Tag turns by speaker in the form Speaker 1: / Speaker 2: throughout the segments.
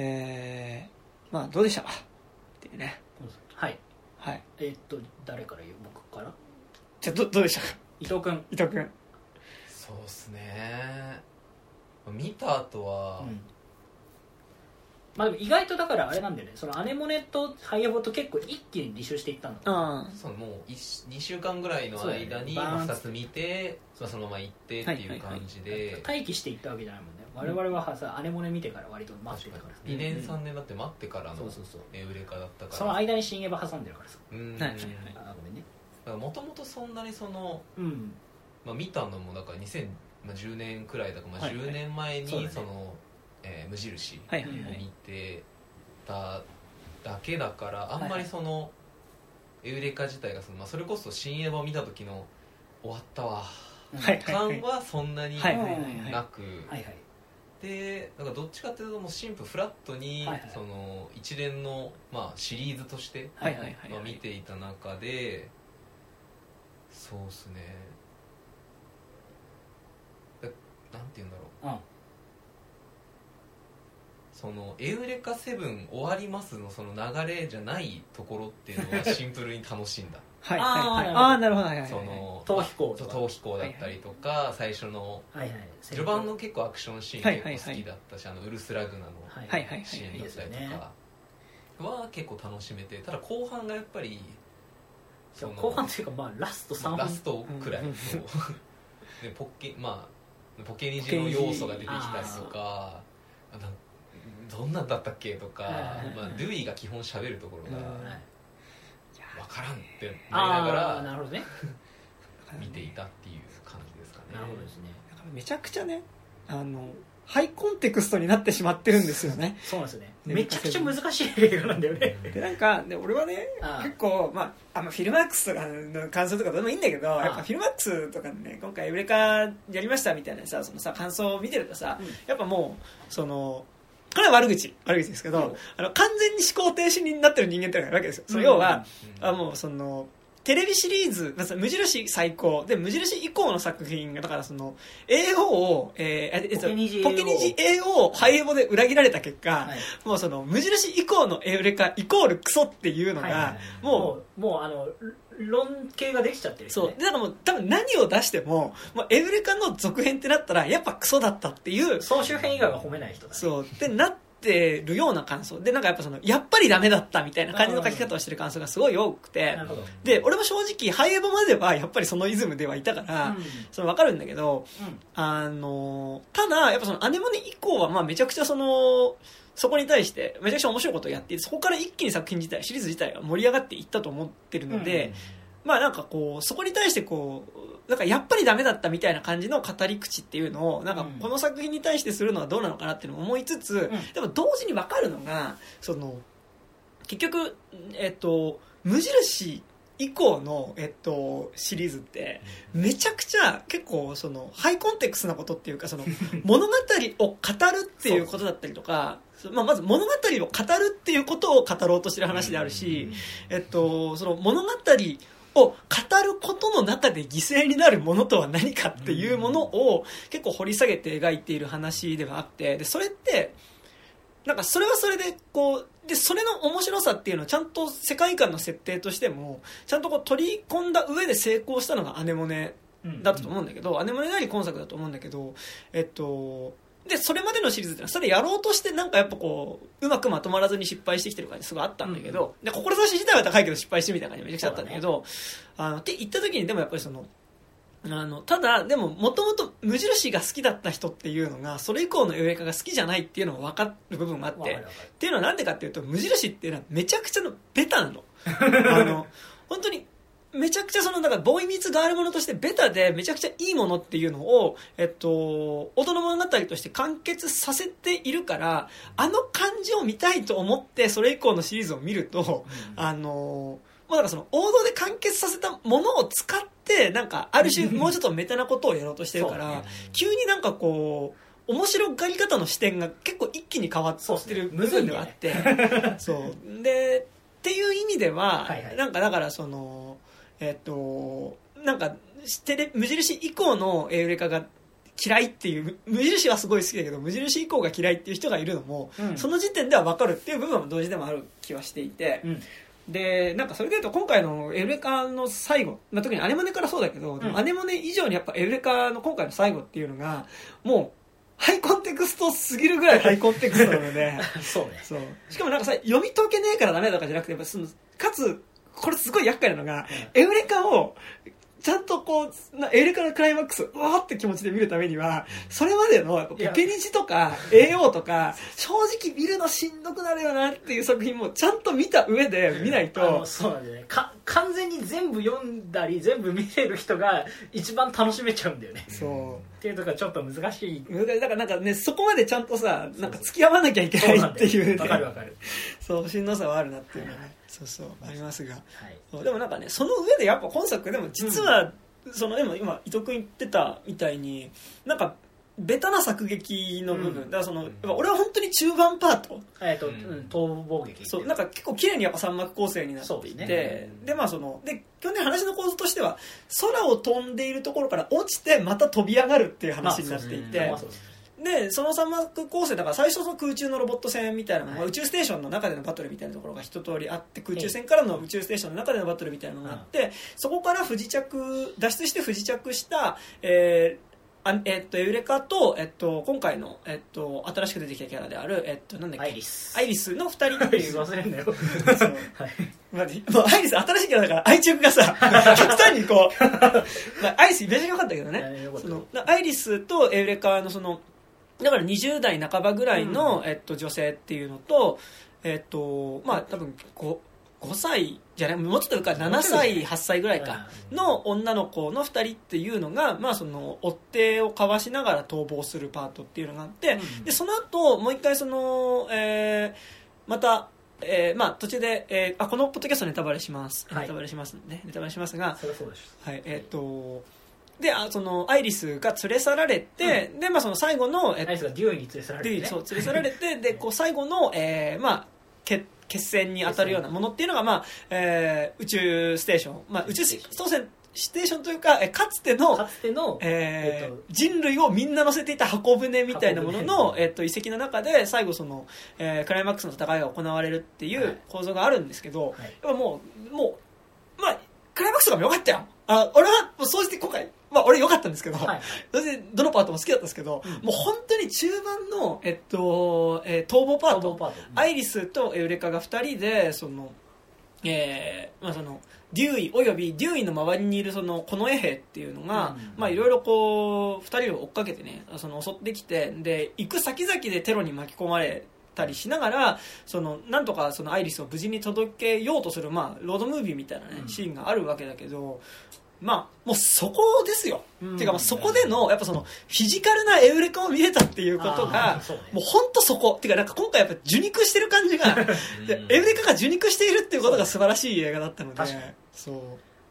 Speaker 1: えー、まあどうでした？かっていうね。
Speaker 2: はい。
Speaker 1: はい。
Speaker 2: えーっと誰から言う？僕から？
Speaker 1: じゃあどどうでした？か
Speaker 2: 伊藤君。
Speaker 1: 伊藤君。
Speaker 3: そうっすね。見た後は、
Speaker 2: うん。まあでも意外とだからあれなんだよね。そのアネモネとハイエボと結構一気に履修していったんだ
Speaker 1: あ。
Speaker 3: そのもう2週間ぐらいの間に
Speaker 2: そうだね。
Speaker 3: 2つ見てそのそのまま行ってっていう感じで、
Speaker 2: 待機していったわけじゃないもんね我々はさアネモネ見てから割と待ってたから。
Speaker 3: 2年3年だって待ってからの
Speaker 2: そうそうそう。
Speaker 3: エウレカだったから。
Speaker 2: その間に新エヴァ挟んでるからさ。
Speaker 3: うん。
Speaker 1: はいはいはい
Speaker 2: あごめんね。
Speaker 3: もともとそんなにその、
Speaker 2: うん。
Speaker 3: まあ、見たのもだから2010年くらいだから、まあ、
Speaker 1: はいはい
Speaker 3: 10年前にその、えー無印を見
Speaker 1: い
Speaker 3: てただけだからあんまりその、エウレカ自体がその、まあ、それこそ新エヴァを見た時の終わったわ。
Speaker 1: はい
Speaker 3: 感はそんなになく、
Speaker 2: はいはい
Speaker 3: でなんかどっちかっていうともうシンプルフラットに、
Speaker 2: はいはい。
Speaker 3: その一連の、まあ、シリーズとして、
Speaker 1: はいはいはい
Speaker 3: まあ、見ていた中でそうっすね。だなんて言うんだろう。
Speaker 2: うん。
Speaker 3: そのエウレカセブン終わりますのその流れじゃないところっていうのはシンプルに楽しんだ
Speaker 1: はいはいはい。なるほど。はいはいはい。
Speaker 3: その
Speaker 2: 逃避行
Speaker 3: 逃避行だったりとか、最初の
Speaker 2: はいはい。
Speaker 3: 序盤の結構アクションシーン
Speaker 1: はいはい
Speaker 3: 結構好きだったし、あのウルスラグナの
Speaker 2: はい
Speaker 1: はいはい。
Speaker 3: シーンだったりとかは結構楽しめてただ後半がやっぱりその
Speaker 2: 後半っていうかまあラスト3本
Speaker 3: ラストくらい
Speaker 1: うん
Speaker 3: こう。でポッケまあポケニジの要素が出てきたりとかどんなんだったっけとか、
Speaker 2: はいはいはい。
Speaker 3: まあ、ドゥイが基本喋るところが
Speaker 1: うん
Speaker 2: はい
Speaker 3: 分からんってなりながら
Speaker 2: ああなるほどね。
Speaker 3: 見ていたっていう感じですかね。
Speaker 2: なるほどですね。
Speaker 1: だからめちゃくちゃねあのハイコンテクストになってしまってるんですよね。
Speaker 2: そうなんですよね。
Speaker 1: ね
Speaker 2: めちゃくちゃ難しい映画なんだよね。
Speaker 1: でなんかで俺はね
Speaker 2: ああ
Speaker 1: 結構、まあ、あのフィルマークスとかの感想とかどうでもいいんだけど
Speaker 2: ああ
Speaker 1: やっぱフィルマークスとかね今回エウレカやりましたみたいなさそのさ感想を見てるとさ、
Speaker 2: うん。
Speaker 1: やっぱもうそのこれは悪口悪口ですけど、
Speaker 2: うん。
Speaker 1: あの完全に思考停止になってる人間ってのがいるわけですよ、その
Speaker 2: うん
Speaker 1: 要は、
Speaker 3: うん。
Speaker 1: あもうそのテレビシリーズ、無印最高。で、無印以降の作品が、だからその、AO を、えーえっと
Speaker 2: ポケニジ AO
Speaker 1: ポケニジ AO をハイエボで裏切られた結果、
Speaker 2: はい。
Speaker 1: もうその、無印以降のエウレカイコールクソっていうのが、
Speaker 2: はいはいはい。
Speaker 1: も
Speaker 2: もうもうあの論系ができちゃってる
Speaker 1: う、そう。だからもう多分何を出しても、もうエウレカの続編ってなったら、やっぱクソだったっていう、
Speaker 2: 総集編以外は褒めない人だね
Speaker 1: そう。で、なってるような感想。で、なんかやっぱその、やっぱりダメだったみたいな感じの書き方をしてる感想がすごい多くて
Speaker 2: な、るほど
Speaker 1: で、俺も正直、ハイエボまではやっぱりそのイズムではいたから、
Speaker 2: うん
Speaker 1: その分かるんだけど、
Speaker 2: うん
Speaker 1: あの、ただ、やっぱそのアネモネ以降は、まあめちゃくちゃその、そこに対して、めちゃくちゃ面白いことをやってそこから一気に作品自体、シリーズ自体が盛り上がっていったと思ってるので、まあなんかこう、そこに対してこう、なんかやっぱりダメだったみたいな感じの語り口っていうのを、なんか
Speaker 2: うん。
Speaker 1: この作品に対してするのはどうなのかなっていうのを思いつつ、
Speaker 2: ん。
Speaker 1: でも同時に分かるのが、その、結局、えっと、無印以降の、えっと、シリーズって、めちゃくちゃ結構そのハイコンテクスなことっていうかその 物語を語るっていうことだったりとか、まあ、まず物語を語るっていうことを語ろうとしてる話であるし、えっと、その物語を語ることの中で犠牲になるものとは何かっていうものを結構掘り下げて描いている話ではあってでそれってなんかそれはそれでこうでそれの面白さっていうのをちゃんと世界観の設定としてもちゃんとこう取り込んだ上で成功したのがアネモネ
Speaker 2: うん
Speaker 1: だったと思うんだけど、アネモネなり今作だと思うんだけど、えっと、で、それまでのシリーズってのは、それやろうとしてなんかやっぱこう、うまくまとまらずに失敗してきてる感じすごいあったんだけど、で、志自体は高いけど失敗してみたいな感じめちゃくちゃあったんだけど、あの、って言った時にでもやっぱりその、あの、ただ、でも、もともと無印が好きだった人っていうのが、それ以降の映画が好きじゃないっていうのも分かる部分があって、っていうのはなんでかっていうと、無印っていうのはめちゃくちゃのベタなの。あの、本当に、めちゃくちゃその、だから、ボーイミーツガールものとしてベタでめちゃくちゃいいものっていうのを、えっと、大人物語として完結させているから、あの感じを見たいと思って、それ以降のシリーズを見ると、あの、もうなんかその、王道で完結させたものを使って、なんか、ある種、もうちょっとメタなことをやろうとしてるから、急になんかこう、面白がり方の視点が結構一気に変わってる部分ではあって、そう。で、っていう意味では、
Speaker 2: はいはい。
Speaker 1: なんかだからその、えっと、なんか、テレ無印以降のエウレカが嫌いっていう無印はすごい好きだけど無印以降が嫌いっていう人がいるのも、
Speaker 2: うん。
Speaker 1: その時点では分かるっていう部分も同時でもある気はしていて、
Speaker 2: うん。
Speaker 1: でなんかそれでいうと今回のエウレカの最後、まあ、特にアネモネからそうだけど、
Speaker 2: うん。
Speaker 1: アネモネ以上にやっぱエウレカの今回の最後っていうのがもうハイコンテクストすぎるぐらいハイコンテクストなので。
Speaker 2: そう。ね
Speaker 1: そう。しかもなんかさ読み解けねえからダメとかじゃなくてやっぱそのかつこれすごい厄介なのが、エウレカをちゃんとこうなエウレカのクライマックスうわーって気持ちで見るためにはそれまでのペペニジとか AO とか正直見るのしんどくなるよなっていう作品もちゃんと見た上で見ないと
Speaker 2: そうなんだよね。か完全に全部読んだり全部見てる人が一番楽しめちゃうんだよね。
Speaker 1: そ
Speaker 2: っていうとこがちょっと難しい。う
Speaker 1: 難しい。だからなんかねそこまでちゃんとさなんか付き合わなきゃいけないっていうね。
Speaker 2: わかるわかる。
Speaker 1: そうしんどさはあるなっていうねそうそうありますが。
Speaker 2: はい。
Speaker 1: でもなんかねその上でやっぱ今作でも実は、そのでも今伊藤君言ってたみたいになんかベタな作劇の部分、
Speaker 2: うん。
Speaker 1: だからそのやっぱ俺は本当に中盤パート。
Speaker 2: えっと、う
Speaker 3: うん
Speaker 2: ん、逃亡劇。
Speaker 1: そうなんか結構綺麗にやっぱ三幕構成になっていて
Speaker 2: そうで
Speaker 1: まあそので基本的に話の構図としては空を飛んでいるところから落ちてまた飛び上がるっていう話になっていて、
Speaker 2: まあそうで
Speaker 1: その三幕構成だから最初その空中のロボット戦みたいなのが、
Speaker 2: はい。
Speaker 1: 宇宙ステーションの中でのバトルみたいなところが一通りあって空中戦からの宇宙ステーションの中でのバトルみたいなのがあって、そこから不時着脱出して不時着した、えーあえっとエウレカと、えっと、今回の、えっと、新しく出てきたキャラである、えっと、なんだっけ？
Speaker 2: アイリス。
Speaker 1: アイリスの2人
Speaker 2: アイリス忘れんなよ。はい
Speaker 1: まあ、アイリス新しいキャラだから愛着がさ 極端にこう、まあ、アイリスめちゃくちゃ良かったけどね。そのアイリスとエウレカのそのだから20代半ばぐらいの、えっと、女性っていうのとえっとまあ多分 5, 5歳じゃないもうちょっと上から7歳8歳ぐらいかの女の子の2人っていうのが、まあ、その追っ手をかわしながら逃亡するパートっていうのがあって、
Speaker 2: うん。
Speaker 1: でその後もう一回その、えーまた、えーまあ、途中で、えーあこのポッドキャストネタバレします、
Speaker 2: はい。
Speaker 1: ネタバレしますねネタバレしますが、はいえっとであそのアイリスが連れ去られて、でまあ、その最後の、えっと
Speaker 2: アイリスがデューイに連れ去られて、ね、
Speaker 1: そう連れ去られてでこう最後の、えーまあ、決決戦に当たるようなものっていうのが、まあえー宇宙ステーション、まあ、宇宙ス当選ステーションというか、えーかつての
Speaker 2: かつての、
Speaker 1: えー
Speaker 2: え
Speaker 1: 人類をみんな乗せていた箱舟みたいなもののえっと遺跡の中で最後その、えークライマックスの戦いが行われるってい
Speaker 2: はい。う
Speaker 1: 構造があるんですけど、
Speaker 2: はい。
Speaker 1: やっぱもうもうまあクライマックスとかも良かったよ。あ俺はもう総じて今回まあ俺良かったんですけど、
Speaker 2: はい。
Speaker 1: どのパートも好きだったんですけど、
Speaker 2: うん。
Speaker 1: もう本当に中盤の、えっとえー逃亡パート。
Speaker 2: 逃亡パート。
Speaker 1: アイリスとエウレカが2人でその、えーまあ、そのデューイおよびデューイの周りにいるその近衛兵っていうのが、いろいろこう2人を追っかけてねその襲ってきてで行く先々でテロに巻き込まれたりしながらそのなんとかそのアイリスを無事に届けようとする、まあ、ロードムービーみたいな、ね
Speaker 2: うん。
Speaker 1: シーンがあるわけだけどまあもうそこですよ、
Speaker 2: うん。
Speaker 1: ていうかまあそこでのやっぱそのフィジカルなエウレカを見れたっていうことが
Speaker 2: うね。
Speaker 1: もう本当そこ。っていうかなんか今回やっぱ受肉してる感じが でエウレカが受肉しているっていうことが素晴らしい映画だったのでそう。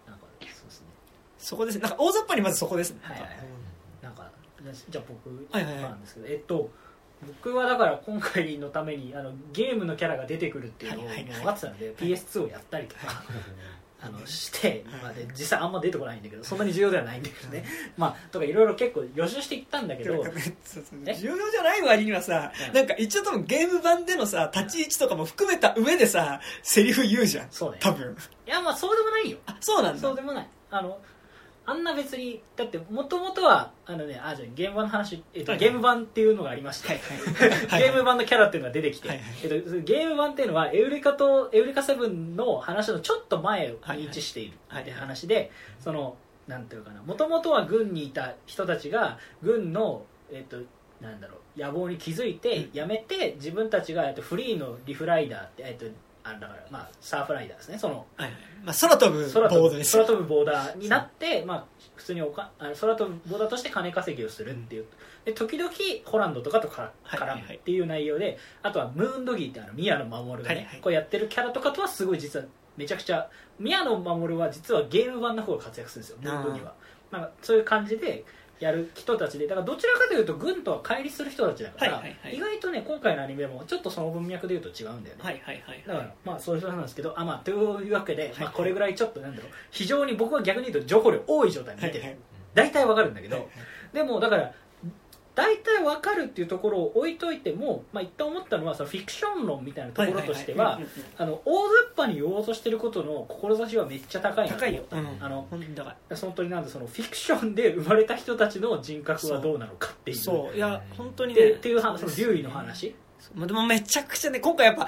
Speaker 2: なんかそうですね。
Speaker 1: そこです。ねなんか大雑把にまずそこです。ね、
Speaker 2: はいはいはい。なんかじゃあ僕
Speaker 1: はいはいはい。
Speaker 2: なんですけど、えっと僕はだから今回のためにあのゲームのキャラが出てくるっていうのをもう
Speaker 1: はいはい。はい
Speaker 2: 分かってたので PS2 をやったりとか あのして、まあ、で実際あんま出てこないんだけどそんなに重要ではないんだけどね。まあとかいろいろ結構予習していったんだけど。
Speaker 1: 重要じゃない割にはさ、
Speaker 2: うん。
Speaker 1: なんか一応多分ゲーム版でのさ立ち位置とかも含めた上でさセリフ言うじゃん。
Speaker 2: そうね。
Speaker 1: 多分。
Speaker 2: いやまあそうでもないよ。
Speaker 1: あそうなんだ。
Speaker 2: そうでもない。あのあんな別にだってもともとはあのねあじゃあゲーム版の話、えっと
Speaker 1: はい
Speaker 2: ゲーム版っていうのがありまして、
Speaker 1: はいはいはい
Speaker 2: ゲーム版のキャラっていうのが出てきて、
Speaker 1: はいはい。
Speaker 2: えっと、ゲーム版っていうのはエウレカとエウレカセブンの話のちょっと前に位置している
Speaker 1: はいはい。
Speaker 2: って話でそのなんていうかなもともとは軍にいた人たちが軍のえっとなんだろう野望に気づいて辞めて自分たちがえっとフリーのリフライダーってえっとあだからまあサーフライダーですね。その
Speaker 1: はいはい。まあ、空飛ぶ
Speaker 2: 空飛ぶ
Speaker 1: ボードです。
Speaker 2: 空飛ぶボーダーになって、まあ、普通におかあの空飛ぶボーダーとして金稼ぎをするっていう、で時々ホランドとかとか
Speaker 1: はいはいはい。
Speaker 2: 絡むっていう内容で、あとはムーンドギーってあの宮野真守がね、
Speaker 1: はいはい
Speaker 2: こうやってるキャラとかとはすごい実はめちゃくちゃ宮野真守は実はゲーム版の方が活躍するんですよムーンドギーは。なんかそういう感じでやる人たちでだからどちらかというと軍とは乖離する人たちだから、
Speaker 1: はいはいはい。
Speaker 2: 意外とね今回のアニメもちょっとその文脈でいうと違うんだよね、
Speaker 1: はいはいはい
Speaker 2: だからまあそういう人なんですけどあまあというわけで、
Speaker 1: い。
Speaker 2: まあ、これぐらいちょっとなんだろう。非常に僕は逆に言うと情報量多い状態で見てる、
Speaker 1: はいはい。
Speaker 2: 大体わかるんだけど、
Speaker 1: はい
Speaker 2: でもだから大体わかるっていうところを置いといても、まあ、一旦思ったのはそのフィクション論みたいなところとしては大雑把に言おうとしてることの志はめっちゃ高い
Speaker 1: 高いよ。うん。
Speaker 2: あの
Speaker 1: 本当に高い。
Speaker 2: 本当になんでそのフィクションで生まれた人たちの人格はどうなのかっていう。
Speaker 1: そう。いや本当にね。
Speaker 2: でっていう話その竜医の話。
Speaker 1: まあでもめちゃくちゃね今回やっぱ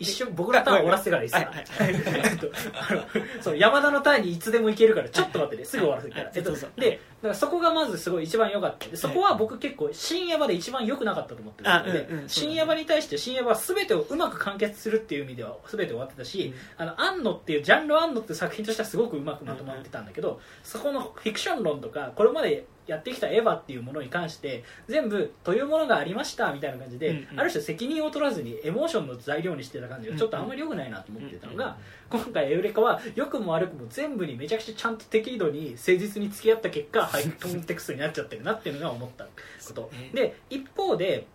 Speaker 2: 一瞬僕らターン終わらせてからいい。ですか、その山田のターンにいつでも行けるからちょっと待ってね。すぐ終わらせるから、
Speaker 1: はい
Speaker 2: えっとでだからそこがまずすごい一番良かった。でそこは僕結構深夜場で一番良くなかったと思ってるので、
Speaker 1: あうんうん。
Speaker 2: 深夜場に対して深夜場は全てをうまく完結するっていう意味では全て終わってたし、あの安野っていうジャンル安野っていう作品としてはすごくうまくまとまってたんだけど、そこのフィクション論とかこれまでやってきたエヴァっていうものに関して全部というものがありましたみたいな感じで、
Speaker 1: うんうん。
Speaker 2: ある種責任を取らずにエモーションの材料にしてた感じがちょっとあんまり良くないなと思ってたのが、今回エウレカは良くも悪くも全部にめちゃくちゃちゃんと適度に誠実に付き合った結果ハイコンテクストになっちゃってるなっていうのが思ったこと。
Speaker 1: ね。
Speaker 2: で一方で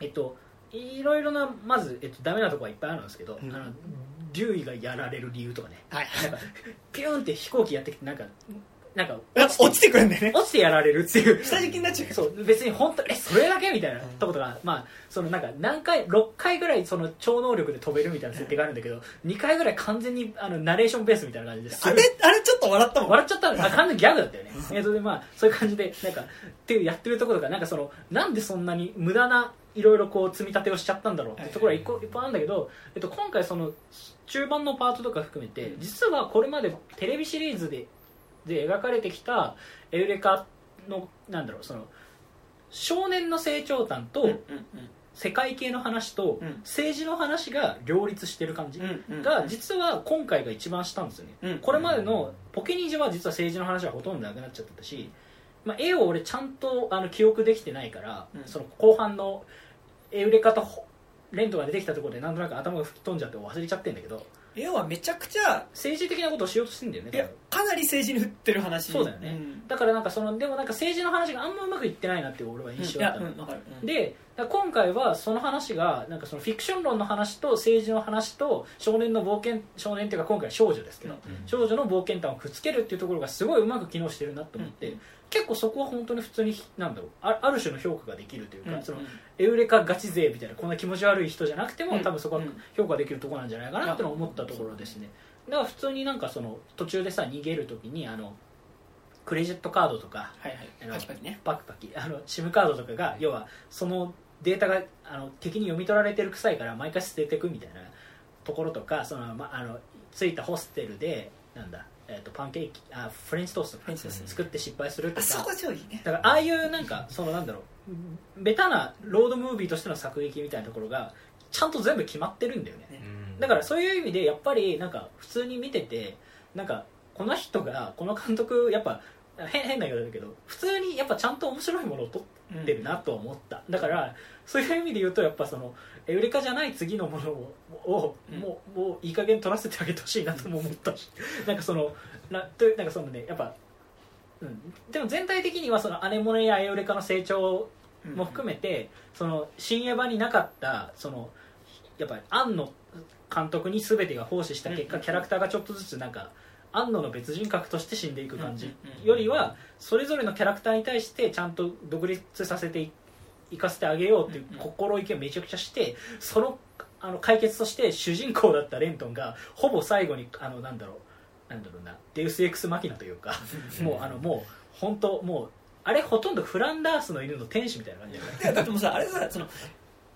Speaker 2: えっといろいろなまず、えっと、ダメなところはいっぱいあるんですけど、
Speaker 1: うん。
Speaker 2: あの竜医がやられる理由とかね。
Speaker 1: はい。
Speaker 2: なんかピューンって飛行機やってきてなんかなんか
Speaker 1: 落ちてくるんだよね。
Speaker 2: 落ちてやられるっていう。
Speaker 1: 下敷きになっちゃう
Speaker 2: そう別に本当えそれだけみたいなとことが、まあそのなんか何回6回ぐらいその超能力で飛べるみたいな設定があるんだけど2回ぐらい完全にあのナレーションベースみたいな感じです
Speaker 1: あれあれちょっと笑ったもん。
Speaker 2: 笑っちゃった。のあ 完全にギャグだったよね。えっとでまあそういう感じでなんかっていうやってるところがなんかそのなんでそんなに無駄ないろいろこう積み立てをしちゃったんだろうってところは一個いっぱいあるんだけど、えっと、今回その中盤のパートとか含めて実はこれまでテレビシリーズでで描かれてきたエウレカのなんだろうその少年の成長譚と、世界系の話と
Speaker 1: うん。
Speaker 2: 政治の話が両立してる感じが実は今回が一番したんですよね、
Speaker 1: うん
Speaker 2: これまでのポケニージャは実は政治の話はほとんどなくなっちゃってたし、まあ、絵を俺ちゃんとあの記憶できてないから、
Speaker 1: うん。
Speaker 2: その後半のエウレカとほレントが出てきたところでなんとなく頭が吹き飛んじゃって忘れちゃってんだけど
Speaker 1: 要はめちゃくちゃ
Speaker 2: 政治的なことをしようとしてんだよね
Speaker 1: いかなり政治に振ってる話。
Speaker 2: そうだよね。
Speaker 1: ん。
Speaker 2: だからなんかそのでもなんか政治の話があんまうまくいってないなって俺は印象だったの、
Speaker 1: うんうん。
Speaker 2: で今回はその話がなんかそのフィクション論の話と政治の話と少年の冒険少年っていうか今回は少女ですけど、少女の冒険譚をくっつけるっていうところがすごいうまく機能してるなと思って、
Speaker 1: うん。
Speaker 2: 結構そこは本当に普通になんだろうあある種の評価ができるというか、
Speaker 1: うん。
Speaker 2: そのエウレカガチ勢みたいなこんな気持ち悪い人じゃなくても、
Speaker 1: うん。
Speaker 2: 多分そこは
Speaker 1: うん。
Speaker 2: 評価できるところなんじゃないかなって思ったところですね。だから普通になんかその途中でさ逃げる時にあのクレジットカードとか
Speaker 1: はいはい。パキパキね。
Speaker 2: パキパキあの SIM カードとかが要はそのデータがあの敵に読み取られてる臭いから毎回捨てていくみたいなところとかその、ま、あの着いたホステルでなんだ、えー、とパンケーキあフレンチトースト
Speaker 1: フレンチトースト
Speaker 2: 作って失敗するとか。だからああいうなんかそのなんだろうベタなロードムービーとしての作劇みたいなところがちゃんと全部決まってるんだよね。だからそういう意味でやっぱりなんか普通に見ててなんかこの人がこの監督やっぱ変変な言い方だけど普通にやっぱちゃんと面白いものを撮ってるなと思った、だからそういう意味で言うとやっぱそのエウレカじゃない次のものをを
Speaker 1: うん。
Speaker 2: もうもういい加減撮らせてあげてほしいなとも思ったし。なんかそのなとなんかそのねやっぱ、うん、でも全体的にはそのアネモネやエウレカの成長も含めて、その新エヴァになかったそのやっぱり庵野監督に全てが奉仕した結果、
Speaker 1: うん
Speaker 2: キャラクターがちょっとずつなんか庵野の別人格として死んでいく感じよりはそれぞれのキャラクターに対してちゃんと独立させていいかせてあげようっていう心意気をめちゃくちゃしてそのあの解決として主人公だったレントンがほぼ最後にあのなんだろうなんだろうなデウス・エクス・マキナというかもうあのもう本当もうあれほとんどフランダースの犬の天使みたいな感じじゃな
Speaker 1: いいやだってもうさあれさその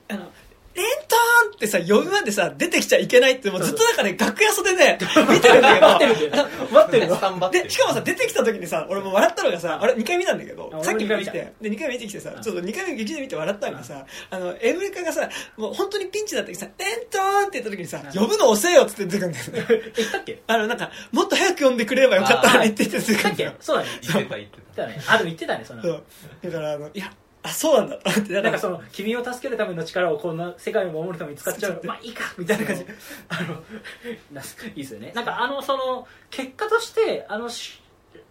Speaker 1: あのレンターンってさ呼びまでさ出てきちゃいけないってもうずっとなんかね楽屋袖で 見てるんだけど。
Speaker 2: 待ってる待ってるよ。
Speaker 3: スタンバってる
Speaker 1: でしかもさ出てきた時にさ俺も笑ったのがさあれ2回見たんだけど
Speaker 2: あ
Speaker 1: さっき見て
Speaker 2: 俺も二回
Speaker 1: で2回見てきてさ
Speaker 2: うん。
Speaker 1: ちょっと2回目劇で見て笑ったのがさあのエブリカがさもう本当にピンチだった時さ「レントーン!」って言った時にさ
Speaker 2: うん。
Speaker 1: 呼ぶの遅えよっつってくるんだよね。
Speaker 2: 言ったっけ？
Speaker 1: あのなんかもっと早く呼んでくれればよかったって言って
Speaker 2: たっ
Speaker 1: るんだよ。
Speaker 2: けそうだね。
Speaker 3: 言ってた言って
Speaker 2: たね。あでも言ってたねその。
Speaker 1: そう。だからあのいやあそうなんだ。
Speaker 2: なんかその君を助けるための力をこんな世界を守るために使っちゃう。まあいいかみたいな感じ。あの ないいですよね。なんかあのその結果としてあのし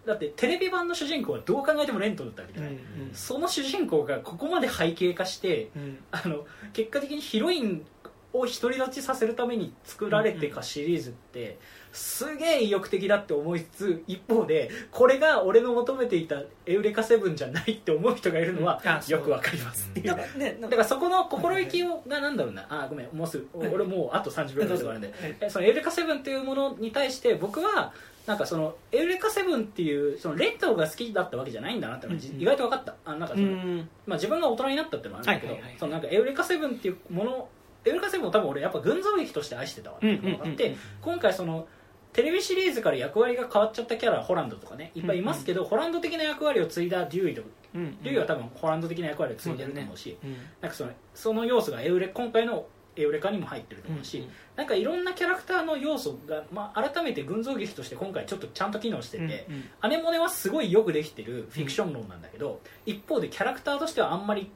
Speaker 2: だってテレビ版の主人公はどう考えてもレントだったわけじゃない、
Speaker 1: うん
Speaker 2: その主人公がここまで背景化して
Speaker 1: うんうん。
Speaker 2: あの結果的にヒロインを独り立ちさせるために作られてかシリーズってすげえ意欲的だって思いつつ一方でこれが俺の求めていたエウレカセブンじゃないって思う人がいるのはよくわかります。っていうだからそこの心意気をがなんだろうな。あごめんもうすぐ
Speaker 1: はい。
Speaker 2: 俺もうあと30秒ぐらいで終わるんで。
Speaker 1: はい。
Speaker 2: えそのエウレカセブンっていうものに対して僕はなんかそのエウレカセブンっていうそのレッドが好きだったわけじゃないんだなってのがじ
Speaker 1: うんうん。
Speaker 2: 意外と分かった。あなんかその、
Speaker 1: うん。
Speaker 2: まあ、自分が大人になったっていうのはあるんだけど、
Speaker 1: はいはいはい。
Speaker 2: そのなんかエウレカセブンっていうものエウレカセブンを多分俺やっぱ群像劇として愛してたわ。っていうのがあって、
Speaker 1: うんうんうん
Speaker 2: 今回そのテレビシリーズから役割が変わっちゃったキャラホランドとかねいっぱいいますけど、ホランド的な役割を継いだデューイと
Speaker 1: うん
Speaker 2: デューイは多分ホランド的な役割を継いでると思うし、
Speaker 1: うん。
Speaker 2: なんかそのその要素がエウレ今回のエウレカにも入ってると思うし、
Speaker 1: うん
Speaker 2: なんかいろんなキャラクターの要素が、まあ、改めて群像劇として今回ちょっとちゃんと機能してて、
Speaker 1: うん
Speaker 2: アネモネはすごいよくできてるフィクション論なんだけど、一方でキャラクターとしてはあんまり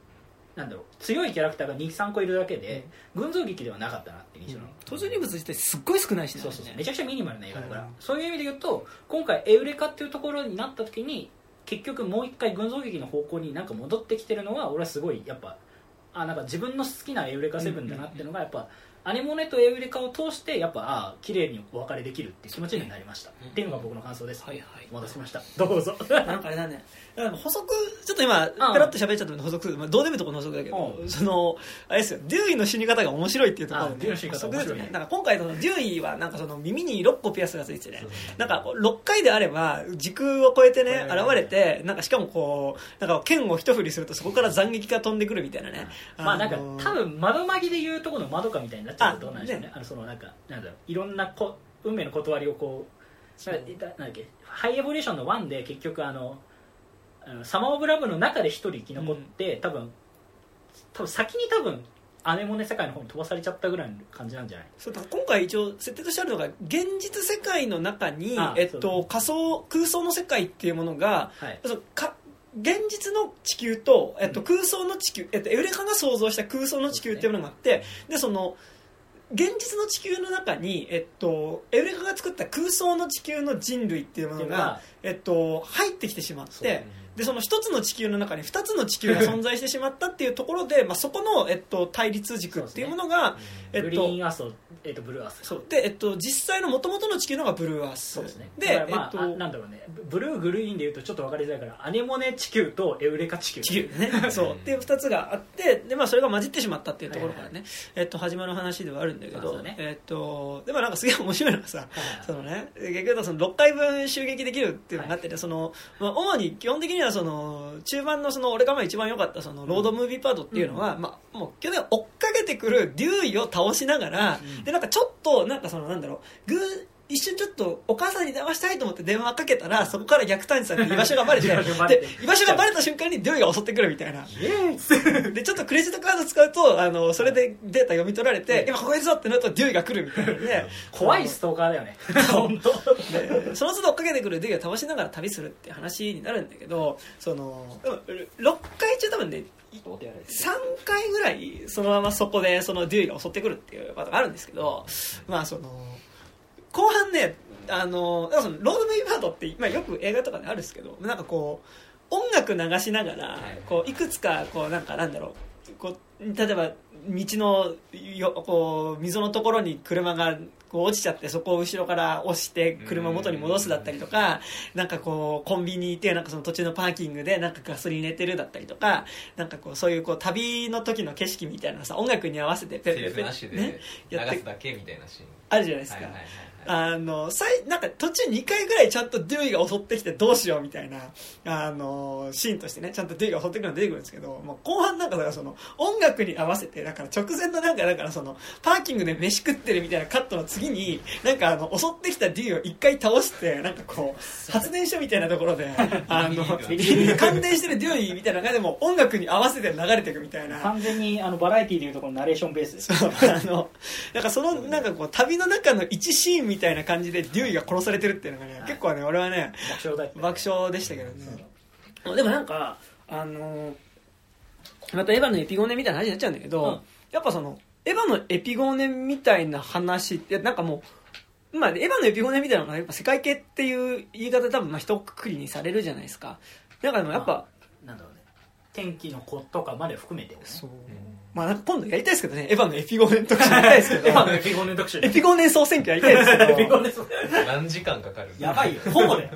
Speaker 2: なんだろう強いキャラクターが23個いるだけで、群像劇ではなかったなって印象なの、
Speaker 1: 登場人物自体すっごい少ないしね
Speaker 2: そうそうそう。めちゃくちゃミニマルな映画だから、
Speaker 1: うん。
Speaker 2: そういう意味で言うと今回エウレカっていうところになった時に結局もう一回群像劇の方向になんか戻ってきてるのは俺はすごいやっぱあなんか自分の好きなエウレカセブンだなっていうのがやっぱ、アネモネとエウレカを通してやっぱああ綺麗にお別れできるっていう気持ちになりました、
Speaker 3: うん。
Speaker 2: っていうのが僕の感想です、
Speaker 1: はいはい。
Speaker 2: お待たせしました。どうぞ。
Speaker 1: なんかあれだね。だから補足ちょっと今ペラッと喋っちゃったので補足。する、まあ、どうでもいいところの補足だけど、
Speaker 2: うん。
Speaker 1: そのあれですよ。デューイの死に方が面白いっていうところ
Speaker 2: あデューイの死に方面白い。ね。
Speaker 1: なんか今回そのデューイはなんかその耳に6個ピアスがついててねなんかこう6回であれば時空を超えてね
Speaker 2: うん
Speaker 1: 現れてなんかしかもこうなんか剣を一振りするとそこから斬撃が飛んでくるみたいなね。
Speaker 2: まあなんか
Speaker 1: のー
Speaker 2: 多分窓マギで言うとこの窓かみたいになっちゃうとなんでしょうね。あのそのなんかなんだろういろんなこ運命の断りをこうななんだっけハイエボリューションの1で結局あのあのサマー・オブ・ラブの中で一人生き残って、多分多分先に多分アネモネ世界の方に飛ばされちゃったぐらいの感じなんじゃない？
Speaker 1: そうだ今回一応設定としてあるのが現実世界の中に
Speaker 2: あ、
Speaker 1: えっと、仮想空想の世界っていうものが
Speaker 2: はい。
Speaker 1: か現実の地球と、えっと、
Speaker 2: うん。
Speaker 1: 空想の地球、えっと、エウレカが想像した空想の地球っていうものがあってでその現実の地球の中に、えっと、エウレカが作った空想の地球の人類っていうものがえっと、入ってきてしまってでその一つの地球の中に二つの地球が 存在してしまったっていうところで、まあ、そこの、えっと、対立軸っていうものが、えっと
Speaker 2: グリーンアースと,、えっとブルーアース
Speaker 1: そう。で、えっと、実際の元々の地球のがブルーアース
Speaker 2: そうですね。
Speaker 1: で、
Speaker 2: まあ、
Speaker 1: えっと
Speaker 2: あなんだろうね。ブルーグリーンで言うとちょっと分かりづらいからアネモネ地球とエウレカ地球。
Speaker 1: 地球ね。そう。っていう2つがあってで、まあ、それが混じってしまったっていうところからね、えっと、始まる話ではあるんだけど、
Speaker 2: ね。
Speaker 1: えっと、でもなんかすげえ面白いのがさ
Speaker 2: はい
Speaker 1: そのね、結局その6回分襲撃できるっていうのがあってて、そのまあ、主に基本的にはその中盤のその俺がまあ一番良かったそのロードムービーパートっていうのは、まあ、もう基本的に追っかけてくるデューイを倒しながら、
Speaker 2: うん。
Speaker 1: でなんかちょっとなんかそのなんだろうグー一瞬ちょっとお母さんに電話したいと思って電話かけたらそこから逆探知されて居場所がバレて
Speaker 2: 居場所がバレて。
Speaker 1: で居場所がバレた瞬間にデューイが襲ってくるみたいな。でちょっとクレジットカード使うとあのそれでデータ読み取られて、
Speaker 2: うん。
Speaker 1: 今ここいるぞってなるとデューイが来るみたいな
Speaker 2: 怖いストーカーだよね。本当。
Speaker 1: でその都度追っかけてくるデューイを倒しながら旅するって話になるんだけどそのでも6回中多分ね3回ぐらいそのままそこでそのデューイが襲ってくるっていうことがあるんですけどまあその後半ねあのそのロードムービーパートって、まあ、よく映画とかであるんですけどなんかこう音楽流しながら
Speaker 3: はい
Speaker 1: こういくつかこうなんかなんだろうこう例えば道のよこう溝のところに車がこう落ちちゃってそこを後ろから押して車を元に戻すだったりとかなんかこうコンビニ行ってなんかその途中のパーキングでなんかガソリン入れてるだったりとかなんかこうそういうこう旅の時の景色みたいなのさ音楽に合わせてペ
Speaker 3: セリフなしで
Speaker 1: ね
Speaker 3: 流
Speaker 1: やって
Speaker 3: すだけみたいなシーン。
Speaker 1: あるじゃないですか、
Speaker 3: はいはいはいはい
Speaker 1: あの最なんか途中2回ぐらいちゃんとデューイが襲ってきてどうしようみたいなあのシーンとしてねちゃんとデューイが襲ってくるのが出てくるんですけどもう後半なんかだからその音楽に合わせてだから直前のなんかだからそのパーキングで飯食ってるみたいなカットの次になんかあの襲ってきたデューイを1回倒してなんかこう発電所みたいなところで あの感電してるデューイみたいな感じでもう音楽に合わせて流れていくみたいな。
Speaker 2: 完全にあのバラエティーでいうとこのナレーションベースです
Speaker 1: そう。あのなんかそのなんかこう旅の中の一シーンみたいな感じでデューイが殺されてるっていうのがね結構ね俺はね
Speaker 2: 爆笑
Speaker 1: 爆笑でしたけどね。でもなんかあのまたエヴァのエピゴネみたいな話になっちゃうんだけど、
Speaker 2: うん。
Speaker 1: やっぱそのエヴァのエピゴネみたいな話ってなんかもうまあ、エヴァのエピゴネみたいなのがやっぱ世界系っていう言い方で多分まあ一括りにされるじゃないですか。なんかでもやっぱ
Speaker 2: なんだろうね。天気の子とかまで含めてもね。
Speaker 1: そうまあなんか今度やりたいですけどね。エヴァのエピゴーネン特集やりたいですけど。
Speaker 2: エヴァのエピゴーネン特集。
Speaker 1: エピゴーネン総選挙やりたいです。け ど
Speaker 2: エピゴーネンそう
Speaker 3: 何時間かかる？
Speaker 2: やばいよほぼだよ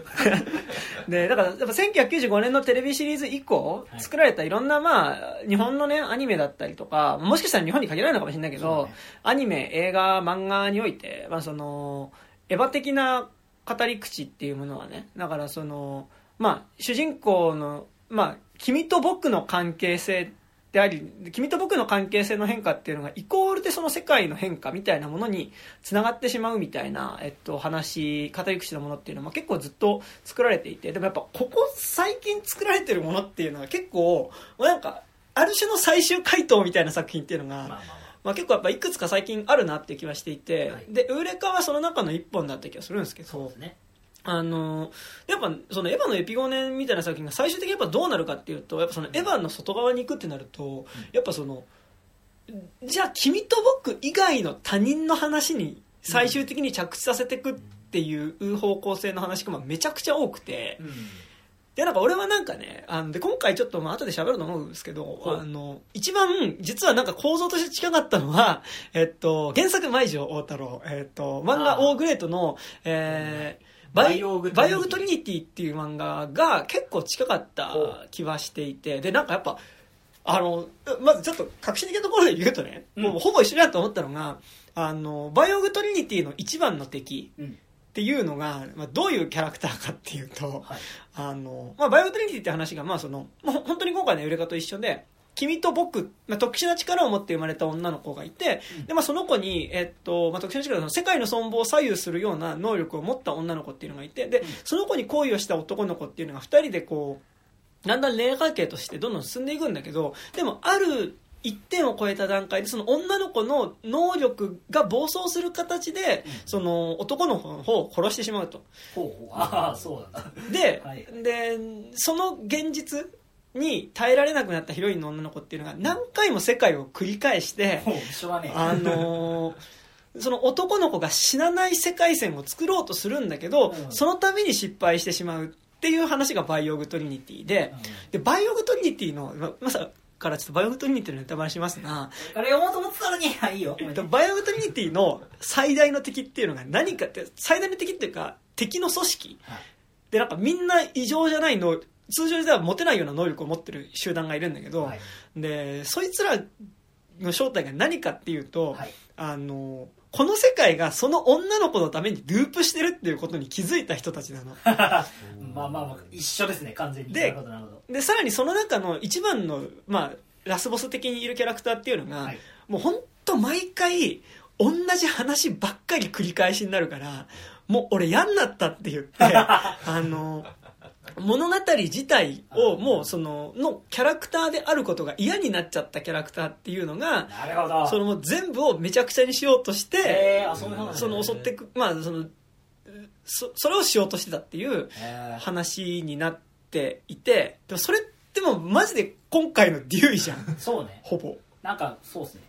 Speaker 1: で、だから、やっぱ1995年のテレビシリーズ以降、
Speaker 2: はい。
Speaker 1: 作られたいろんな、まあ、日本のね、アニメだったりとか、もしかしたら日本に限らないのかもしれないけど、
Speaker 2: ね。
Speaker 1: アニメ、映画、漫画において、まあ、その、エヴァ的な語り口っていうものはね、だからその、まあ、主人公の、まあ、君と僕の関係性であり、君と僕の関係性の変化っていうのが、イコールでその世界の変化みたいなものにつながってしまうみたいな、えっと、話、語り口のものっていうのは結構ずっと作られていて、でもやっぱここ最近作られてるものっていうのは結構、なんか、ある種の最終回答みたいな作品っていうのが、
Speaker 2: まあまあま
Speaker 1: まあ、結構やっぱいくつか最近あるなっていう気はしていて、
Speaker 2: はい。
Speaker 1: で、ウーレカはその中の一本だった気がするんですけど。
Speaker 2: あそうです、ね
Speaker 1: あのやっぱそのエヴァのエピゴーネンみたいな作品が最終的にやっぱどうなるかっていうとやっぱそのエヴァの外側に行くってなるとやっぱそのじゃあ君と僕以外の他人の話に最終的に着地させていくっていう方向性の話がまあめちゃくちゃ多くて
Speaker 2: うん。
Speaker 1: でなんか俺はなんかねあので今回ちょっとまあ後で喋ると思うんですけど
Speaker 2: はい
Speaker 1: あの一番実はなんか構造として近かったのは、えっと、原作舞城王太郎、えっと、漫画オー。グレートの、えー
Speaker 2: バイオーグトリニティ。
Speaker 1: バイオーグトリニティっていう漫画が結構近かった気はしていて。でなんかやっぱあのまずちょっと革新的なところで言うとね、
Speaker 2: うん。
Speaker 1: もうほぼ一緒だと思ったのがあのバイオーグトリニティの一番の敵
Speaker 2: うん。
Speaker 1: っていうのが、まあ、どういうキャラクターかっていうと、
Speaker 2: はい。
Speaker 1: あの、まあ、バイオトリニティって話が、まあ、その、もう本当に今回のエウレカと一緒で、君と僕、まあ、特殊な力を持って生まれた女の子がいて、
Speaker 2: うん。
Speaker 1: で、まあ、その子に、えっと、まあ、特殊な力の世界の存亡を左右するような能力を持った女の子っていうのがいて、で
Speaker 2: うん、
Speaker 1: その子に恋をした男の子っていうのが二人でこう、だんだん恋愛関係としてどんどん進んでいくんだけど、でも、ある一点を超えた段階で、その女の子の能力が暴走する形で、
Speaker 2: うん。
Speaker 1: その男の子の方を殺してしまうと。
Speaker 2: ほうほう。ああそうだ。
Speaker 1: で、
Speaker 2: はい。
Speaker 1: でその現実に耐えられなくなったヒロインの女の子っていうのが何回も世界を繰り返して、あのー その男の子が死なない世界線を作ろうとするんだけど、
Speaker 2: うん。
Speaker 1: その度に失敗してしまうっていう話がバイオーグトリニティで、でバイオーグトリニティのままさからちょっとバイオーグトリニティのネタバレしますが、
Speaker 2: あれ読もうと思ってたのにはいいいよ
Speaker 1: えっとバイオーグトリニティの最大の敵っていうのが何かって最大の敵っていうか敵の組織。
Speaker 2: はい。
Speaker 1: でなんかみんな異常じゃないの通常では持てないような能力を持ってる集団がいるんだけど、
Speaker 2: はい。
Speaker 1: でそいつらの正体が何かっていうと、
Speaker 2: はい。
Speaker 1: あのこの世界がその女の子のためにループしてるっていうことに気づいた人たちなの。
Speaker 2: まあまあまあ一緒ですね完全に。
Speaker 1: ででさらにその中の一番の、まあ、ラスボス的にいるキャラクターっていうのが、
Speaker 2: はい。
Speaker 1: もう本当毎回同じ話ばっかり繰り返しになるからもう俺嫌になったって言って あの物語自体をもうそののキャラクターであることが嫌になっちゃったキャラクターっていうのが
Speaker 2: なるほど。
Speaker 1: そのもう全部をめちゃくちゃにしようとして
Speaker 2: そ
Speaker 1: の襲ってくまあそのそそれをしようとしてたっていう
Speaker 2: えー。
Speaker 1: 話になっていてでもそれってもうマジで今回のデューイじゃん。
Speaker 2: そうね。
Speaker 1: ほぼ。
Speaker 2: なんかそうですね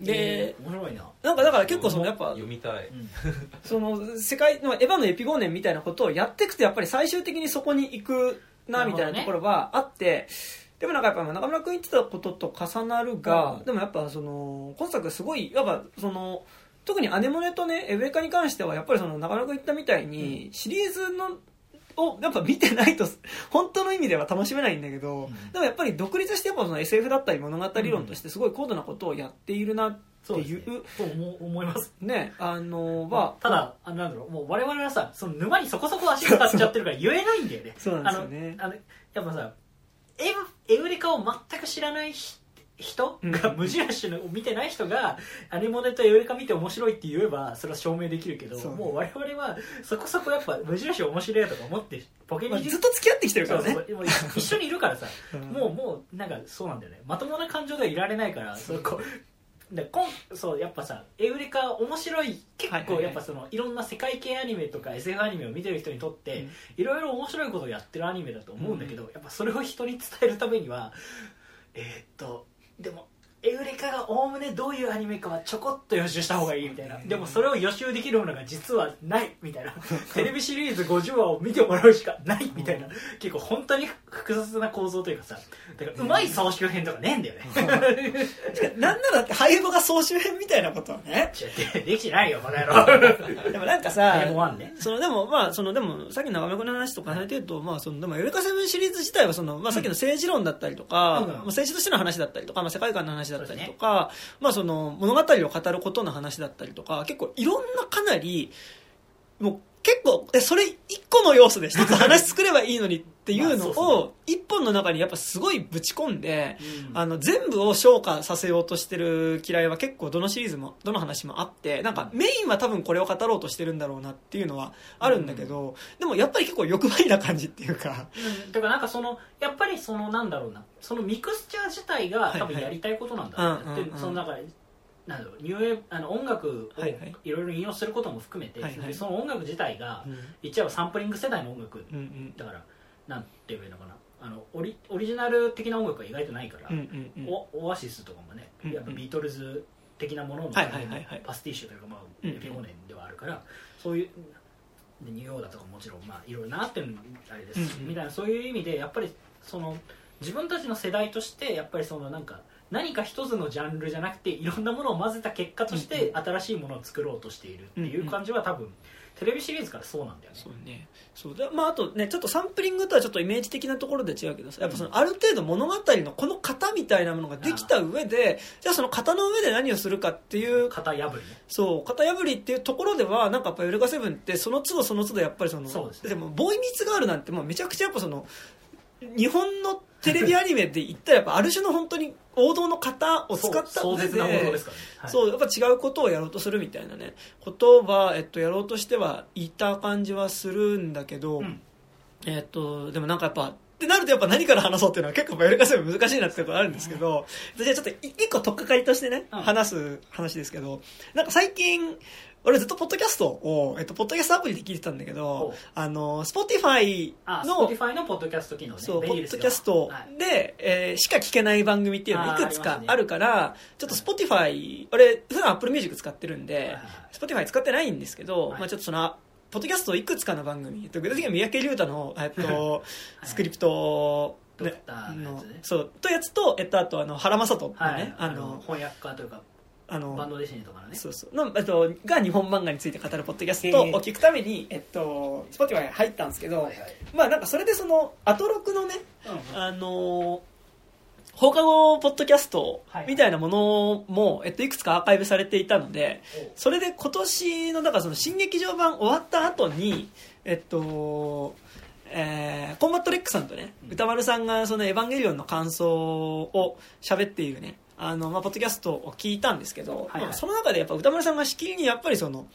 Speaker 1: で
Speaker 2: えー面白いな。
Speaker 1: なんかだから結構そのやっぱ
Speaker 3: 読みたい。
Speaker 2: うん。
Speaker 1: その世界のエヴァのエピゴーネンみたいなことをやっていくとやっぱり最終的にそこに行くなみたいなところはあって、でもなんかやっぱ中村君言ってたことと重なるが、
Speaker 2: うん
Speaker 1: でもやっぱその今作すごいやっぱその特にアネモネとねエブレカに関してはやっぱりその中村君言ったみたいに、シリーズのをやっぱ見てないと本当の意味では楽しめないんだけど、
Speaker 2: ん。
Speaker 1: でもやっぱり独立してやっぱその SF だったり物語論としてすごい高度なことをやっているなっていう,、
Speaker 2: そうね。と思思います。
Speaker 1: ねあのは
Speaker 2: ただあのなんだろうもう我々はさその沼にそこそこ足使っちゃってるから言えないんだよね。
Speaker 1: そうなんですよね。
Speaker 2: あのやっぱさエブエウレカを全く知らないひ人が
Speaker 1: うん。
Speaker 2: 無印のを見てない人がアニモネとエウレカ見て面白いって言えばそれは証明できるけど
Speaker 1: そうね。
Speaker 2: もう我々はそこそこやっぱ無印面白いとか思ってポケ
Speaker 1: まあ
Speaker 2: に
Speaker 1: ずっと付き合ってきてるからね。
Speaker 2: そうそうもう一緒にいるからさ。
Speaker 1: うん。
Speaker 2: もうもうなんかそうなんだよね。まともな感情ではいられないからそう。こうでこんそうやっぱさエウレカ面白い結
Speaker 1: はいはいはい。
Speaker 2: 構やっぱそのいろんな世界系アニメとか SF アニメを見てる人にとって
Speaker 1: うん。
Speaker 2: いろいろ面白いことをやってるアニメだと思うんだけど、やっぱそれを人に伝えるためにはえーっとでもエウレカがおおむねどういうアニメかはちょこっと予習した方がいいみたいな。でもそれを予習できるものが実はないみたいな。テレビシリーズ50話を見てもらうしかないみたいな。結構本当に複雑な構造というかさだからうまい総集編とかねえんだよね。
Speaker 1: なんならって廃部が総集編みたいなことはね。
Speaker 2: できてないよバカ野郎。
Speaker 1: でもなんかさ
Speaker 2: ね。
Speaker 1: そのでもまあそのでもさっきの長め君の話とかされてるとまあそのでもエウレカセブンシリーズ自体はそのまあさっきの政治論だったりとか、
Speaker 2: うん。
Speaker 1: まあ政治としての話だったりとかまあ世界観の話だったりとか、まあその物語を語ることの話だったりとか結構いろんなかなりもう結構えそれ一個の要素で一つ話作ればいいのにっていうのを一本の中にやっぱすごいぶち込んで、
Speaker 2: うん。
Speaker 1: あの全部を消化させようとしてる嫌いは結構どのシリーズもどの話もあってなんかメインは多分これを語ろうとしてるんだろうなっていうのはあるんだけど、でもやっぱり結構欲張りな感じっていうか。
Speaker 2: うん、だからなんかそのやっぱりそのなんだろうな。そのミクスチャー自体が多分やりたいことなんだろうそのだからなんだろうニューウェーブあの音楽を
Speaker 1: はい
Speaker 2: ろいろ引用することも含めて、
Speaker 1: はいはい。
Speaker 2: でその音楽自体が
Speaker 1: うん。
Speaker 2: 言っちゃえばサンプリング世代の音楽
Speaker 1: うんうん。
Speaker 2: だからなんて言えばいいのかな。あのオリオリジナル的な音楽は意外とないから、
Speaker 1: うんうんうん。
Speaker 2: オオアシスとかもね
Speaker 1: うんうん。
Speaker 2: やっぱビートルズ的なもののパスティッシュというか、まあ、
Speaker 1: うんうん。
Speaker 2: エピゴネンではあるからそういうでニューオーダーとかももちろん、まあ、いろいろなってるあれですし、
Speaker 1: うんうん。
Speaker 2: みたいなそういう意味でやっぱりその自分たちの世代としてやっぱりそのなんか何か一つのジャンルじゃなくていろんなものを混ぜた結果として新しいものを作ろうとしているっていう感じは多分テレビシリーズからそうなんだよね。
Speaker 1: そうね。そう。だまああとねちょっとサンプリングとはちょっとイメージ的なところで違うけどさやっぱそのある程度物語のこの型みたいなものができた上でじゃあその型の上で何をするかっていう
Speaker 2: 型破りね。
Speaker 1: そう型破りっていうところではなんかやっぱユルガセブンってその都度その都度やっぱりその
Speaker 2: そうですね。
Speaker 1: もボーイミーツガールなんてもうめちゃくちゃやっぱその日本のテレビアニメで言ったらやっぱある種の本当に王道の型を使った
Speaker 2: 壮
Speaker 1: 上
Speaker 2: 絶なものでね、はい。
Speaker 1: そうやっぱ違うことをやろうとするみたいなねことは、えっと、やろうとしてはいた感じはするんだけど、
Speaker 2: うん。
Speaker 1: えっと、でもなんかやっぱってなるとやっぱ何から話そうっていうのは結構やり方難しいなってところあるんですけど、じゃあちょっと一個取っかかりとしてね、
Speaker 2: うん。
Speaker 1: 話す話ですけど、なんか最近、俺ずっとポッドキャストを、えっと、ポッドキャストアプリで聞いてたんだけ
Speaker 2: ほ
Speaker 1: ど
Speaker 2: う、
Speaker 1: あの、 Spotify
Speaker 2: あ
Speaker 1: の
Speaker 2: Spotify のポッドキャスト機能ね。
Speaker 1: そう、ポッドキャスト
Speaker 2: はい。
Speaker 1: で、えーしか聞けない番組っていうのがいくつか
Speaker 2: あ
Speaker 1: るから、ちょっと Spotify、俺、普段 Apple Music 使ってるんで
Speaker 2: はいはいはい、
Speaker 1: Spotify 使ってないんですけど、
Speaker 2: はい。
Speaker 1: まあちょっとその、ポッドキャストいくつかの番組、えっと具体的には三宅龍太の、えっと、スクリプト、
Speaker 2: ドクターの
Speaker 1: そう、とやつと、えっと、あと、あの、原正人のね、
Speaker 2: はい、
Speaker 1: あの、
Speaker 2: 翻訳家というか
Speaker 1: あの、
Speaker 2: バンドデシネとかのね。
Speaker 1: そうそう。の、えっと、が日本漫画について語るポッドキャストを聞くために、えっと、Spotify 入ったんですけど、
Speaker 2: はいはい。
Speaker 1: まあなんかそれでその、アトロクのね、
Speaker 2: うん
Speaker 1: あのー放課後ポッドキャスト
Speaker 2: はい
Speaker 1: みたいなものも、えっと、いくつかアーカイブされていたので、それで今年の、だからその新劇場版終わった後に、えっと、えーコンバットレックさんとね、
Speaker 2: うん。
Speaker 1: 歌丸さんがそのエヴァンゲリオンの感想を喋っているね、あの、まあ、ポッドキャストを聞いたんですけど、
Speaker 2: はいはい
Speaker 1: まあその中でやっぱ歌丸さんがしきりにやっぱりその、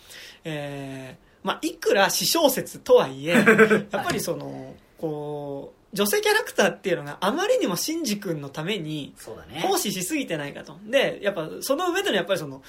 Speaker 1: えーまあ、いくら私小説とはいえ、やっぱりその、こう、女性キャラクターっていうのがあまりにもシンジ君のために
Speaker 2: そうだね
Speaker 1: 奉仕しすぎてないかと。で、やっぱその上でのやっぱりその、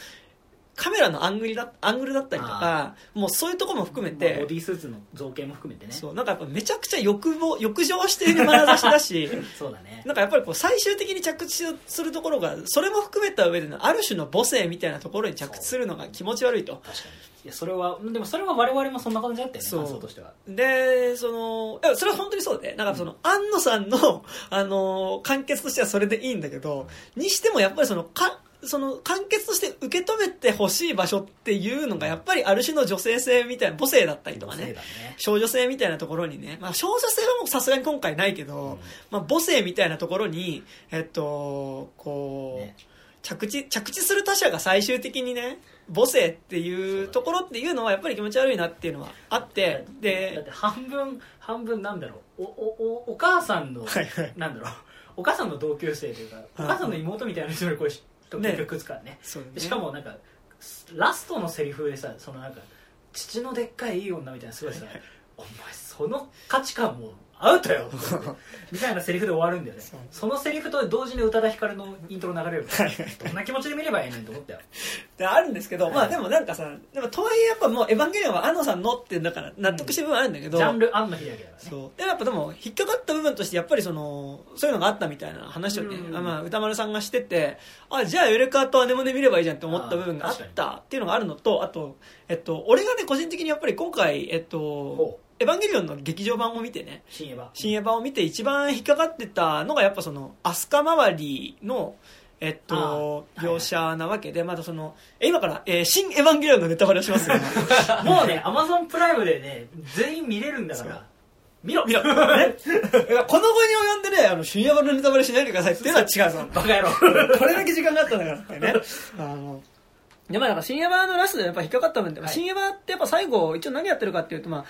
Speaker 1: カメラのアングルだアングルだったりとか、もうそういうところも含め
Speaker 2: まあ
Speaker 1: て
Speaker 2: ボ、ディースーツの造形も含めてね。
Speaker 1: そう、なんかやっぱめちゃくちゃ欲望、欲情している眼差しだし、
Speaker 2: そうだね。
Speaker 1: なんかやっぱりこう最終的に着地するところが、それも含めた上でのある種の母性みたいなところに着地するのが気持ち悪いと。
Speaker 2: 確かに。いやそれはでもそれは我々もそんな感じだったよね。
Speaker 1: そう。
Speaker 2: 感想としては。
Speaker 1: で、その、いやそれは本当にそうで、なんかその、安野さんの、あの、完結としてはそれでいいんだけど、にしてもやっぱりその、か、その、完結として受け止めてほしい場所っていうのが、やっぱりある種の女性性みたいな、母性だったりとかね。
Speaker 2: ね。
Speaker 1: 少女性みたいなところにね、まあ少女性はもうさすがに今回ないけど、
Speaker 2: うん。
Speaker 1: まあ母性みたいなところに、えっと、こう、
Speaker 2: ね。
Speaker 1: 着地、着地する他者が最終的にね、母性っていうところっていうのはやっぱり気持ち悪いなっていうのはあって、
Speaker 2: だっ
Speaker 1: で、
Speaker 2: て半分半分なんだろう。おおおお母さんの、
Speaker 1: はいはい。
Speaker 2: なんだろう。お母さんの同級生というかお母さんの妹みたいな人にこれと
Speaker 1: ね
Speaker 2: 結局くっつからね。
Speaker 1: そうね。
Speaker 2: でしかもなんかラストのセリフでさそのなんか父のでっかいいい女みたいなすごいさ、お前その価値観もアウトよ。みたいなセリフで終わるんだよね。
Speaker 1: そ
Speaker 2: のセリフと同時に宇多田ヒカルのイントロ流れるどんな気持ちで見ればいいねんと思ったよ
Speaker 1: であるんですけど、まあでもなんかさでもとはいえやっぱもう「エヴァンゲリオン」は安野さんのってだから納得してる部分あるんだけど、
Speaker 2: ジャンル庵野秀明だからね。
Speaker 1: そう。でもやっぱでも引っかかった部分としてやっぱりそのそういうのがあったみたいな話をね、
Speaker 2: うん
Speaker 1: あまあ、歌丸さんがしててあじゃあエレカーとアネモネ見ればいいじゃんって思った部分があったっていうのがあるのとあと、えっと、俺がね個人的にやっぱり今回、えっと
Speaker 2: ほ、
Speaker 1: エヴァンゲリオンの劇場版を見てね。
Speaker 2: 新エヴァ。
Speaker 1: 新エヴァを見て一番引っかかってたのがやっぱその飛鳥周りのえっと、描写なわけで、またその、え今から、えー新エヴァンゲリオンのネタバレをしますよ。
Speaker 2: もうねアマゾンプライムでね全員見れるんだから。見ろ。
Speaker 1: 見ろ、ね、この後に及んでね、あの、新エヴァのネタバレしないでくださいっていうのは違うぞ。
Speaker 2: バカ野郎。
Speaker 1: これだけ時間があったんだからってね。あの、で、まあ、だから新エヴァのラストでやっぱ引っかかった部分で、
Speaker 2: はい。
Speaker 1: 新エヴァってやっぱ最後、一応何やってるかっていうと、まあ、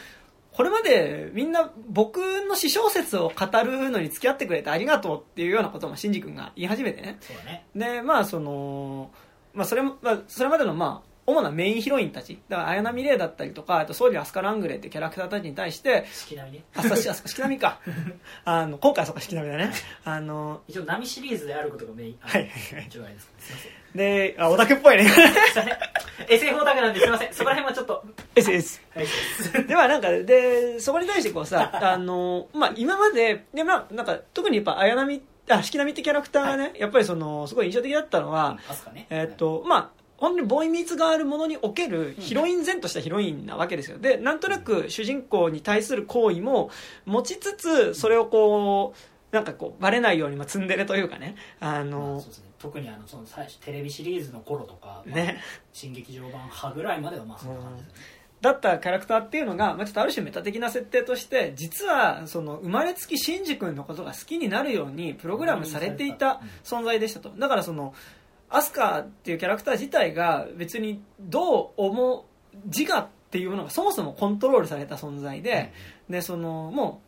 Speaker 1: これまでみんな僕の私小説を語るのに付き合ってくれてありがとうっていうようなこともシンジ君が言い始めてね。
Speaker 2: そうだね。
Speaker 1: で、まあ、その、まあ、それも、まあ、それまでの、まあ、主なメインヒロインたち、だから、綾波レイだったりとか、あと、ソウリアスカラングレーってキャラクターたちに対して、
Speaker 2: 式並みね。
Speaker 1: あ、そうし、あ、四季並みか。あの、今回はそうか、四季並みだね。あの、
Speaker 2: 一応波シリーズであることがメイン。あ
Speaker 1: はいはいはい。
Speaker 2: 一応あれです。すいません
Speaker 1: で、あ、オタクっぽいね。
Speaker 2: SF オタクなんですいません。そこら辺はちょっと。
Speaker 1: SS。
Speaker 2: はい
Speaker 1: ではなんか、で、そこに対してこうさ、あの、まあ、今まで、で、まあ、なんか、特にやっぱ、綾波、あ、四季並みってキャラクターがね、やっぱりその、すごい印象的だったのは、
Speaker 2: アスカね。
Speaker 1: えーっと、まあ、本当にボーイミーツガールものにおけるヒロイン前としたヒロインなわけですよ。で、なんとなく主人公に対する行為も持ちつつ、それをこう、なんかこう、バレないように、まあ、ツンデレというかね、あ
Speaker 2: まあ
Speaker 1: の
Speaker 2: そう、ですね特にあのその最初テレビシリーズの頃とか、まあ
Speaker 1: ね、
Speaker 2: 新劇場版派ぐらいまではまあそんな感じです。ね
Speaker 1: だったキャラクターっていうのが、まあ、ちょっとある種メタ的な設定として実はその生まれつきシンジ君のことが好きになるようにプログラムされていた存在でしたと。だからそのアスカっていうキャラクター自体が別にどう思う自我っていうものがそもそもコントロールされた存在で,、でそのも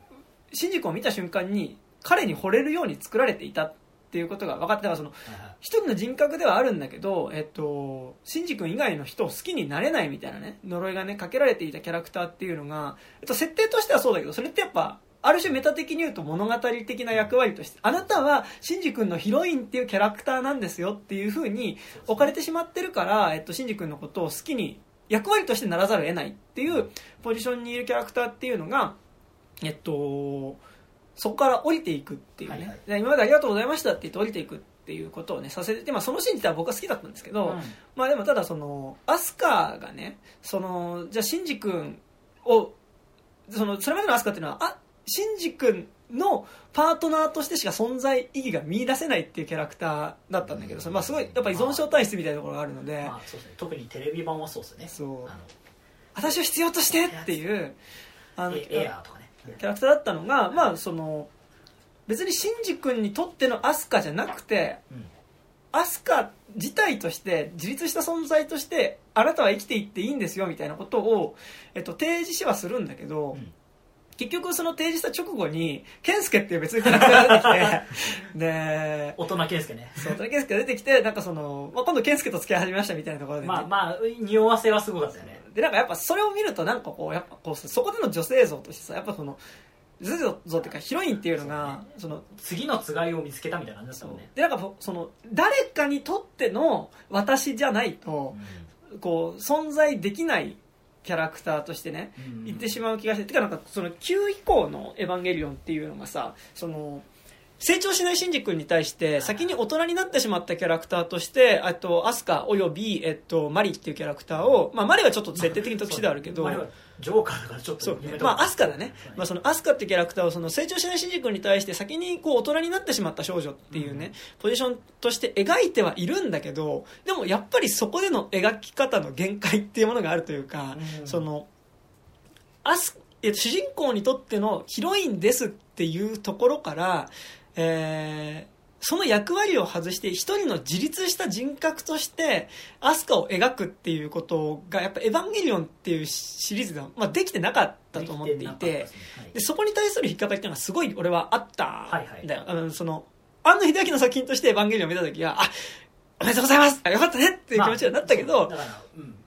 Speaker 1: うシンジ君を見た瞬間に彼に惚れるように作られていたっていうことが分かってだからその一人の人格ではあるんだけど、えっと、シンジ君以外の人を好きになれないみたいなね、呪いがね、かけられていたキャラクターっていうのが、えっと、設定としてはそうだけど、それってやっぱ、ある種メタ的に言うと物語的な役割として、あなたはシンジ君のヒロインっていうキャラクターなんですよっていう風に置かれてしまってるから、えっと、シンジ君のことを好きに、役割としてならざるを得ないっていうポジションにいるキャラクターっていうのが、えっと、そこから降りていくっていうね、
Speaker 2: はいはい。
Speaker 1: で今までありがとうございましたって言って降りていくっていうことをねさせて、まあ、そのシーン自体は僕は好きだったんですけど、
Speaker 2: うん。
Speaker 1: まあでもただそのアスカがねそのじゃあシンジ君をそのそれまでのアスカっていうのはあシンジ君のパートナーとしてしか存在意義が見出せないっていうキャラクターだったんだけど、そのまあ、すごいやっぱ依存症体質みたいなところがあるので、
Speaker 2: まあそうですね。特にテレビ版はそうですね。
Speaker 1: そう。私を必要としてっていうあの
Speaker 2: エエアーとか。ね
Speaker 1: キャラクターだったのが、まあ、その別にシンジ君にとってのアスカじゃなくて
Speaker 2: うん。
Speaker 1: アスカ自体として自立した存在としてあなたは生きていっていいんですよみたいなことを、えっと、提示しはするんだけど、
Speaker 2: うん。
Speaker 1: 結局その提示した直後に健介っていう別のキャラクターが出てきて で
Speaker 2: 大人健介ね。
Speaker 1: そう健介が出てきてなんかその、まあ、今度健介と付き合い始めましたみたいなところで、ね。
Speaker 2: まあまあ匂わせはすごかったよね
Speaker 1: でなんかやっぱそれを見るとなんかこうやっぱこうそこでの女性像としてさやっぱその女性像っていうかヒロインっていうのがその
Speaker 2: 次のつがいを見つけたみたいな感じだったもんね。
Speaker 1: でなんかその誰かにとっての私じゃないとこう存在できないキャラクターとしてね
Speaker 2: うん。
Speaker 1: 言ってしまう気がしててかなんかその9以降の「エヴァンゲリオン」っていうのがさその成長しないシンジ君に対して先に大人になってしまったキャラクターとしてあとアスカおよび、えっと、マリっていうキャラクターを、まあ、マリはちょっと設定的に特殊ではあるけど、
Speaker 2: ジョーカーだからちょっと
Speaker 1: そう。まあ、アスカだね。まあ、そのアスカっていうキャラクターをその成長しないシンジ君に対して先にこう大人になってしまった少女っていうね、
Speaker 2: うん。
Speaker 1: ポジションとして描いてはいるんだけどでもやっぱりそこでの描き方の限界っていうものがあるというか、
Speaker 2: うん。
Speaker 1: そのアスえっと主人公にとってのヒロインですっていうところから、えーその役割を外して一人の自立した人格としてアスカを描くっていうことがやっぱ「エヴァンゲリオン」っていうシリーズでは、まあ、できてなかったと思っていて
Speaker 2: ですね。はい。
Speaker 1: でそこに対する引っかかりっていうのがすごい俺はあった
Speaker 2: はいはい
Speaker 1: んだよ、あのその庵野秀明の作品として「エヴァンゲリオン」を見た時はあおめでとうございます。あよかったねっていう気持ちにはなったけど、
Speaker 2: だからうんだから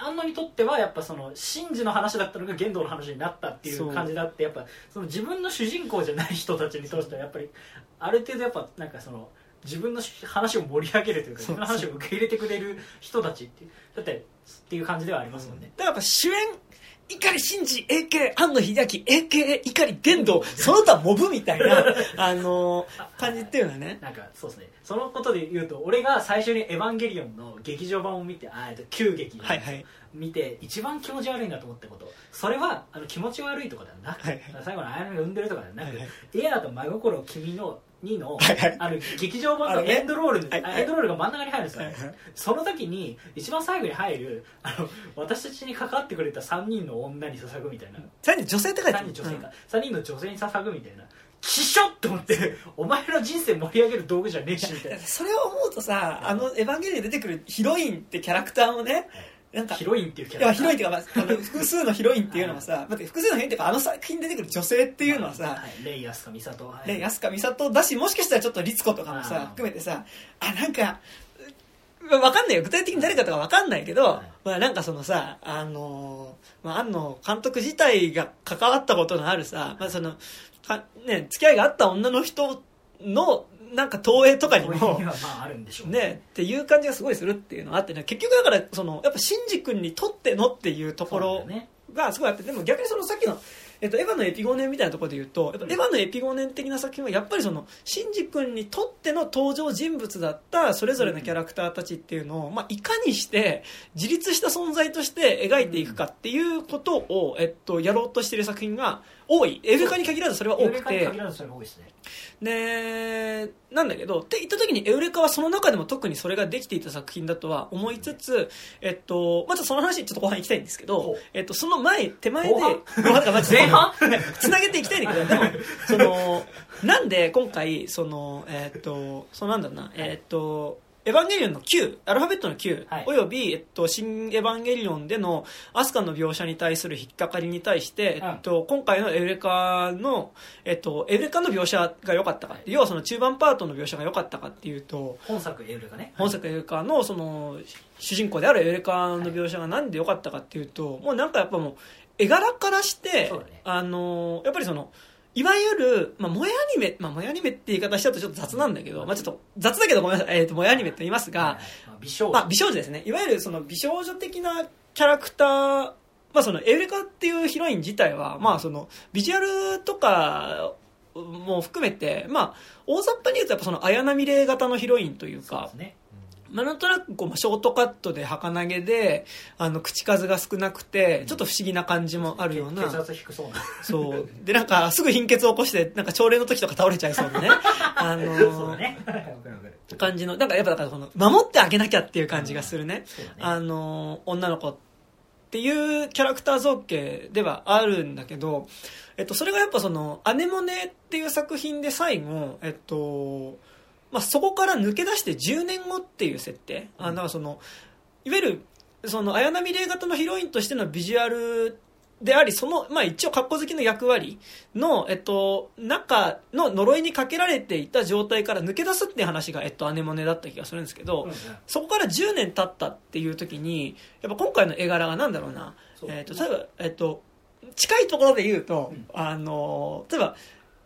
Speaker 2: 安野にとってはやっぱそのシンジの話だったのが玄道の話になったっていう感じだってやっぱその自分の主人公じゃない人たちにとってはやっぱりある程度やっぱなんかその自分の話を盛り上げるというか自
Speaker 1: そう。
Speaker 2: 分の話を受け入れてくれる人たちっていうだってっていう感じではありますもんね、
Speaker 1: だからやっぱ主演碇シンジ AK 庵野秀明 AK 碇玄道その他モブみたいな あの感じっていうのはね
Speaker 2: なんかそうですね。そのことで言うと俺が最初に「エヴァンゲリオン」の劇場版を見てあえっと旧劇
Speaker 1: はいはい。
Speaker 2: 見て一番気持ち悪いなと思ったこと。それはあの気持ち悪いとかではなくて、
Speaker 1: はいはい。
Speaker 2: 最後の綾波が産んでるとかではなく、
Speaker 1: はいはい。
Speaker 2: エアーと真心君の2の,、あの劇場版のエンドロールエンドロールが真ん中に入るんですよ、その時に一番最後に入るあの私たちに関わってくれた3人の女に捧ぐみたいな。
Speaker 1: さらに女性って書いてあ
Speaker 2: 3
Speaker 1: る
Speaker 2: 人女性か、3人の女性に捧ぐみたいな。きしょって思ってお前の人生盛り上げる道具じゃねえしみたいな。
Speaker 1: それを思うとさあの「エヴァンゲリオン」に出てくるヒロインってキャラクターもねなんか
Speaker 2: ヒロインっていうキャ
Speaker 1: いや
Speaker 2: ラクター
Speaker 1: ヒロインっていうか、まあ、あの複数のヒロインっていうのはさ、待って複数のヒロインっていうかあの作品に出てくる女性っていうのはさ、
Speaker 2: はい、レイヤスかミサト、はい。
Speaker 1: ね、安香美里だしもしかしたらちょっと律子とかもさ含めてさあなんかうわかんないよ。具体的に誰かとかわかんないけど、
Speaker 2: はい。
Speaker 1: まあなんかそのさあのーまあ庵野監督自体が関わったことのあるさ、まあそのかね付き合いがあった女の人のなんか投影とかにも
Speaker 2: にはまああるんでしょう
Speaker 1: ね。っていう感じがすごいするっていうのがあってね結局だからそのやっぱシンジ君にとってのっていうところがすごいあってでも逆にそのさっきの、えっと、エヴァのエピゴーネンみたいなところで言うとやっぱエヴァのエピゴーネン的な作品はやっぱりそのシンジ君にとっての登場人物だったそれぞれのキャラクターたちっていうのを、まあ、いかにして自立した存在として描いていくかっていうことを、えっと、やろうとしている作品が多い。エウレカに限らずそれは多くて。
Speaker 2: 限らずそれが多いですね。
Speaker 1: でなんだけどって言った時にエウレカはその中でも特にそれができていた作品だとは思いつつ、えっと、まずその話ちょっと後半行きたいんですけ
Speaker 2: ほ
Speaker 1: ど
Speaker 2: う、
Speaker 1: えっと、その前手前で
Speaker 2: 前半？
Speaker 1: つなげていきたいんだけどでもそのなんで今回そのえっとそうなんだろうなえっとエヴァンゲリオンの Q、アルファベットの Q、
Speaker 2: はい。
Speaker 1: および、えっと、新エヴァンゲリオンでのアスカの描写に対する引っかかりに対して、えっと、今回のエウレカの、えっと、エウレカの描写が良かったかって、要はその中盤パートの描写が良かったかっていうと、
Speaker 2: 本作エウレカね。
Speaker 1: 本作エウレカのその主人公であるエウレカの描写がなんで良かったかっていうと、もうなんかやっぱもう絵柄からして、
Speaker 2: そうだね。
Speaker 1: あのやっぱりそのいわゆる、まあ、萌えアニメ、まあ、萌えアニメって言い方しちゃうとちょっと雑なんだけど、まあ、ちょっと雑だけどごめんなさい、えーと萌えアニメと言いますが、
Speaker 2: はいまあ美少女。
Speaker 1: まあ、美少女ですね。いわゆるその美少女的なキャラクター、まあ、そのエウレカっていうヒロイン自体は、まあ、そのビジュアルとかも含めて、まあ、大雑把に言うとやっぱその綾波レイ型のヒロインというか
Speaker 2: そうね
Speaker 1: まあ、なんとなくこう、まあ、ショートカットで儚げであの口数が少なくてちょっと不思議な感じもあるような。
Speaker 2: 血圧低そうな。
Speaker 1: そう。でなんかすぐ貧血を起こしてなんか朝礼の時とか倒れちゃいそうなね。あの
Speaker 2: そうだね。
Speaker 1: 感じのなんかやっぱだからこの守ってあげなきゃっていう感じがするね、
Speaker 2: そうだね。
Speaker 1: あの女の子っていうキャラクター造形ではあるんだけど、えっと、それがやっぱその「アネモネ」っていう作品で最後、えっとまあ、そこから抜け出して10年後っていう設定、あだからそのいわゆるその綾波レイ型のヒロインとしてのビジュアルでありその、まあ、一応格好好きの役割の、えっと、中の呪いにかけられていた状態から抜け出すっていう話が、えっと、アネモネだった気がするんですけど、
Speaker 2: うんうん。
Speaker 1: そこから10年経ったっていう時にやっぱ今回の絵柄がなんだろうな、
Speaker 2: そう。
Speaker 1: えっと例えば、えっと、近いところで言うと、
Speaker 2: うん。
Speaker 1: あの例えば、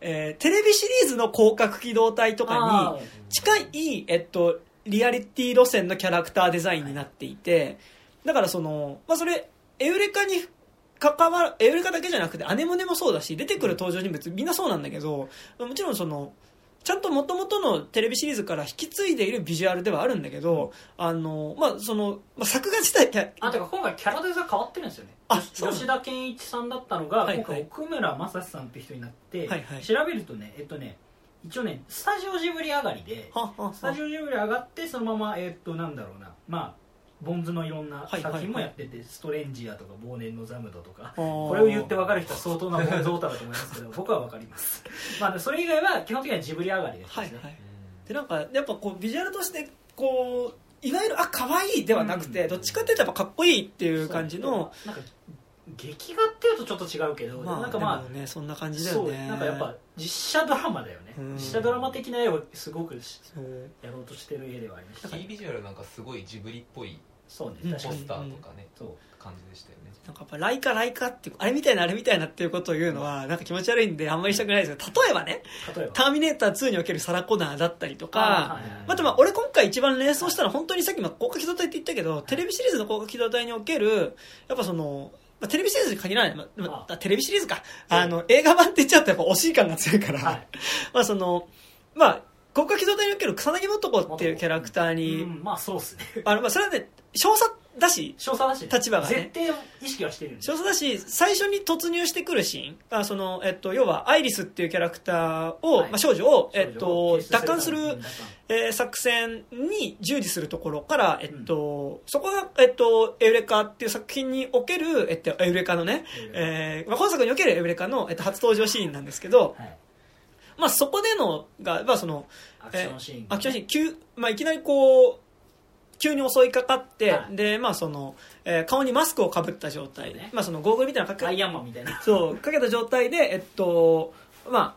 Speaker 1: えーテレビシリーズの広角機動隊とか
Speaker 2: あ
Speaker 1: に近い、えっと、リアリティ路線のキャラクターデザインになっていて、だからその、まあ、それエウレカに関わるエウレカだけじゃなくてアネモネもそうだし出てくる登場人物みんなそうなんだけどもちろんそのちゃんと元々のテレビシリーズから引き継いでいるビジュアルではあるんだけど、あのまあそのまあ、作画自体
Speaker 2: あてか今回キャラデザ変わってるんですよね。
Speaker 1: あ
Speaker 2: 吉田健一さんだったのが、
Speaker 1: はいはい。
Speaker 2: 今回奥村正史さんって人になって、
Speaker 1: はいはい。
Speaker 2: 調べるとねえっとね一応ねスタジオジブリ上がりで
Speaker 1: ははは。
Speaker 2: スタジオジブリ上がってそのままえっとなんだろうな。まあボンズのいろんな作品もやってて、ストレンジアとか忘年のザムドとか
Speaker 1: こ
Speaker 2: これを言って分かる人は相当なボンズオタだと思いますけど 僕は分かります。まあそれ以外は基本的にはジブリ上がりですね、
Speaker 1: はいはい。でなんかやっぱこうビジュアルとしてこういわゆるあ可愛いではなくて、
Speaker 2: うん。
Speaker 1: どっちかっていうとやっぱかっこいいっていう感じの
Speaker 2: なんか劇画っていうとちょっっと違うけど、
Speaker 1: まあ
Speaker 2: なんかまあ
Speaker 1: ねそんな感じだよ
Speaker 2: そう
Speaker 1: ね
Speaker 2: なんかやっぱ実写ドラマだよね、
Speaker 1: うん。
Speaker 2: 実写ドラマ的な絵をすごくやろうとしてる絵ではありました
Speaker 3: キービジュアルなんかすごいジブリっぽい
Speaker 2: そうね
Speaker 1: うん。
Speaker 2: 確かに。
Speaker 3: ポスターとかね、
Speaker 2: そう
Speaker 3: 感じでしたよね。
Speaker 1: なんかやっぱライカライカっていうあれみたいなあれみたいなっていうことを言うのはなんか気持ち悪いんであんまりしたくないですけど例えばね
Speaker 2: 例えば？
Speaker 1: ターミネーター2におけるサラ・コナーだったりとか、あとまあ俺今回一番連想したのは本当にさっきも高架機動隊って言ったけど、テレビシリーズの高架機動隊における、やっぱその、まあ、テレビシリーズに限らない、まあまあ、テレビシリーズか、あの、映画版って言っちゃうとやっぱ惜しい感が強いから、
Speaker 2: はい。
Speaker 1: まあその、まあ、高架機動隊における草薙素子っていうキャラクターに、
Speaker 2: うんまあそうっすね。
Speaker 1: あの、まあそれはね、少佐だし、
Speaker 2: 少佐だしね。
Speaker 1: 立場がね。
Speaker 2: 絶対意識はしてるんで
Speaker 1: 少佐だし、最初に突入してくるシーン、あその、えっと、要は、アイリスっていうキャラクターを、
Speaker 2: はい。
Speaker 1: まあ、少女を、えっと奪還するえー作戦に従事するところから、えっと、そこが、えっと、エウレカっていう作品における、えっと、エウレカのね、えーまあ、本作におけるエウレカの、えっと、初登場シーンなんですけど、
Speaker 2: はい。
Speaker 1: まあ、そこでのが、まあ、その、
Speaker 2: アクションシーン
Speaker 1: アクションシーン、急、まあ、いきなりこう、急に襲いかかって、
Speaker 2: はい。
Speaker 1: で、まあ、その、えー顔にマスクをかぶった状態で、
Speaker 2: ね。
Speaker 1: まあ、その、ゴーグルみたいなのかけ
Speaker 2: アイアンマンみたいな。
Speaker 1: そう、かけた状態で、えっと、ま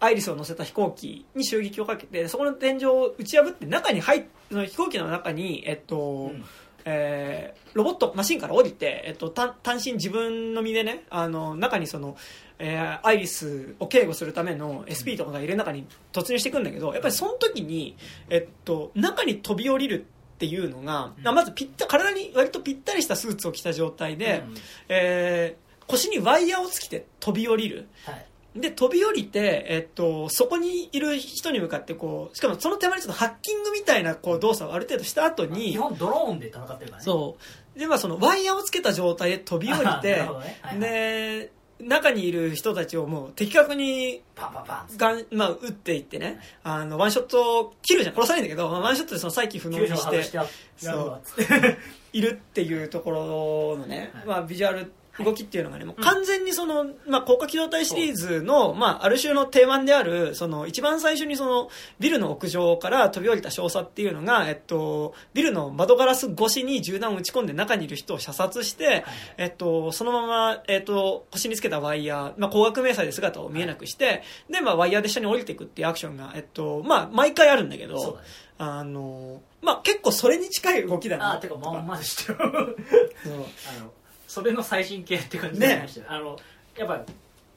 Speaker 1: あ、アイリスを乗せた飛行機に襲撃をかけて、そこの天井を打ち破って中に入っその飛行機の中に、えっと、
Speaker 2: うん。
Speaker 1: えーロボット、マシンから降りて、えっと、単単身自分の身でね、あの、中にその、えーアイリスを警護するための SP とかが入れる中に突入していくんだけど、やっぱりその時に、えっと、中に飛び降りるっていうのが、
Speaker 2: うん。
Speaker 1: あまずぴった、体に割とぴったりしたスーツを着た状態で、
Speaker 2: うん。
Speaker 1: えー腰にワイヤーをつけて飛び降りる。
Speaker 2: はい。
Speaker 1: で、飛び降りて、えっと、そこにいる人に向かって、こう、しかもその手前にちょっとハッキングみたいな、こう、動作をある程度した後に
Speaker 2: 基、本ドローンで戦ってるからね。
Speaker 1: そう。で、まあ、その、ワイヤーをつけた状態で飛び降り
Speaker 2: な
Speaker 1: て
Speaker 2: ね。はいはい。
Speaker 1: で、中にいる人たちをもう的確に
Speaker 2: パンパンパン
Speaker 1: まあ、撃っていってね、あの、ワンショット切るじゃん、殺さないんだけど、ワンショットでその再起不能にして
Speaker 2: を外してややるわっつって。
Speaker 1: いるっていうところのね、
Speaker 2: はい。
Speaker 1: まあ、ビジュアル動きっていうのがね、もう完全にその、まあ、高架機動隊シリーズの、まあ、ある種の定番である、その、一番最初にその、ビルの屋上から飛び降りた少佐っていうのが、えっと、ビルの窓ガラス越しに銃弾を撃ち込んで中にいる人を射殺して、えっと、そのまま、えっと、腰につけたワイヤー、まあ、高額迷彩で姿を見えなくして、で、まあ、ワイヤーで下に降りていくっていうアクションが、えっと、まあ、毎回あるんだけどあの、まあ、結構それに近い動きだな
Speaker 2: ああてかまんまでしたよ
Speaker 1: そう。
Speaker 2: あのそれの最新形って感じでありました。よあのやっぱ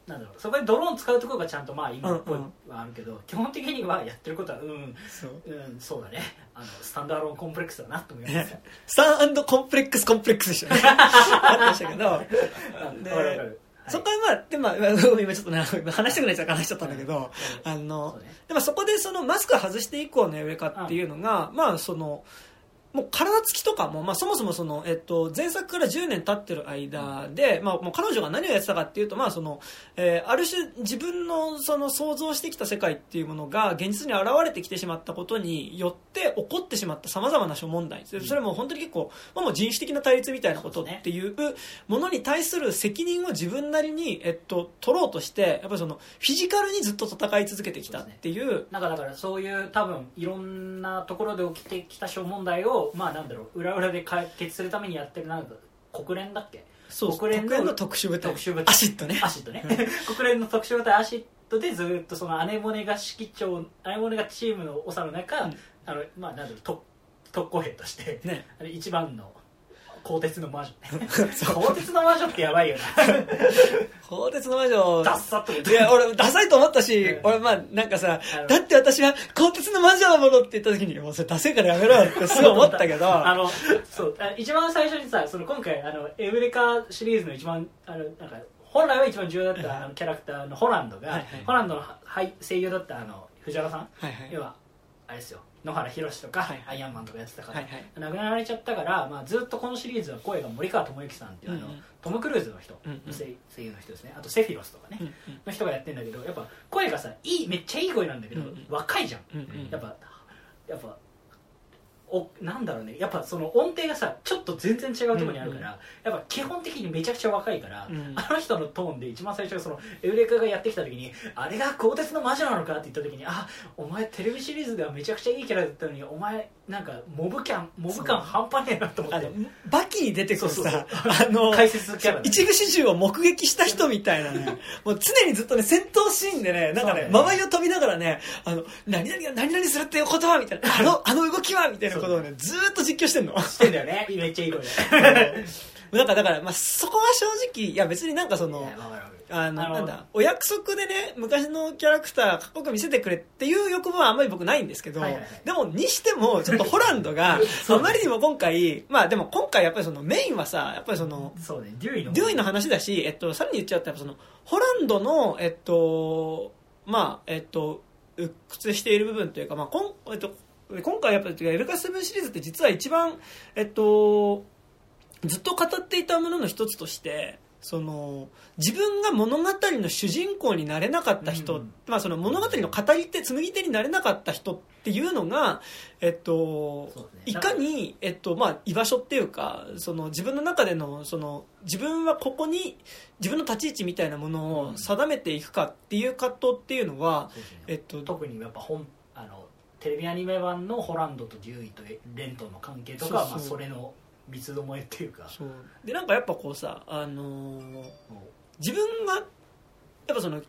Speaker 2: なんだろうそこでドローン使うところがちゃんとまあ今っぽいはあるけど、基本的にはやってることはうん
Speaker 1: そう。
Speaker 2: うんそうだね。あのスタンドアローンコンプレックスだなと思いました
Speaker 1: スタンコンプレックスコンプレックスでし たね。ありましたけど、で
Speaker 2: わかるわかる。
Speaker 1: そこからまあ、でまあ、今ちょっとね、話したくない人が話しちゃったんだけど、あ
Speaker 2: そ
Speaker 1: の
Speaker 2: うね、
Speaker 1: でもそこでそのマスク外して以降のエウレカっていうのが、まあその、もう体つきとかも、まあ、そもそもその、えっと、前作から10年経ってる間で、まあ、もう彼女が何をやってたかっていうと、まあそのえーある種自分のその想像してきた世界っていうものが現実に現れてきてしまったことによって起こってしまったさまざまな諸問題。それも本当に結構、まあ、もう人種的な対立みたいなことっていうものに対する責任を自分なりに、えっと、取ろうとしてやっぱりそのフィジカルにずっと戦い続けてきたっていう。
Speaker 2: なんかだからそういう多分いろんなところで起きてきた小問題をまあなんだろう裏裏で解決するためにやってるなんか国連だっけ？
Speaker 1: そう
Speaker 2: 国連の
Speaker 1: 国連の特殊部隊。
Speaker 2: 特殊部隊。
Speaker 1: アシッドね。
Speaker 2: アシッドね。国連の特殊部隊アシッドでずっとそのアネモネが指揮長アネモネがチームの長の中、
Speaker 1: うん。
Speaker 2: あのまあなんだろう特特攻兵として、
Speaker 1: ね。
Speaker 2: あれ一番の鋼鉄の魔女ね。鋼鉄の魔女ってやばいよな。
Speaker 1: 鋼鉄の魔女。
Speaker 2: ダッサッと
Speaker 1: いや、俺、ダサいと思ったし
Speaker 2: うん、
Speaker 1: 俺、まあ、なんかさだって私は、鋼鉄の魔女なものって言った時に、もうそれダセいからやめろよってすごい思ったけど、
Speaker 2: あのそうあ一番最初にさその今回あのエウレカシリーズの一番あのなんか本来は一番重要だったあのキャラクターのホランドが、
Speaker 1: はいはい。
Speaker 2: ホランドのはい声優だったあの藤原さん、
Speaker 1: はいはい。
Speaker 2: 要はあれですよ野原ひろしとか、
Speaker 1: はいはい。
Speaker 2: アイアンマンとかやってたから、
Speaker 1: はいはい。
Speaker 2: 亡くなられちゃったから、まあ、ずっとこのシリーズは声が森川智之さんっていうあの、
Speaker 1: うんうん。
Speaker 2: トム・クルーズの人、
Speaker 1: うんうん。
Speaker 2: 声声優の人ですね。あとセフィロスとかね、
Speaker 1: うん。
Speaker 2: の人がやってんだけどやっぱ声がさいいめっちゃいい声なんだけど、
Speaker 1: うんうん。
Speaker 2: 若いじゃん。
Speaker 1: うんうん。
Speaker 2: やっぱやっぱおなんだろうね。やっぱその音程がさちょっと全然違うところにあるから、やっぱ基本的にめちゃくちゃ若いから、
Speaker 1: うん。
Speaker 2: あの人のトーンで一番最初そのエウレカがやってきた時にあれが鋼鉄の魔女なのかって言った時にあお前テレビシリーズではめちゃくちゃいいキャラだったのにお前なんかモブ感モブ感半端ねえなと思って。
Speaker 1: バキに出てくるさあの
Speaker 2: 解説キャラね
Speaker 1: 一部始終を目撃した人みたいなね。もう常にずっとね戦闘シーンでねなんかね
Speaker 2: ね。
Speaker 1: 周りを飛びながらねあの何々が何々するっていうことはみたいな。あのあの動きはみたいなことをねずーっと実況してんの。
Speaker 2: してんだよね。めっちゃいい声で
Speaker 1: なんかだから、まあ、そこは正直いや別になんかそのあのなんだお約束でね昔のキャラクターかっこよく見せてくれっていう欲望はあんまり僕ないんですけど、
Speaker 2: はいはいはい。
Speaker 1: でもにしてもちょっとホランドが あまりにも今回まあでも今回やっぱりそのメインはさやっぱりその
Speaker 2: そうねデューイの。
Speaker 1: デューイの話だし、えっと、さらに言っちゃったらそのホランドのえっとまあえっと鬱屈している部分というか、まあこんえっと、今回やっぱりエウレカセブンシリーズって実は一番えっとずっと語っていたものの一つとしてその自分が物語の主人公になれなかった人、
Speaker 2: うん。
Speaker 1: まあ、その物語の語り手紡ぎ手になれなかった人っていうのが、えっと
Speaker 2: ね。
Speaker 1: いかに、えっとまあ、居場所っていうかその自分の中でのその自分はここに自分の立ち位置みたいなものを定めていくかっていう葛藤っていうのは、
Speaker 2: そうですね。
Speaker 1: えっと、
Speaker 2: 特にやっぱ本あのテレビアニメ版のホランドとデューイとレントの関係とか
Speaker 1: そ
Speaker 2: まあ、それの三つどもえっていうか。
Speaker 1: そう。でなんかやっぱこうさ、あのー
Speaker 2: も
Speaker 1: 自分がやっぱその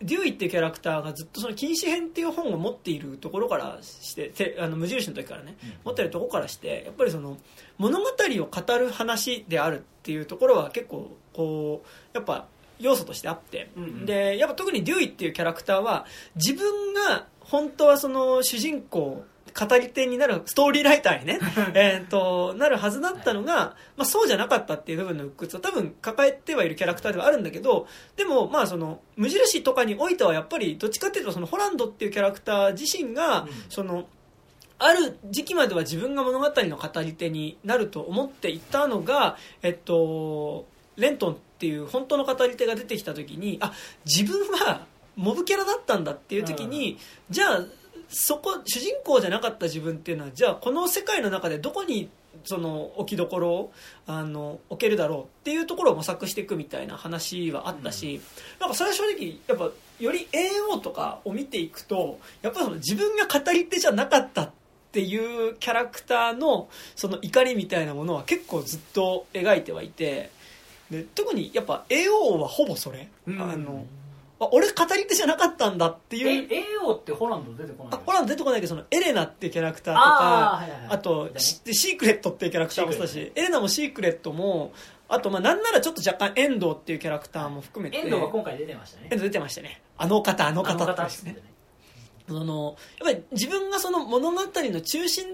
Speaker 1: デューイっていうキャラクターがずっとその禁止編っていう本を持っているところからしててあの無印の時からね
Speaker 2: う
Speaker 1: 持ってるところからしてやっぱりその物語を語る話であるっていうところは結構こうやっぱ要素としてあって、
Speaker 2: うんうん。
Speaker 1: でやっぱ特にデューイっていうキャラクターは自分が本当はその主人公語り手になるストーリーライターにね えーとなるはずだったのが、まあ、そうじゃなかったっていう部分の鬱屈は多分抱えてはいるキャラクターではあるんだけどでもまあその無印とかにおいてはやっぱりどっちかっていうとそのホランドっていうキャラクター自身が、
Speaker 2: うん。
Speaker 1: そのある時期までは自分が物語の語り手になると思っていたのが、えっと、レントンっていう本当の語り手が出てきた時にあ自分はモブキャラだったんだっていう時に、じゃあそこ主人公じゃなかった自分っていうのはじゃあこの世界の中でどこにその置きどころをあの置けるだろうっていうところを模索していくみたいな話はあったし、なんかそれは正直やっぱより AO とかを見ていくとやっぱりその自分が語り手じゃなかったっていうキャラクターのその怒りみたいなものは結構ずっと描いてはいてで特にやっぱ AO はほぼそれ、
Speaker 2: うん。
Speaker 1: あのあ俺語り手じゃなかったんだっていう。
Speaker 2: え AO ってホランド出てこない
Speaker 1: あホランド出てこないけどそのエレナっていうキャラクターとか
Speaker 2: はいはいはい。
Speaker 1: あとシシークレットっていうキャラクターもそうだしエレナもシークレットもあとまあなんならちょっと若干遠藤っていうキャラクターも含めて。
Speaker 2: 遠藤が今回出てましたね。
Speaker 1: 遠藤出てましたね。あの方あの方ってですね。そのやっぱり自分がその物語の中心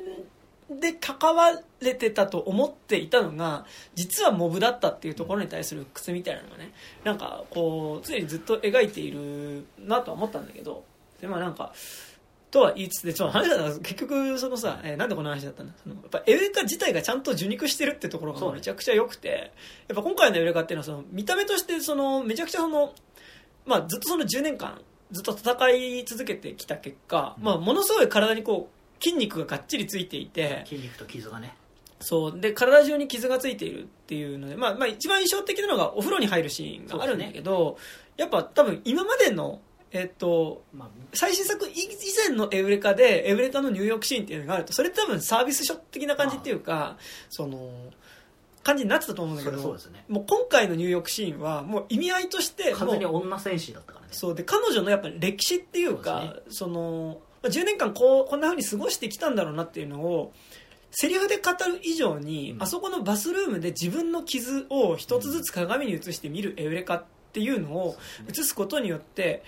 Speaker 1: で関われてたと思っていたのが実はモブだったっていうところに対する屈みたいなのがねなんかこう常にずっと描いているなとは思ったんだけどでまあなんかとは言いつつでちょっと話だから結局そのさ、えーなんでこの話だったんだ。そのやっぱエウレカ自体がちゃんと受肉してるってところがめちゃくちゃ良くてやっぱ今回のエウレカっていうのはその見た目としてそのめちゃくちゃその、まあ、ずっとその10年間ずっと戦い続けてきた結果、まあ、ものすごい体にこう筋肉ががっちりついていて
Speaker 2: 筋肉と傷がね。
Speaker 1: そう。で体中に傷がついているっていうので、まあまあ、一番印象的なのがお風呂に入るシーンがあるんだけど、やっぱ多分今までの、えっと
Speaker 2: まあ
Speaker 1: 最新作以以前のエウレカでエウレカの入浴シーンっていうのがあるとそれって多分サービスショット的な感じっていうかその感じになってたと思うんだけど
Speaker 2: ね。
Speaker 1: もう今回の入浴シーンはもう意味合いとして
Speaker 2: 完全に女戦士だったからね。
Speaker 1: そう。で彼女のやっぱり歴史っていうか
Speaker 2: そう
Speaker 1: そのまあ10年間こうこんな風に過ごしてきたんだろうなっていうのをセリフで語る以上に、
Speaker 2: うん。
Speaker 1: あそこのバスルームで自分の傷を一つずつ鏡に映して見るエウレカっていうのを映すことによって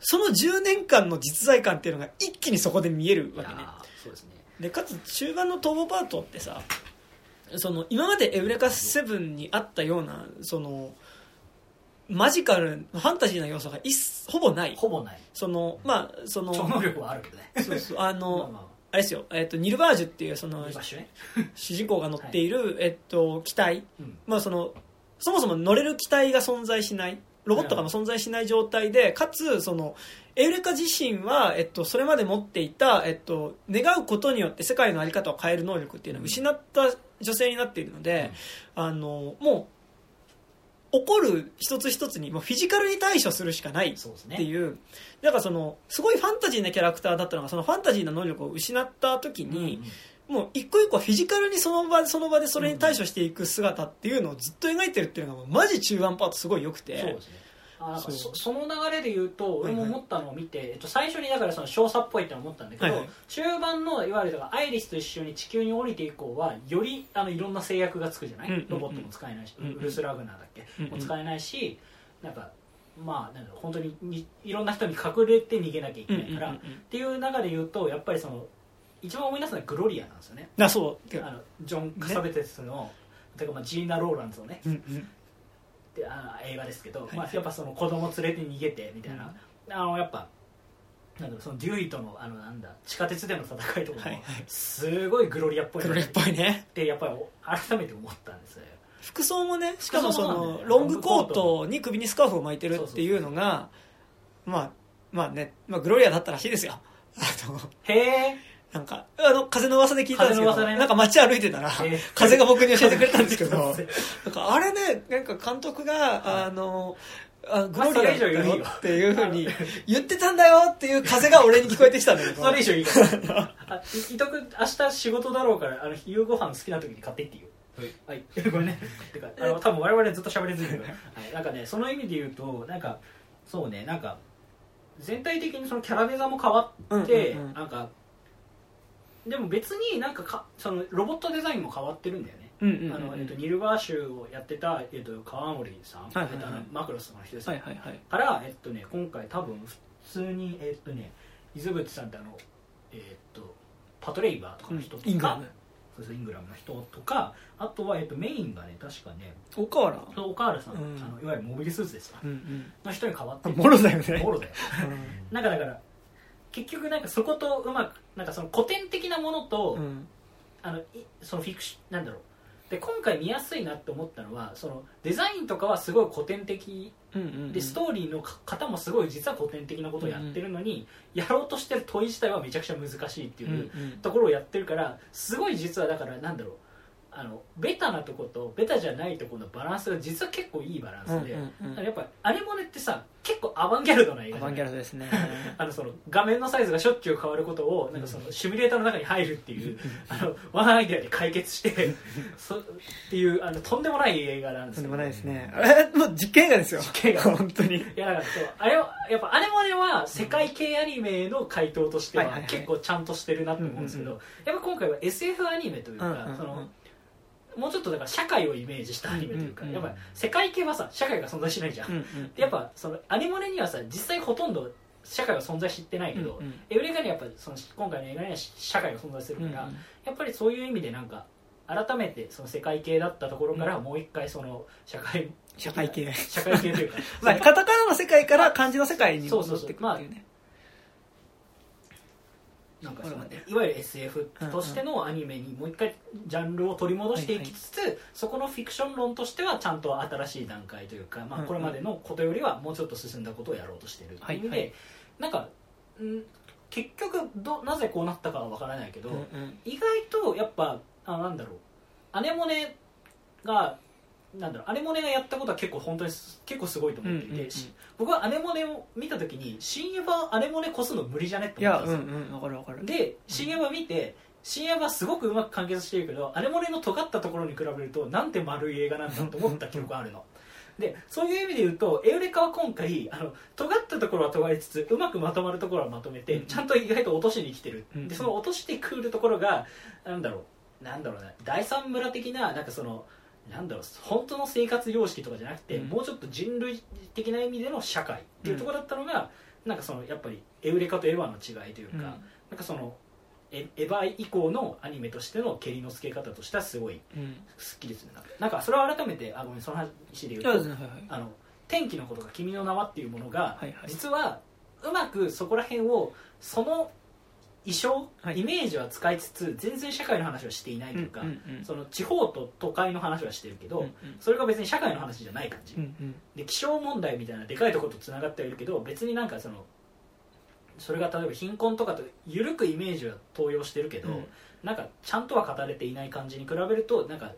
Speaker 1: その10年間の実在感っていうのが一気にそこで見えるわけね。
Speaker 2: ですね。
Speaker 1: でかつ中盤の逃亡パートってさその今までエウレカ7にあったようなそのマジカルファンタジーな要素が一ほぼない。
Speaker 2: ほぼない。
Speaker 1: そのまあその
Speaker 2: 超能力はあるけどね。
Speaker 1: そうそうあの、
Speaker 2: まあま
Speaker 1: あ。れですよ、えっとニルバージュっていうその主人公が乗っている、えっと機体、
Speaker 2: うん。
Speaker 1: まあそのそもそも乗れる機体が存在しないロボットが存在しない状態で、かつそのエウレカ自身は、えっと、それまで持っていた、えっと、願うことによって世界の在り方を変える能力っていうのを失った女性になっているので、あのもう起こる一つ一つにもうフィジカルに対処するしかないっていうだからそのすごいファンタジーなキャラクターだったのがそのファンタジーな能力を失った時に、もう一個一個フィジカルにその場その場でそれに対処していく姿っていうのをずっと描いてるっていうのがマジ中盤パートすごい良くて
Speaker 2: そうですねあ
Speaker 1: そう。
Speaker 2: そその流れで言うと
Speaker 1: はいはい。
Speaker 2: 俺も思ったのを見て、えっと、最初にだからその少佐っぽいって思ったんだけど、
Speaker 1: はいはい。
Speaker 2: 中盤のいわゆるアイリスと一緒に地球に降りて以降はよりあのいろんな制約がつくじゃない、
Speaker 1: うんうんうん。
Speaker 2: ロボットも使えないし、
Speaker 1: うんうん。
Speaker 2: ウルスラグナーだっけ、
Speaker 1: うんうん
Speaker 2: も使えないしなんかまあなんだろう本当ににいろんな人に隠れて逃げなきゃいけないから、
Speaker 1: うんうんうんうん。
Speaker 2: っていう中で言うとやっぱりその一番思い出すのはグロリアなんですよね。
Speaker 1: あそう。
Speaker 2: あのジョン・カサベテスの、てかまあジーナ・ローランズのね。
Speaker 1: うんうん
Speaker 2: であの映画ですけど、
Speaker 1: はい。
Speaker 2: まあ、やっぱその子供連れて逃げてみたいな、あのやっぱなんだろうそのデュイとのあのなんだ地下鉄での戦いとかもすごいグロリアっぽいなっ
Speaker 1: 黒いっぽいね。
Speaker 2: てやっぱり改めて思ったんですよ。
Speaker 1: 服装もねしかもそのロングコートに首にスカーフを巻いてるっていうのがまあまあね、まあ、グロリアだったらしいですよ。
Speaker 2: へえ
Speaker 1: なんかあの風の噂で聞いたんですけど、なんか街歩いてたら、
Speaker 2: え
Speaker 1: 風が僕に教えてくれたんですけどなんかあれねなんか監督が、あのあグ
Speaker 2: まあ
Speaker 1: ロリアだ
Speaker 2: それ以上言うよ。
Speaker 1: よっていうふうに言ってたんだよっていう風が俺に聞こえてきたんだけど。
Speaker 2: それ以上 いいから伊藤君明日仕事だろうからあの夕ご飯好きな時に買っていっていい。よはい、ごめんね。てか、あの、多分我々ずっと喋りずに、はい、なんかね、その意味で言うと、なんか、そうね、なんか、全体的にそのキャラデザも変わって、
Speaker 1: うんうんうん。
Speaker 2: なんか、でも別になんかか、そのロボットデザインも変わってるんだよね。
Speaker 1: うんうんうん
Speaker 2: あの、えっと、ニルバーシュをやってた、えっと、川森さん、
Speaker 1: はいはいはい。
Speaker 2: えっとあのマクロスの人です
Speaker 1: はいはいはい。
Speaker 2: から、えっとね、今回多分普通に、えっとね、伊豆淵さんってあの、えっと、パトレイバーとかの人とか、
Speaker 1: イングラム。
Speaker 2: そうそうイングラムの人とかあとは、えっと、メインがね確かね
Speaker 1: 岡原
Speaker 2: そう岡原さん、
Speaker 1: うん。
Speaker 2: あのいわゆるモビルスーツですわ。
Speaker 1: うんうん。
Speaker 2: の人に変わって
Speaker 1: あモロだよね。
Speaker 2: モロだよ。なんかだから結局なんかそことうまくなんかその古典的なものと、
Speaker 1: うん。
Speaker 2: あのいそのフィクシなんだろう。で今回見やすいなって思ったのはそのデザインとかはすごい古典的
Speaker 1: うんうんうん。
Speaker 2: でストーリーのか方もすごい実は古典的なことをやってるのに、やろうとしてる問い自体はめちゃくちゃ難しいっていう
Speaker 1: うんうん。
Speaker 2: ところをやってるからすごい実はだからなんだろうあのベタなとことベタじゃないとこのバランスが実は結構いいバランスで、
Speaker 1: うんうんうん。
Speaker 2: やっぱアネモネってさ結構アバンギャルドな映画
Speaker 1: アバンギャルドですね。
Speaker 2: あのその画面のサイズがしょっちゅう変わることをなんかそのシミュレーターの中に入るっていうあのワンアイデアで解決して そっていうあのとんでもない映画なんですよ。
Speaker 1: とんでもないですね。あれもう実験映画ですよ。
Speaker 2: 実験映画。
Speaker 1: 本当に。
Speaker 2: いやだからそうあれはやっぱアネモネは世界系アニメの回答としては結構ちゃんとしてるなと思うんですけど、
Speaker 1: うん
Speaker 2: やっぱ今回は SF アニメというか、
Speaker 1: うんうんうん。
Speaker 2: そのもうちょっとだから社会をイメージしたアニメというか、
Speaker 1: うんうん
Speaker 2: やっぱ世界系はさ社会が存在しないじゃん、
Speaker 1: うんうん
Speaker 2: でやっぱそのアニモネにはさ実際ほとんど社会は存在してないけど、
Speaker 1: うんうん。
Speaker 2: エウレカにはやっぱその今回の映画には社会が存在するから、
Speaker 1: うんうん。
Speaker 2: やっぱりそういう意味でなんか改めてその世界系だったところからもう一回その社会
Speaker 1: 社会系。
Speaker 2: 社会系というか。
Speaker 1: まあカタカナの世界から漢字の世界に戻っていくっていうね
Speaker 2: なんかそのいわゆる SF としてのアニメにもう一回ジャンルを取り戻していきつつ、そこのフィクション論としてはちゃんと新しい段階というか、まあ、これまでのことよりはもうちょっと進んだことをやろうとしているっていう意味で、
Speaker 1: はいはい
Speaker 2: なんかん結局どなぜこうなったかは分からないけど、
Speaker 1: うんうん。
Speaker 2: 意外とやっぱあなんだろう。アネモネがなんだろうアネモネがやったことは結構本当にす結構すごいと思っていて、
Speaker 1: うんうんうん。
Speaker 2: し僕はアネモネを見た時に新エヴァアネモネ越すの無理じゃねって思ったんですよ、
Speaker 1: うんわかるわかる。
Speaker 2: で新エヴァ見て新エヴァすごくうまく完結してるけどアネモネの尖ったところに比べるとなんて丸い映画なんだと思った記憶があるの。でそういう意味で言うとエウレカは今回あの尖ったところは尖りつつうまくまとまるところはまとめて、
Speaker 1: うん
Speaker 2: ちゃんと意外と落としに来てる、
Speaker 1: うん
Speaker 2: でその落としてくるところがなんだろうなんだろうね第三村的ななんかそのなんだろう本当の生活様式とかじゃなくて、
Speaker 1: うん。
Speaker 2: もうちょっと人類的な意味での社会っていうところだったのが、なんかそのやっぱりエウレカとエヴァの違いというか、
Speaker 1: うん。
Speaker 2: なんかそのエエヴァ以降のアニメとしての蹴りのつけ方としてはすごい
Speaker 1: うん。
Speaker 2: すっきりするな。なんかそれを改めてあごめんその話で言う
Speaker 1: いや
Speaker 2: と
Speaker 1: ですねはいはい。
Speaker 2: あの天気のことが「君の名は」っていうものが、
Speaker 1: はいはい。
Speaker 2: 実はうまくそこら辺をその衣装、
Speaker 1: はい。
Speaker 2: イメージは使いつつ全然社会の話はしていないというか、
Speaker 1: うんうんうん。
Speaker 2: その地方と都会の話はしてるけど、
Speaker 1: うんうん。
Speaker 2: それが別に社会の話じゃない感じ、
Speaker 1: うんうん。
Speaker 2: で気象問題みたいなでかいところとつながってはいるけど別になんかそのそれが例えば貧困とかと緩くイメージは登用してるけど、
Speaker 1: うん。
Speaker 2: なんかちゃんとは語れていない感じに比べるとなんか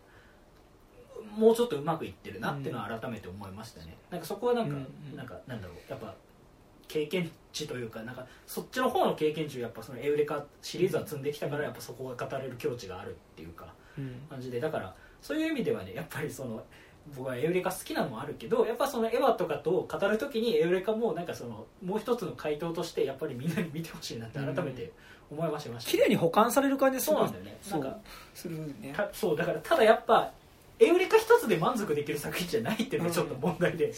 Speaker 2: もうちょっとうまくいってるなっていうのは改めて思いましたね、なんかそこはなんか、
Speaker 1: うん。
Speaker 2: なんかなんだろう。やっぱ経験値というかなんかそっちの方の経験値をやっぱそのエウレカシリーズは積んできたからやっぱそこが語れる境地があるっていうか
Speaker 1: うん。
Speaker 2: 感じでだからそういう意味ではねやっぱりその僕はエウレカ好きなのもあるけどやっぱそのエヴァとかと語る時にエウレカもなんかそのもう一つの回答としてやっぱりみんなに見てほしいなって改めて思いました、
Speaker 1: 綺麗に保管される感じ
Speaker 2: そうなんだよね。
Speaker 1: そ
Speaker 2: なんか
Speaker 1: う。するね。
Speaker 2: たそうだからただやっぱエウレカ一つで満足できる作品じゃないっていうのがちょっと問題で、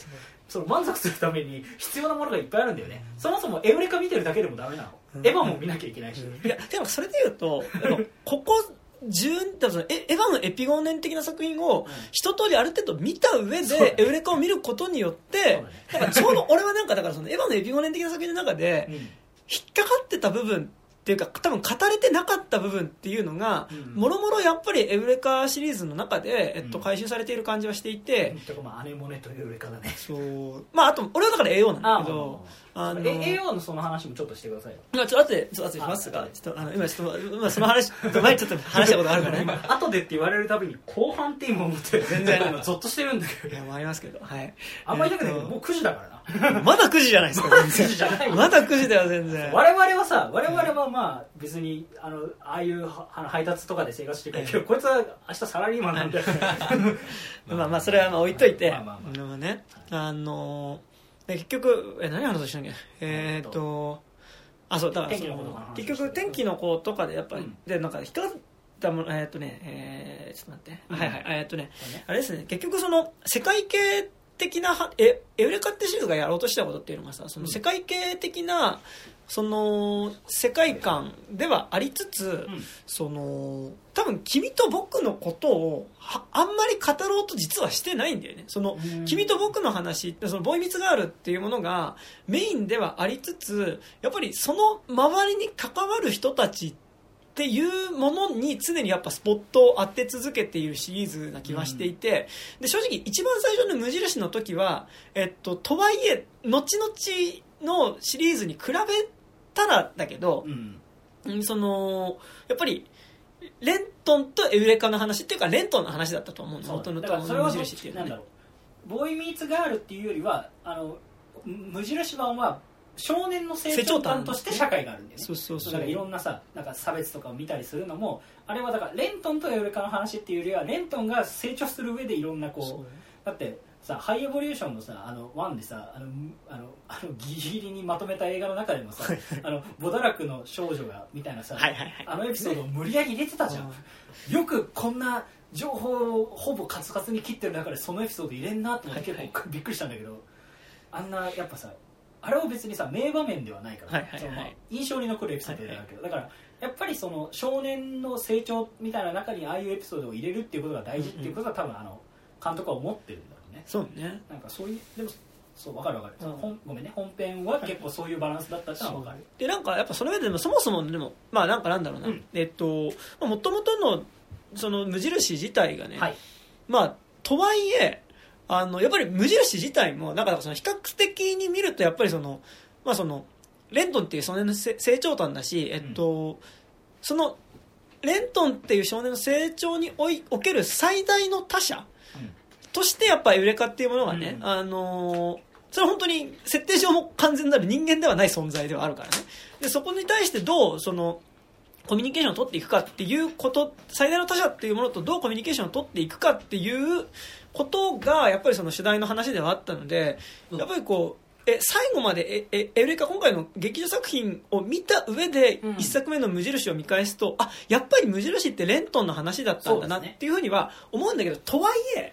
Speaker 2: その満足するために必要なものがいっぱいあるんだよね、そもそもエウレカ見てるだけでもダメなの、
Speaker 1: うん。
Speaker 2: エヴァも見なきゃいけないし、
Speaker 1: いやでもそれで言うとあの ここ10多分エエヴァのエピゴーネン的な作品を一通りある程度見た上でエウレカを見ることによってだからちょうど俺はなんかだからそのエヴァのエピゴーネン的な作品の中で
Speaker 2: うん。
Speaker 1: 引っかかってた部分っていうか多分語れてなかった部分っていうのが
Speaker 2: うん。
Speaker 1: もろもろやっぱりエウレカシリーズの中で、えっと、
Speaker 2: うん。
Speaker 1: 回収されている感じはしていて、
Speaker 2: とかまあ姉モネというエウレカだね。
Speaker 1: そう。まああと俺はだから AO なんだけどあの
Speaker 2: AO のその話もちょっとしてくださいよ。
Speaker 1: まあちょっと後でちょっと後でしますがちょっとあの今ちょっと今その話前にちょっと話したことあるからね。
Speaker 2: 今後でって言われるたびに後半って今思って
Speaker 1: 全然。
Speaker 2: 今ゾッとしてるんだけど。
Speaker 1: いやもうありますけど。はい。
Speaker 2: あんまり言いたくないけど
Speaker 1: えっと
Speaker 2: もう9時だからな
Speaker 1: まだ9時じゃないですか。全然
Speaker 2: 9時じゃない。よ
Speaker 1: まだ9時だよ全然。
Speaker 2: 我々はさ我々はまあ別にあのああいう配達とかで生活してるけど、こいつは明日サラリーマンなんだよ。
Speaker 1: まあまあそれはまあ置いといて。
Speaker 2: まあまあまあ。
Speaker 1: まあねあので結局え何話したっけ？えーっとあそうだから結局天気の子とかでやっぱり、
Speaker 2: うん。
Speaker 1: でなんか引ったものえーっとねえーちょっと待って、はいはい。えーっとねあれですね結局その世界系的なはえエウレカってシリーズがやろうとしたことっていうのがさその世界系的なその世界観ではありつつ、
Speaker 2: うん。
Speaker 1: その多分君と僕のことをはあんまり語ろうと実はしてないんだよね。その
Speaker 2: うん。
Speaker 1: 君と僕の話ってそのボーイミツガールっていうものがメインではありつつやっぱりその周りに関わる人たちっていうものに常にやっぱスポットを当て続けているシリーズな気はしていて、で正直一番最初の無印の時は、えっと、とはいえ後々のシリーズに比べたらだけど
Speaker 2: う、ん。
Speaker 1: うんそのやっぱりレントンとエウレカの話っていうかレントンの話だったと思うの
Speaker 2: そう。
Speaker 1: 元々
Speaker 2: だからそれは
Speaker 1: 無印っていうのはね。
Speaker 2: ボーイミーツガールっていうよりはあの無印版は少年の成長感として社会があるんだよね。
Speaker 1: そうそうそう。
Speaker 2: だからいろんなさなんか差別とかを見たりするのもあれはだからレントンとエウレカの話っていうよりはレントンが成長する上でいろんなこうだってさハイエボリューションのさあの1でさあのあのあのギリギリにまとめた映画の中でもさあのボダラクの少女がみたいなさ、
Speaker 1: はい
Speaker 2: あのエピソードを無理やり入れてたじゃん、よくこんな情報をほぼカツカツに切ってる中でそのエピソード入れんなって思って
Speaker 1: はい
Speaker 2: 結構びっくりしたんだけどあんなやっぱさあれは別にさ名場面ではないから、
Speaker 1: はいはいはい。
Speaker 2: 印象に残るエピソードであるけど、だからやっぱりその少年の成長みたいな中にああいうエピソードを入れるっていうことが大事っていうことが多分あの監督は思ってるんだろうね。
Speaker 1: そうね。
Speaker 2: なんかそういうでもそう分かる分かる、
Speaker 1: うん。
Speaker 2: 本ごめんね本編は結構そういうバランスだったってのは分かる。
Speaker 1: でなんかやっぱその上ででもそもそもでもまあなんかなんだろうな、
Speaker 2: うん。
Speaker 1: えっともともとのその無印自体がね、
Speaker 2: はい。
Speaker 1: まあとはいえあのやっぱり無印自体もなんかその比較的に見るとやっぱりそのまあそのレントンっていう少年のせ成長端だしえっと、そのレントンっていう少年の成長においおける最大の他者としてやっぱエウレカっていうものがね、
Speaker 2: うん。
Speaker 1: あのーそれは本当に設定上も完全なる人間ではない存在ではあるからね。でそこに対してどうそのコミュニケーションを取っていくかっていうこと最大の他者っていうものとどうコミュニケーションを取っていくかっていうことがやっぱりその主題の話ではあったので、
Speaker 2: うん。
Speaker 1: やっぱりこうえ最後までええエウレカ今回の劇場作品を見た上で
Speaker 2: うん。
Speaker 1: 一作目の無印を見返すと、あやっぱり無印ってレントンの話だったんだなっていうふうには思うんだけどとはいえ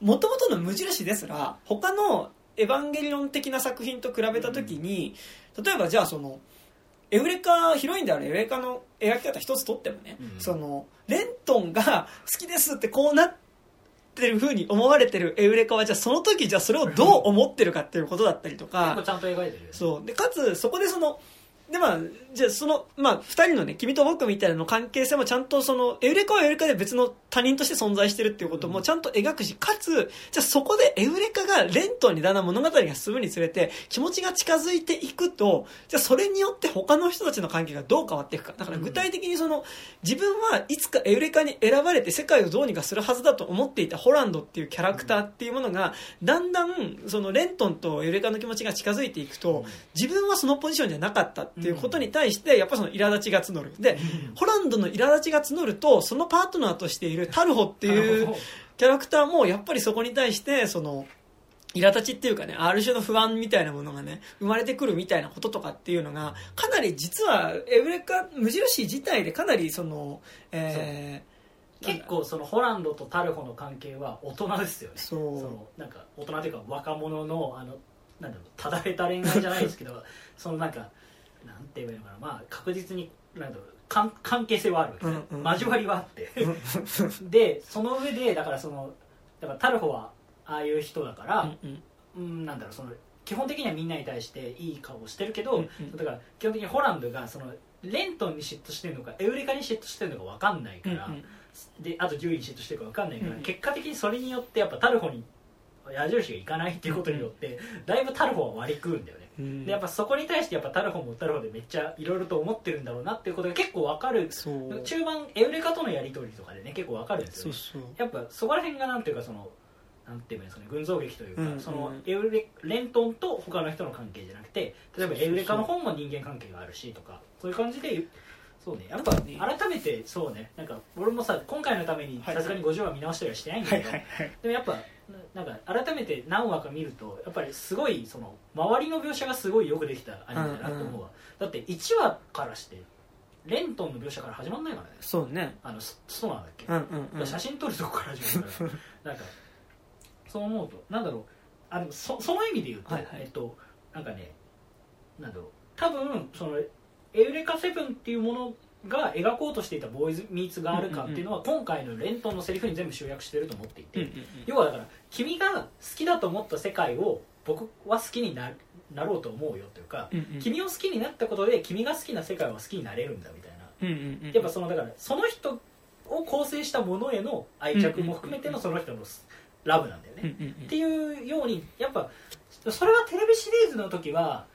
Speaker 1: もともとの無印ですら他のエヴァンゲリオン的な作品と比べた時に、例えばじゃあそのエウレカヒロインであるエウレカの描き方一つとってもね、
Speaker 2: うん。
Speaker 1: そのレントンが好きですってこうなってる風に思われてるエウレカはじゃあその時じゃあそれをどう思ってるかっていうことだったりとか。
Speaker 2: 結構ちゃんと描いてる
Speaker 1: そう。でかつそこでそのでまあじゃあそのまあ二人のね君と僕みたいなの関係性もちゃんとそのエウレカはエウレカで別の他人として存在してるっていうこともちゃんと描くしかつじゃあそこでエウレカがレントンにだんだん物語が進むにつれて気持ちが近づいていくとじゃあそれによって他の人たちの関係がどう変わっていくか。だから具体的にその自分はいつかエウレカに選ばれて世界をどうにかするはずだと思っていたホランドっていうキャラクターっていうものがだんだんそのレントンとエウレカの気持ちが近づいていくと自分はそのポジションじゃなかったっていうことに対してやっぱその苛立ちが募る。でホランドの苛立ちが募るとそのパートナーとしているタルホっていうキャラクターもやっぱりそこに対してその苛立ちっていうかねある種の不安みたいなものがね生まれてくるみたいなこととかっていうのがかなり実はエウレカ無印自体でかなりそのえー
Speaker 2: 結構そのホランドとタルホの関係は大人ですよね。
Speaker 1: そう。
Speaker 2: のなんか大人というか若者のあのなんだろうただれた恋愛じゃないですけど そのなんかなんて言えばいいのかな。まあ確実になんだろう関関係性はあるわけですね、
Speaker 1: うんうん
Speaker 2: 交わりはあって。でその上でだからそのだからタルホはああいう人だから、
Speaker 1: うんうん。
Speaker 2: うん、なんだろうその基本的にはみんなに対していい顔をしてるけど、
Speaker 1: うんうん。
Speaker 2: だから基本的にホランドがそのレントンに嫉妬してるのかエウレカに嫉妬してるのか分かんないから、
Speaker 1: うんうん。
Speaker 2: であと10位に嫉妬してるか分かんないから、
Speaker 1: うん
Speaker 2: 結果的にそれによってやっぱタルホに矢印がいかないっていうことによって、だいぶタルホは割り食うんだよね、
Speaker 1: うん
Speaker 2: でやっぱそこに対してやっぱタルホもタルホでめっちゃいろいろと思ってるんだろうなっていうことが結構分かる。中盤エウレカとのやり取りとかでね結構分かるんですよね。やっぱそこら辺がなんていうかそのなんていうんですかね群像劇というか、
Speaker 1: うんうん。
Speaker 2: そのエウレレントンと他の人の関係じゃなくて例えばエウレカの方も人間関係があるしとかそういう感じでそうね。やっぱ
Speaker 1: なんかね。
Speaker 2: 改めてそうね。なんか俺もさ今回のために
Speaker 1: はい
Speaker 2: さすがに50話見直したりはしてないんだけど、
Speaker 1: はい
Speaker 2: でもやっぱななんか改めて何話か見るとやっぱりすごいその周りの描写がすごいよくできたアニメだなと思うわ、だって1話からしてレントンの描写から始まんないからね。
Speaker 1: そうね。
Speaker 2: あのスストナーだっけ、
Speaker 1: うんうんうん。
Speaker 2: 写真撮るとこから始まるから。なんかそう思うとなんだろう。あでもそその意味で言うと、
Speaker 1: はいはい。
Speaker 2: えっとなんかねなんだろう。多分そのエウレカセブンっていうものが描こうとしていたボーイズ・ミーツ・ガール感っていうのは今回のレントンのセリフに全部集約してると思っていて、要はだから君が好きだと思った世界を僕は好きにななろうと思うよというか、君を好きになったことで君が好きな世界は好きになれるんだみたいな。やっぱそのだからその人を構成したものへの愛着も含めてのその人のラブなんだよね、っていうようにやっぱそれはテレビシリーズの時は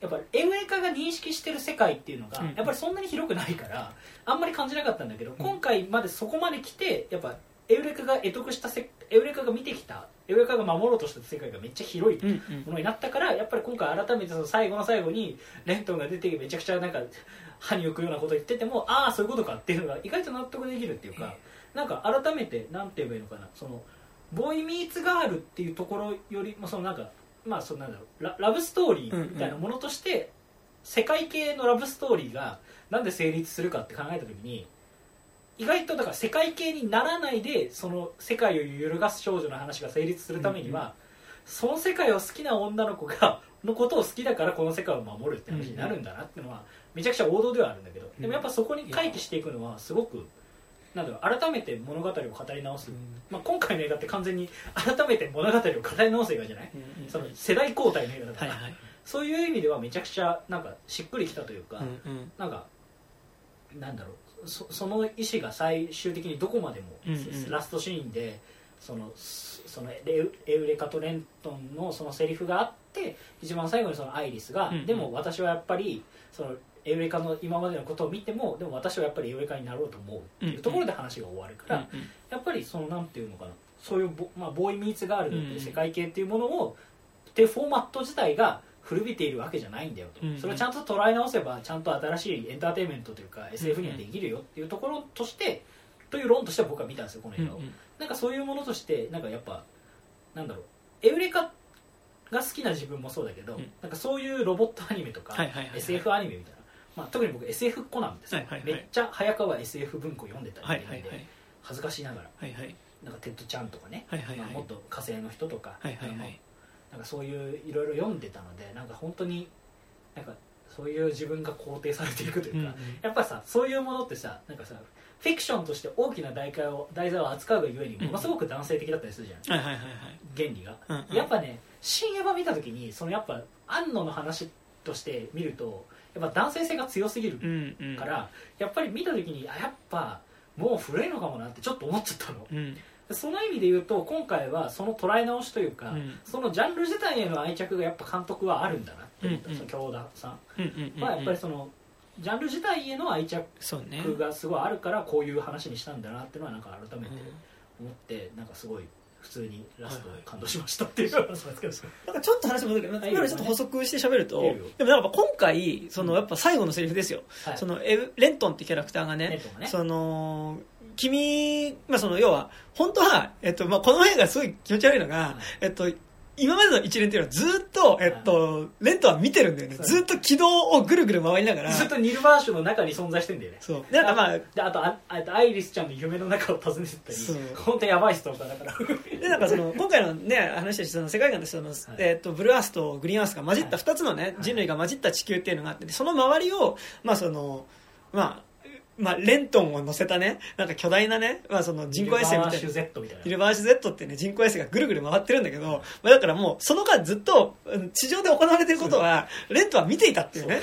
Speaker 2: やっぱエウレカが認識してる世界っていうのが
Speaker 1: うん。
Speaker 2: やっぱりそんなに広くないからあんまり感じなかったんだけど今回までそこまで来てやっぱエウレカが得得したせエウレカが見てきたエウレカが守ろうとした世界がめっちゃ広いものになったからやっぱり今回改めてその最後の最後にレントンが出てめちゃくちゃなんか歯に浮くようなこと言っててもああそういうことかっていうのが意外と納得できるっていうかなんか改めてなんて言えばいいのかな。そのボーイ・ミーツ・ガールっていうところよりもそのなんかまあそのなんだろうララブストーリーみたいなものとして、世界系のラブストーリーがなんで成立するかって考えた時に意外とだから世界系にならないでその世界を揺るがす少女の話が成立するためには、その世界を好きな女の子がのことを好きだからこの世界を守るって話になるんだなっていうのはめちゃくちゃ王道ではあるんだけど、でもやっぱそこに回帰していくのはすごくなんだろう改めて物語を語り直す、まあ、今回の映画って完全に改めて物語を語り直す映画じゃない、
Speaker 1: うんうん
Speaker 2: その世代交代の映画だから、
Speaker 1: はいはい。
Speaker 2: そういう意味ではめちゃくちゃなんかしっくりきたというか、
Speaker 1: うんうん。
Speaker 2: なんかなんだろうそその意思が最終的にどこまでも、
Speaker 1: うんうん。
Speaker 2: ラストシーンでそのそそのエウレカとレントンのそのセリフがあって一番最後にそのアイリスが、
Speaker 1: うんうん。
Speaker 2: でも私はやっぱりそのエウレカの今までのことを見てもでも私はやっぱりエウレカになろうと思うっていうところで話が終わるから、やっぱりそのなんていうのかなそういうボ,、まあ、ボーイ・ミーツ・ガールドっていう世界系っていうものを、っていうフォーマット自体が古びているわけじゃないんだよと、それをちゃんと捉え直せばちゃんと新しいエンターテインメントというか SF にはできるよっていうところとして、という論として僕は見たんですよこの映画を、なんかそういうものとしてなんかやっぱなんだろうエウレカが好きな自分もそうだけど、
Speaker 1: うん。
Speaker 2: なんかそういうロボットアニメとか、SF アニメみたいな、まあ、特に僕 SF コナンですよ、
Speaker 1: はいはいはい。
Speaker 2: めっちゃ早川 SF 文庫読んでたり
Speaker 1: はいはいはい。
Speaker 2: 恥ずかしながら。
Speaker 1: はいはい。
Speaker 2: なんかテッド・チャンとかね、
Speaker 1: はいはいはい。
Speaker 2: まあ、もっと火星の人とか、
Speaker 1: はいはいはい。
Speaker 2: なんかそういういろいろ読んでたのでなんか本当になんかそういう自分が肯定されていくというか、
Speaker 1: うんうん。
Speaker 2: やっぱさそういうものってさなんかさフィクションとして大きな題材を題材を扱うがゆえにものすごく男性的だったりするじゃん、
Speaker 1: はいはいはいはい。
Speaker 2: 原理が、
Speaker 1: うんうん。
Speaker 2: やっぱね新エヴァ見た時にそのやっぱ安野の話として見るとやっぱ男性性が強すぎる
Speaker 1: うんうん。
Speaker 2: から、やっぱり見た時にあやっぱもう古いのかもなってちょっと思っちゃったの。
Speaker 1: うん。
Speaker 2: その意味で言うと今回はその捉え直しというか、
Speaker 1: うん。
Speaker 2: そのジャンル自体への愛着がやっぱ監督はあるんだなって思った、
Speaker 1: うんうん。
Speaker 2: その京田さん。
Speaker 1: うんうんうん
Speaker 2: はやっぱりそのジャンル自体への愛着がすごいあるからこういう話にしたんだなっていうのはなんか改めて思ってなんかすごい普通にラスト感動しましたっていう。話なんですけど
Speaker 1: なんかちょっと話戻るけど、
Speaker 2: はい。
Speaker 1: 今のちょっと補足して喋ると、でもなんか今回、そのやっぱ最後のセリフですよ。
Speaker 2: はい。
Speaker 1: そのエブレントンってキャラクターがねその君、まあその要は本当はえっとまあこの映画すごい気持ち悪いのが、
Speaker 2: い。
Speaker 1: えっと今までの一連っていうのはずっと、えっと、レントンは見てるんだよね。ずっと軌道をぐるぐる回りながら。
Speaker 2: ずっとニルバーシュの中に存在してんだよね。
Speaker 1: そう。でなんかまあ、
Speaker 2: であとああとアイリスちゃんの夢の中を訪ねてったり。本当やばいストーカーだから。
Speaker 1: でなんかその今回のね話としてその世界観としてその、えっとブルーアースとグリーンアースが混じった
Speaker 2: はい
Speaker 1: 2つのね、人類が混じった地球っていうのがあってでその周りをまあそのまあまあ、レントンを乗せたね、なんか巨大なね、まあその人工衛星みたいな。
Speaker 2: ニルバーシュ。Z みたいな。
Speaker 1: イルバーシュ Z ってね、人工衛星がぐるぐる回ってるんだけど、まあ、だからもう、その間ずっと、うん地上で行われてることは、レントンは見ていたっていうね、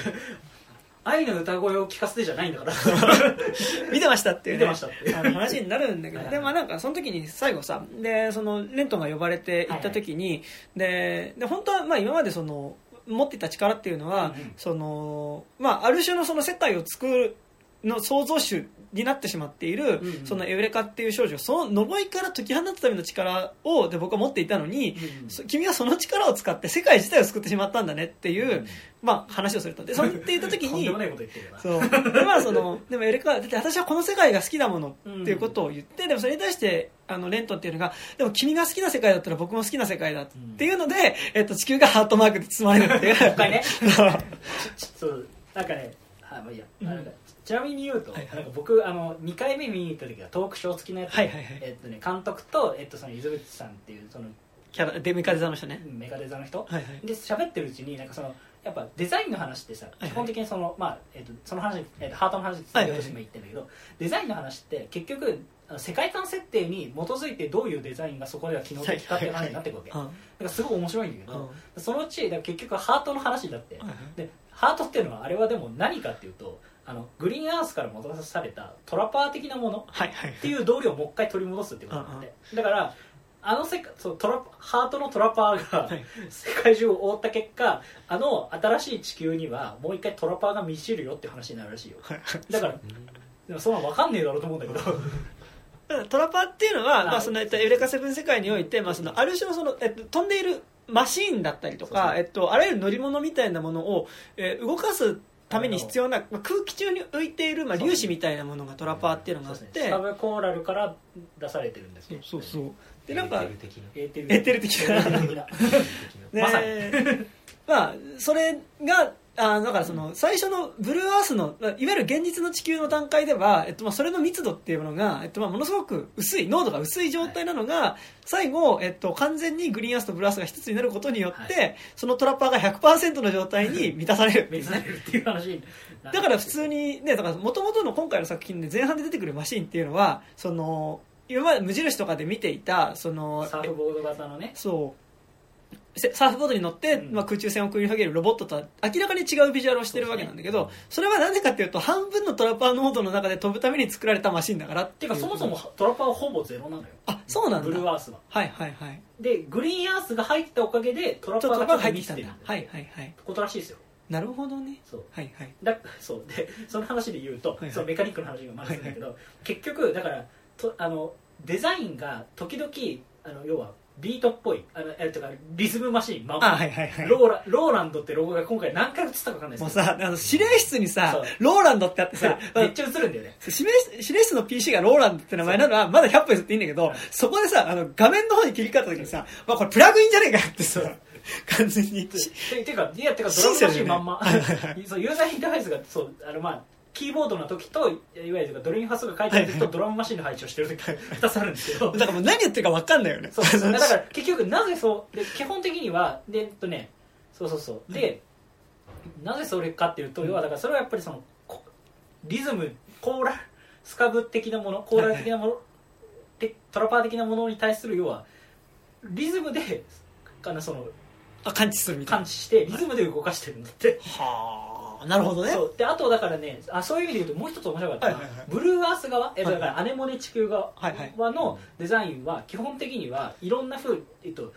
Speaker 2: 愛の歌声を聞かせてじゃないんだから。
Speaker 1: 見てましたっていう、ね、
Speaker 2: 見てましたっていう。
Speaker 1: あの話になるんだけど、
Speaker 2: はい
Speaker 1: で、まあなんかその時に最後さ、で、その、レントンが呼ばれて行った時に、で、で、本当はまあ今までその、持っていた力っていうのは、
Speaker 2: うんうん。
Speaker 1: その、まあある種のその世界を作る、の創造主になってしまっている、
Speaker 2: うんうん。
Speaker 1: そのエウレカっていう少女その呪いから解き放つための力をで僕は持っていたのに、
Speaker 2: うん
Speaker 1: そ君はその力を使って世界自体を救ってしまったんだねっていう、
Speaker 2: うん
Speaker 1: まあ、話をすると。で そうって言った時に
Speaker 2: とんでもないこと言ってるよな。
Speaker 1: そう。でまあそのでもエレカはだって私はこの世界が好きなものっていうことを言って、でもそれに対してあのレントンっていうのがでも君が好きな世界だったら僕も好きな世界だっていうので、えっと、地球がハートマークで包まれるっていう。
Speaker 2: ね。なんかねあまあいいや、
Speaker 1: うん。
Speaker 2: なんかちなみに言うと、
Speaker 1: はいはい。
Speaker 2: なんか僕あの2回目見に行った時はトークショー付きのやつで、
Speaker 1: はいはいはい。
Speaker 2: えっとね、監督と、えっと、その水口さんっていうその
Speaker 1: キャラデミカデザの人ね。
Speaker 2: メカデザの人、
Speaker 1: はいはい。
Speaker 2: で喋ってるうちになんかそのやっぱデザインの話ってさ、
Speaker 1: はい
Speaker 2: 基本的にその、まあえっとその話、えっとハートの話って
Speaker 1: はいはい。
Speaker 2: としても言ってるんだけど、デザインの話って結局世界観設定に基づいてどういうデザインがそこでは機能的かっていう話になっていくわけ、
Speaker 1: うん
Speaker 2: だからすごい面白いんだけど、
Speaker 1: うん。
Speaker 2: そのうちだ結局ハートの話になって、
Speaker 1: はいはい。
Speaker 2: でハートっていうのはあれはでも何かっていうとあのグリーンアースから戻されたトラパー的なものっていう道理をもう一回取り戻すっていうことなんで。だからあの世界そうトラハートのトラパーが
Speaker 1: はい。
Speaker 2: 世界中を覆った結果あの新しい地球にはもう一回トラパーが満ちるよって話になるらしいよ。
Speaker 1: はい
Speaker 2: だからでもそんなの分かんねえだろうと思うんだけど。
Speaker 1: トラパーっていうのは、
Speaker 2: あ
Speaker 1: まあ、その、えっと、エウレカセブン世界において、まあ、その、ある種のその、えっと、飛んでいるマシーンだったりとか、えっと、あらゆる乗り物みたいなものを、えー動かすために必要な、まあ、空気中に浮いている、まあ、粒子みたいなものがトラパーっていうのがあって、
Speaker 2: ね。サブコーラルから出されてるんですよ
Speaker 1: そうそう。で、な。んか
Speaker 3: エーテ、ル的な。
Speaker 2: エーテル
Speaker 1: 的な。
Speaker 2: ま
Speaker 1: あ、それが、あだからその最初のブルーアースのいわゆる現実の地球の段階では、えっと、まあそれの密度っていうものが、えっと、まあものすごく薄い濃度が薄い状態なのが、最後、えっと、完全にグリーンアースとブルーアースが一つになることによって、
Speaker 2: は
Speaker 1: そのトラッパーが100%の状態に 満たされるっていう
Speaker 2: 別になる。っていう話
Speaker 1: だから普通にねだから元々の今回の作品で前半で出てくるマシンっていうのはその今まで無印とかで見ていたその
Speaker 2: サーフボード型のね。
Speaker 1: そう。せサーフボードに乗って、
Speaker 2: うん。
Speaker 1: まあ、空中戦を繰り広げるロボットとは明らかに違うビジュアルをしてるわけなんだけどそ,、れはなぜかっていうと半分のトラッパーノードの中で飛ぶために作られたマシンだからっていう
Speaker 2: てかそもそもトラパーはほぼゼロなのよ。
Speaker 1: あそうなんだ。
Speaker 2: ブルーアースは。
Speaker 1: はいはいはい。
Speaker 2: でグリーンアースが入ったおかげでトラ
Speaker 1: ちょっと
Speaker 2: パーが
Speaker 1: 入ってきたんだ。はいはいはい。
Speaker 2: ことらしいですよ。
Speaker 1: なるほどね。
Speaker 2: そう。
Speaker 1: はいはい。
Speaker 2: だそう。でその話で言うと、
Speaker 1: はいはい。
Speaker 2: そのメカニックの話がまずするんだけど、結局だからとあのデザインが時々あの要はビートっぽい。あのえとかリズムマシン、ま
Speaker 1: あはいはいはい。
Speaker 2: ローラローランドってロゴが今回何回映ったか分かんないですけど。
Speaker 1: もうさあの指令室にさローランドってあってさ
Speaker 2: めっちゃ映るんだよね。
Speaker 1: 指令室指令室の PC がローランドって名前なのはまだ100歩譲っていいんだけど、そこでさ、あの、画面の方に切り替わった時にさ、まあこれプラグインじゃねえかよってさ、完全に。
Speaker 2: ててかいやてかドラムマシンまんま、そうユーザーインターフェースがそうあのまあキーボードの時といわゆるドリームファスが書いてある時とドラムマシンの配置をしてる時 2つあるんですけど。
Speaker 1: だからもう何言ってるか分かんないよね。
Speaker 2: そう。だから結局なぜそうで基本的にはでえっとねそうそうそう。で、なぜそれかっていうと、
Speaker 1: うん。
Speaker 2: 要はだからそれはやっぱりそのこリズムコーラスカブ的なものコーラル的なもの、でトラパー的なものに対する要はリズムでかなその
Speaker 1: あ、感知するみたいな。
Speaker 2: 感知してリズムで動かしてるんだって。
Speaker 1: はあ、あなるほどね。
Speaker 2: そう。であとだからねあそういう意味で言うともう一つ面白かったのは、
Speaker 1: はいはいはい。
Speaker 2: ブルーアース側、えだからアネモネ地球側
Speaker 1: はいはい。
Speaker 2: のデザインは基本的にはいろんな風、えっと、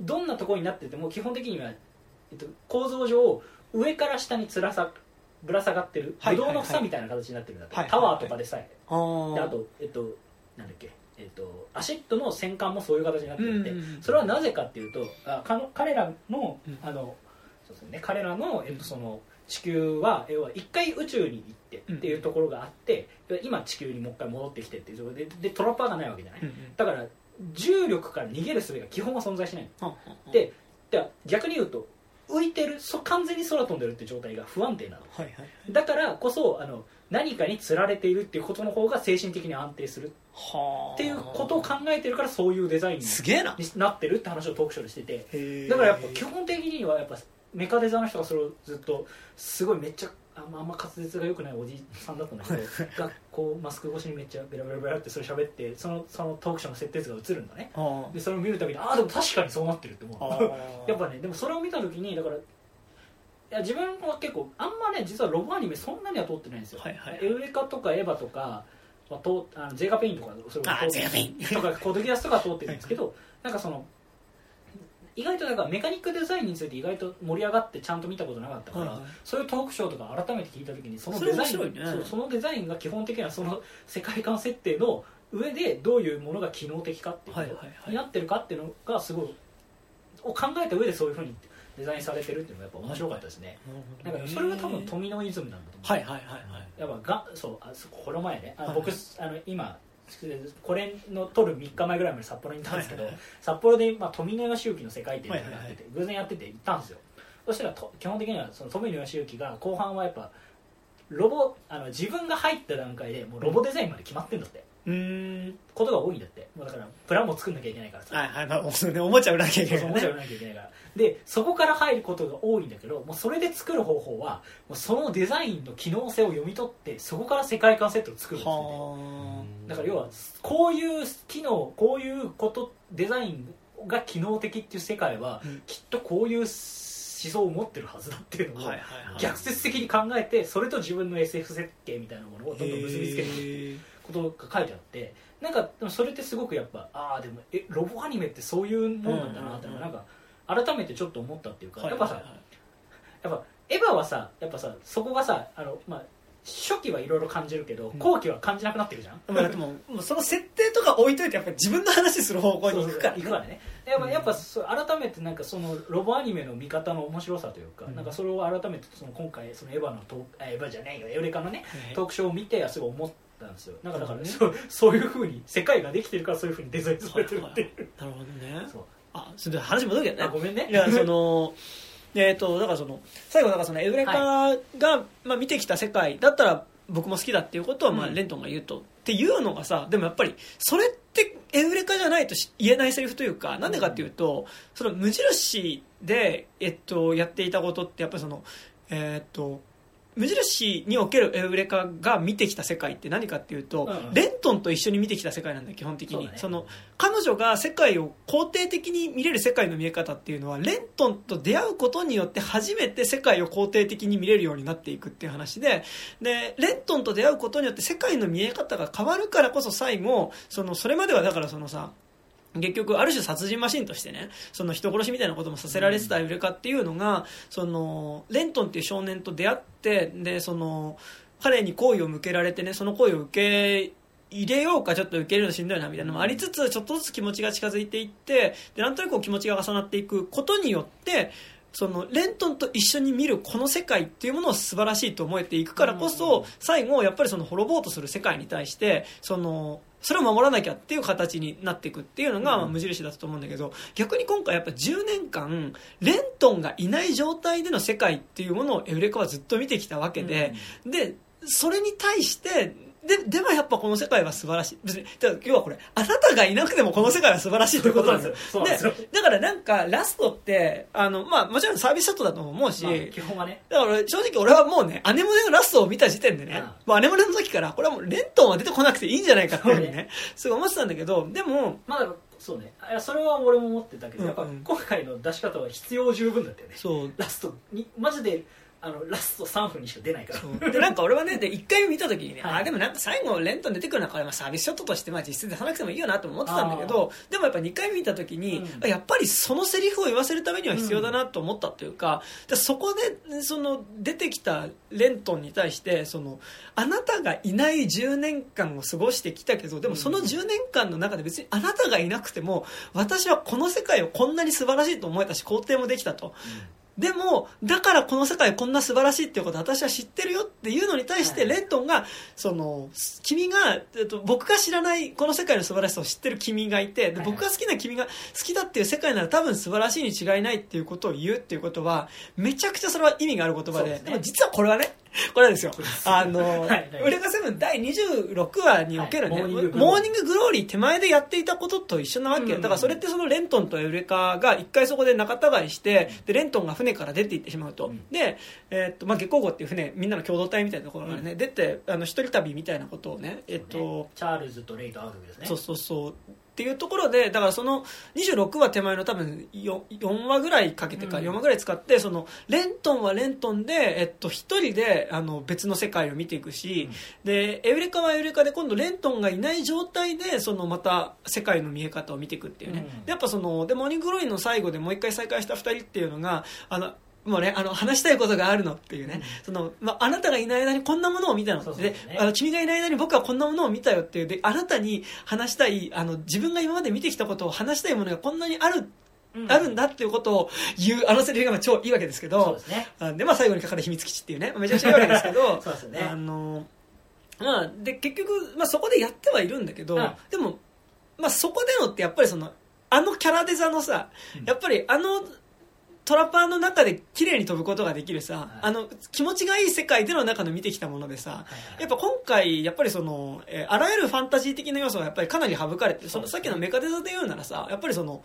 Speaker 2: どんなところになってても基本的には、えっと、構造上上から下につらさぶら下がってる
Speaker 1: はい
Speaker 2: ブドウの房みたいな形になってるんだって、
Speaker 1: はいはい
Speaker 2: タワーとかでさえ、
Speaker 1: あー。
Speaker 2: であとえっとなんだっけ。えっと、アシッドの戦艦もそういう形になってるって、
Speaker 1: うんうんうん。
Speaker 2: それはなぜかっていうとあかの彼らの,、
Speaker 1: うん。
Speaker 2: あのそうですね、彼らの、えっと、その地球は要は一回宇宙に行ってっていうところがあって、今地球にもう一回戻ってきてっていうででトラッパーがないわけじゃない、
Speaker 1: うんうん。
Speaker 2: だから重力から逃げる術が基本は存在しない。
Speaker 1: はん
Speaker 2: でで逆に言うと浮いてるそ完全に空飛んでるって状態が不安定なの。
Speaker 1: はいはい
Speaker 2: だからこそあの何かにつられているっていうことの方が精神的に安定する。
Speaker 1: はあ。
Speaker 2: っていうことを考えてるからそういうデザインに
Speaker 1: な。
Speaker 2: なってるって話をトークショーでしてて。だからやっぱ基本的にはやっぱメカデザの人がそれをずっとすごいめっちゃあんまあんま滑舌が良くないおじさんだったんだけどがこうマスク越しにめっちゃベラベラベラってそれ喋ってそのそのトークショーの設定図が映るんだね。
Speaker 1: あ
Speaker 2: でそれを見るたびにああでも確かにそうなってるって思
Speaker 1: あ
Speaker 2: う やっぱねでもそれを見た時にだからいや自分は結構あんまね実はロボアニメそんなには通ってないんですよ、
Speaker 1: はいはい。はい
Speaker 2: エウレカとかエヴァとかは通あのゼガペインとかそれ
Speaker 1: あ
Speaker 2: 通
Speaker 1: ゼガペイン。
Speaker 2: とか コードギアスとかは通ってるんですけどなんかその意外とだからメカニックデザインについて意外と盛り上がってちゃんと見たことなかったから、
Speaker 1: はいはい。
Speaker 2: そういうトークショーとか改めて聞いた時にそのデザイン
Speaker 1: ね。
Speaker 2: そうそのデザインが基本的にはその世界観設定の上でどういうものが機能的かっていうこ
Speaker 1: はいはいはい。
Speaker 2: とになってるかっていうのがすごいを考えた上でそういうふうにデザインされてるっていうのがやっぱ面白かったですね、だからそれが多分富野イズムなんだと思う、
Speaker 1: はいはいはいはい。
Speaker 2: やっぱがそうあこの前ねあ
Speaker 1: はい。
Speaker 2: 僕、あの今これの撮る3日前ぐらいまで札幌にいたんですけど、
Speaker 1: はいはい
Speaker 2: 札幌で、まあ、富野義行の世界ってやってて、
Speaker 1: はいはい
Speaker 2: 偶然やってて行ったんですよそしたらと基本的にはその富野義行が後半はやっぱロボあの自分が入った段階でもうロボデザインまで決まってんだって、
Speaker 1: うーん。
Speaker 2: ことが多いんだって。もうだからプランも作んなきゃいけないからさ。
Speaker 1: はいはい。まあおもちゃ売らなきゃいけないから。ね
Speaker 2: そう面白くなきゃいけないからでそこから入ることが多いんだけどもうそれで作る方法はもうそのデザインの機能性を読み取ってそこから世界観セットを作るんですよね
Speaker 1: は
Speaker 2: だから要はこういう機能こういうことデザインが機能的っていう世界は、
Speaker 1: うん。
Speaker 2: きっとこういう思想を持ってるはずだっていうのを、逆説的に考えてそれと自分の SF 設計みたいなものをどんどん結びつけていく
Speaker 1: へー
Speaker 2: ことが書いてあってなんかそれってすごくやっぱああでもえロボアニメってそういうもんなんだなってなんか改めてちょっと思ったっていうか、やっぱさ、
Speaker 1: はいはいはい。
Speaker 2: やっぱエヴァはさやっぱさそこがさあの、まあ、初期はいろいろ感じるけど
Speaker 1: うん。
Speaker 2: 後期は感じなくなってるじゃん、
Speaker 1: まあだってもうもうその設定とか置いといてやっぱり自分の話する方向に行くから。
Speaker 2: そうそう行くからね。やっぱやっぱそう改めてなんかそのロボアニメの見方の面白さというか、
Speaker 1: うん。
Speaker 2: なんかそれを改めてその今回そのエヴァのトーエヴァじゃないよエウレカのね
Speaker 1: はい
Speaker 2: トークショーを見てすごい思ったんですよ。なんかだから、
Speaker 1: なる
Speaker 2: そうそういうふうに世界ができてるからそういうふうにデザインされてるっていう、
Speaker 1: なるほどね。
Speaker 2: そう
Speaker 1: あそれで話戻るけどね
Speaker 2: あごめんね。
Speaker 1: いやその えっとだからその最後だからそのエウレカが、まあ、見てきた世界だったら僕も好きだっていうことは、まあ、
Speaker 2: うん。
Speaker 1: レントンが言うと、っていうのがさでもやっぱりそれってエウレカじゃないとし言えないセリフというかなんでかっていうと、その無印で、えっと、やっていたことってやっぱりそのえっと無印におけるエウレカが見てきた世界って何かっていうと、
Speaker 2: うんうん。
Speaker 1: レントンと一緒に見てきた世界なんだよ基本的
Speaker 2: そうだね。
Speaker 1: にその彼女が世界を肯定的に見れる世界の見え方っていうのはレントンと出会うことによって初めて世界を肯定的に見れるようになっていくっていう話ででレントンと出会うことによって世界の見え方が変わるからこそ最後そのそれまではだからそのさ結局ある種殺人マシンとしてねその人殺しみたいなこともさせられてたエウレカっていうのがそのレントンっていう少年と出会ってでその彼に好意を向けられてねその好意を受け入れようかちょっと受け入れるのしんどいなみたいなのもありつつちょっとずつ気持ちが近づいていってでなんとなく気持ちが重なっていくことによってそのレントンと一緒に見るこの世界っていうものを素晴らしいと思えていくからこ
Speaker 2: うん。
Speaker 1: そ最後やっぱりその滅ぼうとする世界に対してそのそれを守らなきゃっていう形になっていくっていうのが無印だったと思うんだけど逆に今回やっぱ10年間レントンがいない状態での世界っていうものをエウレカはずっと見てきたわけで、でそれに対してででもやっぱこの世界は素晴らしい。別に要はこれあなたがいなくてもこの世界は素晴らしいということなんですよ。
Speaker 2: で
Speaker 1: だからなんかラストってあの、まあ、もちろんサービスショットだとも思うし、
Speaker 2: まあ基本はね。
Speaker 1: だから正直俺はもうねアネモネのラストを見た時点でね、
Speaker 2: うん
Speaker 1: もうアネモネの時からこれはもうレントンは出てこなくていいんじゃないかっていうふうに
Speaker 2: そう
Speaker 1: ね。すごい思ってたんだけどでも
Speaker 2: まだそうね。それは俺も思ってたけど、やっぱ今回の出し方は必要十分だったよね。
Speaker 1: そう。
Speaker 2: ラストにマジであのラスト3分にしか出ないから。
Speaker 1: でなんか俺はねで1回目見た時にね、
Speaker 2: はい。
Speaker 1: あでもなんか最後レントン出てくるのはこれまあサービスショットとしてまあ実質出さなくてもいいよなと思ってたんだけどでもやっぱ2回目見た時に、
Speaker 2: うん。
Speaker 1: あやっぱりそのセリフを言わせるためには必要だなと思ったというか、でそこでその出てきたレントンに対してそのあなたがいない10年間を過ごしてきたけどでもその10年間の中で別にあなたがいなくても私はこの世界をこんなに素晴らしいと思えたし肯定もできたと。でも、だからこの世界こんな素晴らしいっていうことを私は知ってるよっていうのに対して、
Speaker 2: はい。
Speaker 1: レントンが、その、君が、えっと、僕が知らないこの世界の素晴らしさを知ってる君がいて、で
Speaker 2: はい。
Speaker 1: 僕が好きな君が好きだっていう世界なら多分素晴らしいに違いないっていうことを言うっていうことは、めちゃくちゃそれは意味がある言葉で、
Speaker 2: で
Speaker 1: も実はこれはね、これはですよ。あの、
Speaker 2: はいはい。
Speaker 1: エウレカセブン第26話におけるね、
Speaker 2: はいモーニンググローリー。
Speaker 1: 手前でやっていたことと一緒なわけだからそれってそのレントンとエウレカが一回そこで仲違いして、で、レントンが船から出て行ってしまうと。
Speaker 2: うん。
Speaker 1: で、えーっと、まあ、月光号っていう船、みんなの共同体みたいなところからね、出て、あの、一人旅みたいなことをね、えっと、
Speaker 2: チャールズとレイと会う時ですね。
Speaker 1: そうそうそう。っていうところで、だからその26話手前の多分 4, 4話ぐらいかけてか、
Speaker 2: うん。
Speaker 1: 4話ぐらい使って、その、レントンはレントンで、えっと、一人で、あの、別の世界を見ていくし、で、エウレカはエウレカで今度レントンがいない状態で、そのまた世界の見え方を見ていくっていうね。
Speaker 2: うん。
Speaker 1: でやっぱその、で、モーニンググローリーの最後でもう一回再会した二人っていうのが、あの、もうね、あの、話したいことがあるのっていうね、その、まあ、あなたがいない間にこんなものを見たの。で
Speaker 2: そうそうそう。ね
Speaker 1: あの、君がいない間に僕はこんなものを見たよっていう、で、あなたに話したい、あの、自分が今まで見てきたことを話したいものがこんなにある、
Speaker 2: うん。
Speaker 1: あるんだっていうことを言う、あのセリフがまあ超いいわけですけど。
Speaker 2: で、すね。
Speaker 1: あで、まあ、最後にかかる秘密基地っていうね、めちゃくちゃいいわけですけど、
Speaker 2: そうですよね。
Speaker 1: あの、まあ、で、結局、まあ、そこでやってはいるんだけど、
Speaker 2: うん。
Speaker 1: でも、まあ、そこでのってやっぱりその、あのキャラデザのさ、やっぱりあの、トラパーの中で綺麗に飛ぶことができるさ、
Speaker 2: はい。
Speaker 1: あの、気持ちがいい世界での中の見てきたものでさ、
Speaker 2: はい。はい
Speaker 1: やっぱ今回、やっぱりその、えーあらゆるファンタジー的な要素がやっぱりかなり省かれて、そのさっきのメカデザで言うならさ、やっぱりその、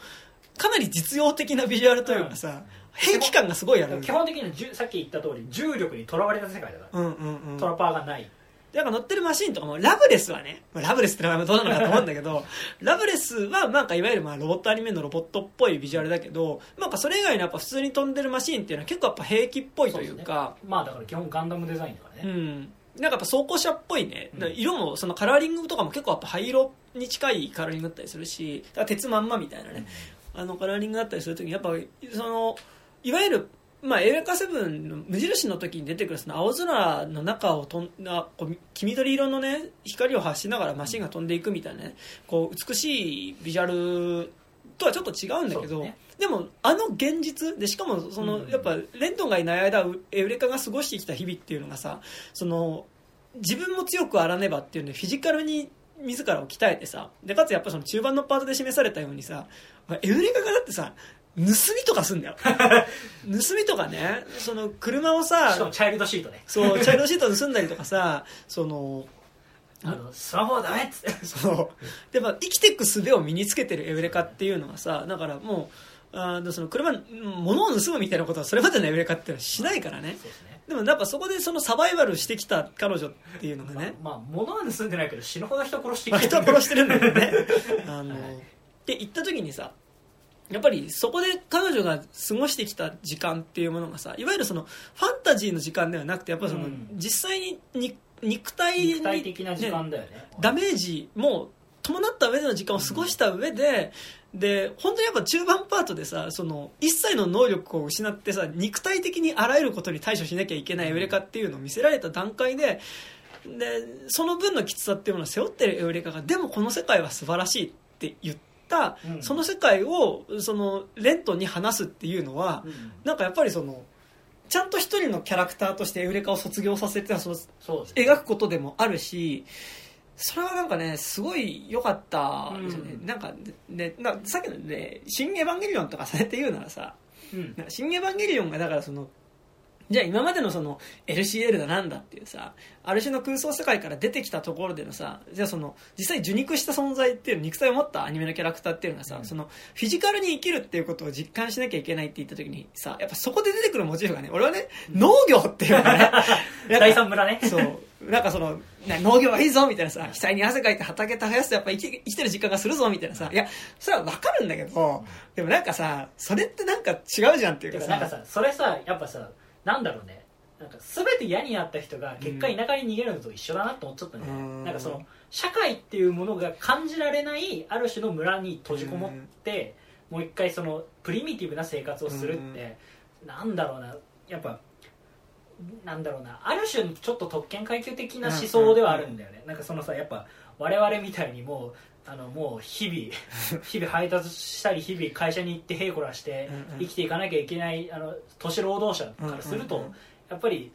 Speaker 1: かなり実用的なビジュアルというかさ、兵器感がすごいある。
Speaker 2: 基本的にはじゅさっき言った通り重力にとらわれた世界だから、
Speaker 1: うんうんうん。
Speaker 2: トラパーがない
Speaker 1: なんか乗ってるマシンとかも、ラブレスはね、まあラブレスって名前もどうなのかと思うんだけど、ラブレスは、なんかいわゆるまあロボットアニメのロボットっぽいビジュアルだけど、なんかそれ以外のやっぱ普通に飛んでるマシンっていうのは結構やっぱ兵器っぽいというか、
Speaker 2: まあだから基本ガンダムデザインだからね、
Speaker 1: うん。なんかやっぱ装甲車っぽいね。色も、そのカラーリングとかも結構やっぱ灰色に近いカラーリングだったりするし、鉄まんまみたいなね、あのカラーリングだったりするときに、やっぱ、その、いわゆる、まあ、エレカセブンの無印の時に出てくるその青空の中を飛んだこう黄緑色のね光を発しながらマシンが飛んでいくみたいなねこう美しいビジュアルとはちょっと違うんだけど、
Speaker 2: ね。
Speaker 1: でもあの現実でしかもその、
Speaker 2: うん。
Speaker 1: やっぱレントンがいない間エウレカが過ごしてきた日々っていうのがさその自分も強くあらねばっていうんでフィジカルに自らを鍛えてさでかつやっぱその中盤のパートで示されたようにさエウレカがだってさ盗みとかすんだよ。盗みとかねその車を
Speaker 2: しか
Speaker 1: さ
Speaker 2: もチャイルドシートね。
Speaker 1: そうチャイルドシート盗んだりとかさその
Speaker 2: あのスマホはダメっつって。
Speaker 1: そうで、まあ、生きていく術を身につけてるエウレカっていうのはさだからもうあのその車物を盗むみたいなことはそれまでのエウレカってのはしないからね。
Speaker 2: そうですね。
Speaker 1: でもやっぱそこでそのサバイバルしてきた彼女っていうのがね、
Speaker 2: まあ、まあ物は盗んでないけど死ぬほど人殺して
Speaker 1: まあ、
Speaker 2: きて
Speaker 1: 人は殺してるんだけどね。あの、
Speaker 2: はい。
Speaker 1: って言った時にさやっぱりそこで彼女が過ごしてきた時間っていうものがさいわゆるそのファンタジーの時間ではなくてやっぱりその、
Speaker 2: うん。
Speaker 1: 実際にに肉体に
Speaker 2: 肉体的な時間だよね。
Speaker 1: ダメージも伴った上での時間を過ごした上で、で本当にやっぱ中盤パートでさその一切の能力を失ってさ肉体的にあらゆることに対処しなきゃいけないエウレカっていうのを見せられた段階ででその分のきつさっていうものを背負ってるエウレカがでもこの世界は素晴らしいって言った、
Speaker 2: うん
Speaker 1: その世界をそのレントンに話すっていうのは、
Speaker 2: うん。
Speaker 1: なんかやっぱりそのちゃんと一人のキャラクターとしてエウレカを卒業させてその描くことでもあるしそれはなんかねすごい良かったですよね、
Speaker 2: うん。
Speaker 1: なんかねなさっきのね「新エヴァンゲリオン」とかされて言うならさ
Speaker 2: うん。
Speaker 1: 新エヴァンゲリオンがだからそのじゃあ今までのその LCL だなんだっていうさある種の空想世界から出てきたところでのさじゃあその実際受肉した存在っていう肉体を持ったアニメのキャラクターっていうのがさ、
Speaker 2: うん。
Speaker 1: そのフィジカルに生きるっていうことを実感しなきゃいけないって言った時にさやっぱそこで出てくるモチーフがね俺はね農業っていうのがね
Speaker 2: 第三村ね。
Speaker 1: そう。なんかその、な農業はいいぞみたいなさ、額に汗かいて畑耕すとやっぱ生き生きてる実感がするぞみたいなさ、いや、それはわかるんだけど、でもなんかさ、それってなんか違うじゃんっていうかさ、
Speaker 2: なんかさそれさやっぱさなんだろうね。なんか全て嫌になった人が結果田舎に逃げるのと一緒だなと思っちゃったね、
Speaker 1: うん。
Speaker 2: なんかその社会っていうものが感じられないある種の村に閉じこもって、もう一回そのプリミティブな生活をするって、なんだろうな。やっぱなんだろうな。ある種のちょっと特権階級的な思想ではあるんだよね、なんかそのさやっぱ我々みたいにもうあのもう日々 日々配達したり日々会社に行ってへいこらして生きていかなきゃいけないあの都市労働者からすると、やっぱり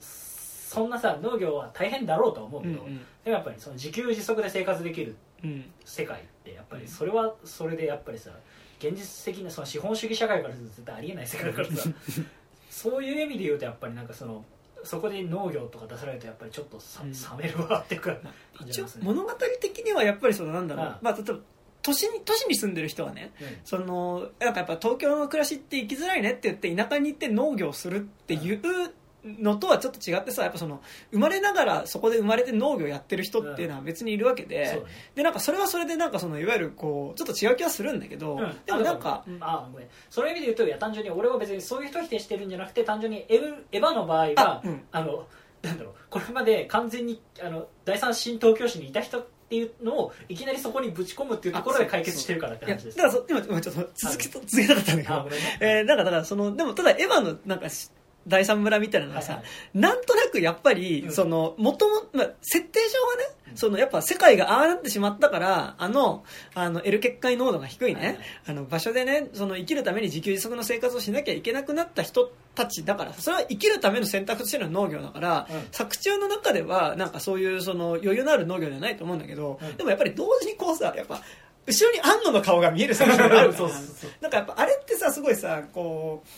Speaker 2: そんなさ農業は大変だろうとは思うけど、
Speaker 1: うん。
Speaker 2: でもやっぱりその自給自足で生活できる
Speaker 1: うん。
Speaker 2: 世界ってやっぱりそれはそれでやっぱりさ現実的なその資本主義社会からすると絶対ありえない世界だからさ そういう意味で言うとやっぱりなんかそのそこで農業とか出されるとやっぱりちょっとさ、
Speaker 1: うん。
Speaker 2: 冷めるわっていうか
Speaker 1: 一応物語的にはやっぱりそのなんだろう。
Speaker 2: ああ。
Speaker 1: まあ例えば都市に都市に住んでる人はね
Speaker 2: うん。
Speaker 1: そのなんかやっぱ東京の暮らしって生きづらいねって言って田舎に行って農業するっていうのとはちょっと違ってさやっぱその生まれながらそこで生まれて農業やってる人っていうのは別にいるわけで、
Speaker 2: そうだね。
Speaker 1: でなんかそれはそれでなんかそのいわゆるこうちょっと違う気はするんだけど、
Speaker 2: うん。
Speaker 1: でもなんか
Speaker 2: あごめん。その意味で言うといや単純に俺は別にそういう人を否定してるんじゃなくて単純にエヴエヴァの場合は
Speaker 1: あうん。
Speaker 2: あのなんだろうこれまで完全にあの第三新東京市にいた人っていうのをいきなりそこにぶち込むっていうところで解決してるからって話です
Speaker 1: だからそ今今ちょっと続けと続けたかったんだけど。えー、なんかだからそのでもただエヴァのなんかし第三村みたいなのがさ、
Speaker 2: はいはい。
Speaker 1: なんとなくやっぱり、
Speaker 2: うん。
Speaker 1: その元も、まあ、設定上はね、
Speaker 2: うん。
Speaker 1: そのやっぱ世界がああなってしまったからあのあの L 結界濃度が低いね、
Speaker 2: はいはい。
Speaker 1: あの場所でねその生きるために自給自足の生活をしなきゃいけなくなった人たちだからそれは生きるための選択としての農業だから、
Speaker 2: うん。
Speaker 1: 作中の中ではなんかそういうその余裕のある農業ではないと思うんだけど、
Speaker 2: うん。
Speaker 1: でもやっぱり同時にこうさやっぱ後ろに安野の顔が見える作品がある
Speaker 2: そうそうそう。
Speaker 1: なんかやっぱあれってさすごいさこう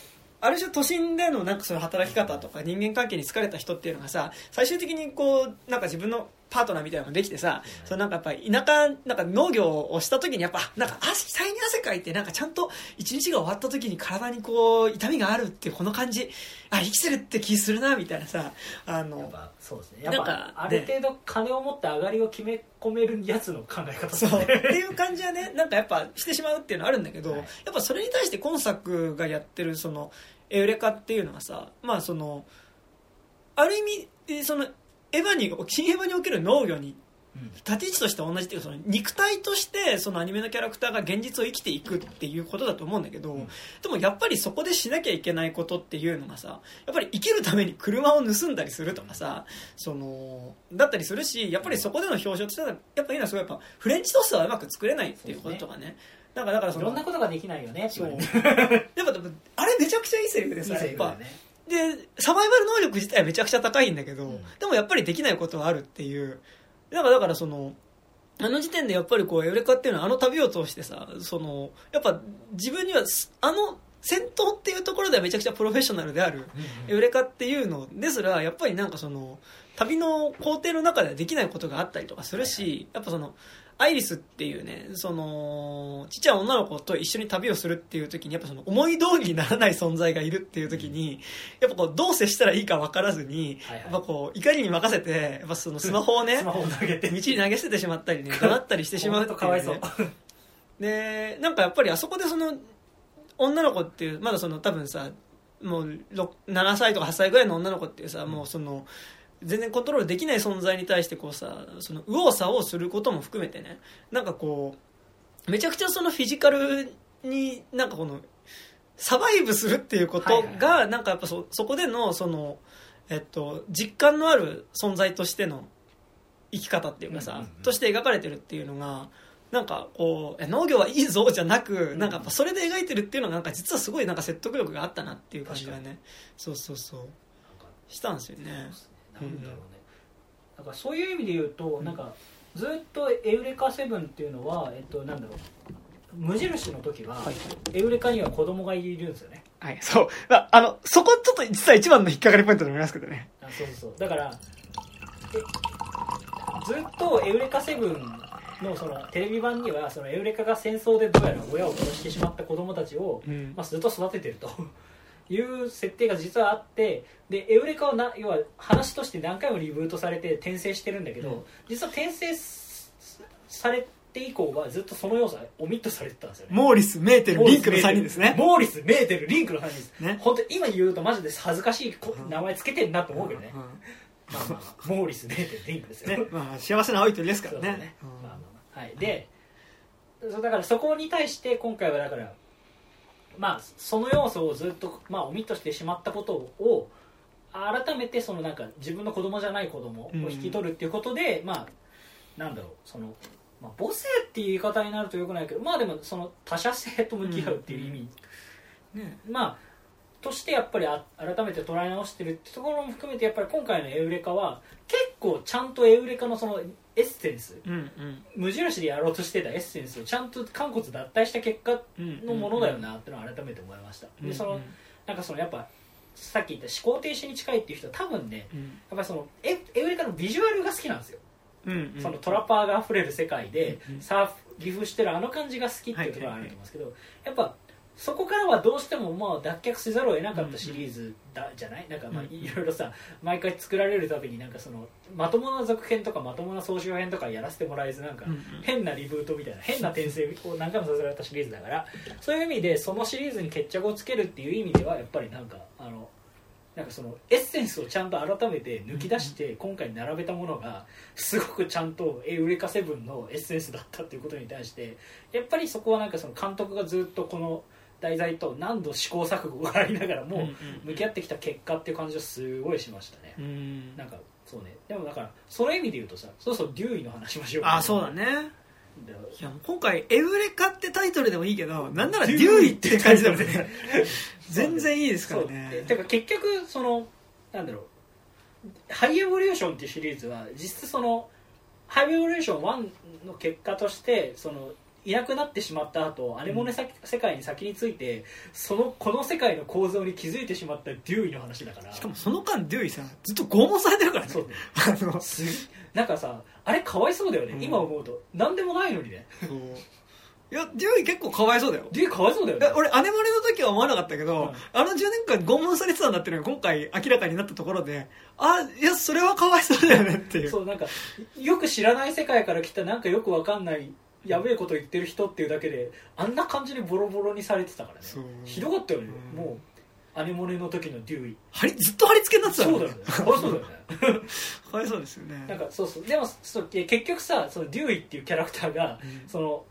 Speaker 1: ある種都心でのなんかその働き方とか人間関係に疲れた人っていうのがさ最終的にこうなんか自分のパートナーみたいなのができてさ、そのなんかやっぱり田舎なんか農業をした時にやっぱなんか足体に汗かいてなんかちゃんと一日が終わった時に体にこう痛みがあるっていうこの感じあ生きてるって気するなみたいなさあの
Speaker 2: ぱそうですね。やっぱ
Speaker 1: なんか
Speaker 2: ある程度金を持って上がりを決め込めるやつの考え方です
Speaker 1: そう。
Speaker 2: ね
Speaker 1: っていう感じはねなんかやっぱしてしまうっていうのはあるんだけど、
Speaker 2: はい。
Speaker 1: やっぱそれに対して今作がやってるそのエウレカっていうのはさまあそのある意味えそのエヴァに新エヴァにおける農業に
Speaker 2: うん
Speaker 1: 立ち位置として同じっていうかその肉体としてそのアニメのキャラクターが現実を生きていくっていうことだと思うんだけど、
Speaker 2: うん。
Speaker 1: でもやっぱりそこでしなきゃいけないことっていうのがさやっぱり生きるために車を盗んだりするとかさそのだったりするしやっぱりそこでの表彰としてはやっぱり今すごいやっぱフレンチトーストはうまく作れないっていうこととかね。だからだからその
Speaker 2: いろんなことができないよね
Speaker 1: そ
Speaker 2: いうう
Speaker 1: やっぱでもあれめちゃくちゃいいセリフで
Speaker 2: いい
Speaker 1: さやっぱ。でサバイバル能力自体はめちゃくちゃ高いんだけど、
Speaker 2: うん。
Speaker 1: でもやっぱりできないことはあるっていうだからだからそのあの時点でやっぱりこうエウレカっていうのはあの旅を通してさそのやっぱ自分にはすあの戦闘っていうところではめちゃくちゃプロフェッショナルであるエウレカっていうのですらやっぱりなんかその旅の工程の中ではできないことがあったりとかするしやっぱそのアイリスっていうねそのちっちゃい女の子と一緒に旅をするっていう時にやっぱその思い通りにならない存在がいるっていう時にやっぱこうどう接したらいいか分からずに
Speaker 2: はいはい。
Speaker 1: やっぱこう怒りに任せてやっぱそのスマホをね
Speaker 2: スマホを投げて。
Speaker 1: 道に投げ捨ててしまったりね怒鳴ったりしてしまうっていう、ね、
Speaker 2: かわいそう。
Speaker 1: でなんかやっぱりあそこでその女の子っていうまだその多分さもうろ7歳とか8歳ぐらいの女の子っていうさ、もうその全然コントロールできない存在に対してこうさその右往左往することも含めてねなんかこうめちゃくちゃそのフィジカルになんかこのサバイブするっていうことがなんかやっぱそそこでのその、えっと、実感のある存在としての生き方っていうかさ、として描かれてるっていうのがなんかこうえ農業はいいぞじゃなくなんかやっぱそれで描いてるっていうのがなんか実はすごいなんか説得力があったなっていう感じがねそうそうそう。したんですよね
Speaker 2: なんだろうね、なんかそういう意味で言うと、なんかずっとエウレカセブンっていうのは、えっと、なんだろう。無印の時は、
Speaker 1: はい
Speaker 2: エウレカには子供がいるんですよね。
Speaker 1: はいそう。まああのそこちょっと実は一番の引っかかりポイントでもありますけどね。
Speaker 2: あそうそうそう。だからえずっとエウレカセブンのそのテレビ版にはそのエウレカが戦争でどうやら親を殺してしまった子供たちを、
Speaker 1: うん。
Speaker 2: まあ、ずっと育ててるという設定が実はあってでエウレカはな要は話として何回もリブートされて転生してるんだけど、
Speaker 1: うん。
Speaker 2: 実は転生すされって以降はずっとその要素はオミットされてたんですよね。
Speaker 1: モーリスメーテルリンクの3人ですね。
Speaker 2: モーリスメーテルリンクの3人です。
Speaker 1: ね。
Speaker 2: 本当今言うとマジで恥ずかしい名前つけてんなと思うけどね、
Speaker 1: うん。
Speaker 2: まあまあまあモーリスメーテルリンクですよ。
Speaker 1: ね。まあ幸せな青い鳥ですからね。うん
Speaker 2: まあまあまあ。はい。でそうだからそこに対して今回はだからまあその要素をずっと、まあ、オミットしてしまったことを改めてそのなんか自分の子供じゃない子供を引き取るっていうことで、まあなんだろうその、まあ、母性っていう言い方になるとよくないけどまあでもその他者性と向き合うっていう意味、
Speaker 1: ね。
Speaker 2: まあとしてやっぱりあ改めて捉え直してるってところも含めてやっぱり今回のエウレカは結構ちゃんとエウレカのそのエッセンス。
Speaker 1: うんうん。
Speaker 2: 無印でやろうとしてたエッセンスをちゃんと肝骨脱退した結果
Speaker 1: うん
Speaker 2: のものだよなってのを改めて思いました、でそのなんかそのやっぱさっき言った思考停止に近いっていう人は多分ね
Speaker 1: うん。
Speaker 2: やっぱりそのエエウレカのビジュアルが好きなんですよ、
Speaker 1: うんうん。
Speaker 2: そのトラパーが溢れる世界で
Speaker 1: うんうん。
Speaker 2: サーフ岐阜してるあの感じが好きっていうところがあると思うんですけど、やっぱそこからはどうしてもまあ脱却せざるを得なかったシリーズだじゃない？なんかまあ
Speaker 1: うん。
Speaker 2: いろいろさ毎回作られるたびになんかそのまともな続編とかまともな総集編とかやらせてもらえずなんか変なリブートみたいな変な転生を何回もさせられたシリーズだから。そういう意味でそのシリーズに決着をつけるっていう意味ではやっぱりなんかあのなんかそのエッセンスをちゃんと改めて抜き出して今回並べたものがすごくちゃんとエウレカセブンのエッセンスだったっていうことに対してやっぱりそこはなんかその監督がずっとこの題材と何度試行錯誤がありながらも向き合ってきた結果っていう感じはすごいしましたね。
Speaker 1: うん。うん
Speaker 2: なんかそうね。でもだからその意味で言うとさそうそうデューイの話もしよう
Speaker 1: あそうだね。
Speaker 2: だ
Speaker 1: いや今回「エウレカ」ってタイトルでもいいけどなんなら「デューイ」って感じでもね。全然いいですからね。
Speaker 2: でてか結局そのなんだろう。ハイエボリューションっていうシリーズは実質そのハイエボリューション1の結果としてそのいなくなってしまった後アネモネさ、世界に先についてそのこの世界の構造に気づいてしまったデューイの話だから。
Speaker 1: しかもその間デューイさずっと拷問されてるからね。
Speaker 2: そう。ね
Speaker 1: あの
Speaker 2: すなんかさあれかわいそうだよね、
Speaker 1: うん。
Speaker 2: 今思うと。何でもないのにね。
Speaker 1: いやデューイ結構かわいそうだよ。
Speaker 2: デューイかわいそうだよね。
Speaker 1: 俺アネモネの時は思わなかったけど、
Speaker 2: うん。
Speaker 1: あの10年間拷問されてたんだっていうのが今回明らかになったところであいやそれはかわいそうだよねっていう。
Speaker 2: そうなんかよく知らない世界から来たなんかよくわかんないやべえこと言ってる人っていうだけであんな感じにボロボロにされてたからね。
Speaker 1: そう。
Speaker 2: ひどかったよね、
Speaker 1: うん。
Speaker 2: もうアネモネの時のデューイ。
Speaker 1: ずっと貼り付けになってた
Speaker 2: そうだよね。かわいそうだよね。
Speaker 1: かわいそうですよね。
Speaker 2: なんかそうそう。でもそう結局さそのデューイっていうキャラクターが、
Speaker 1: うん。
Speaker 2: その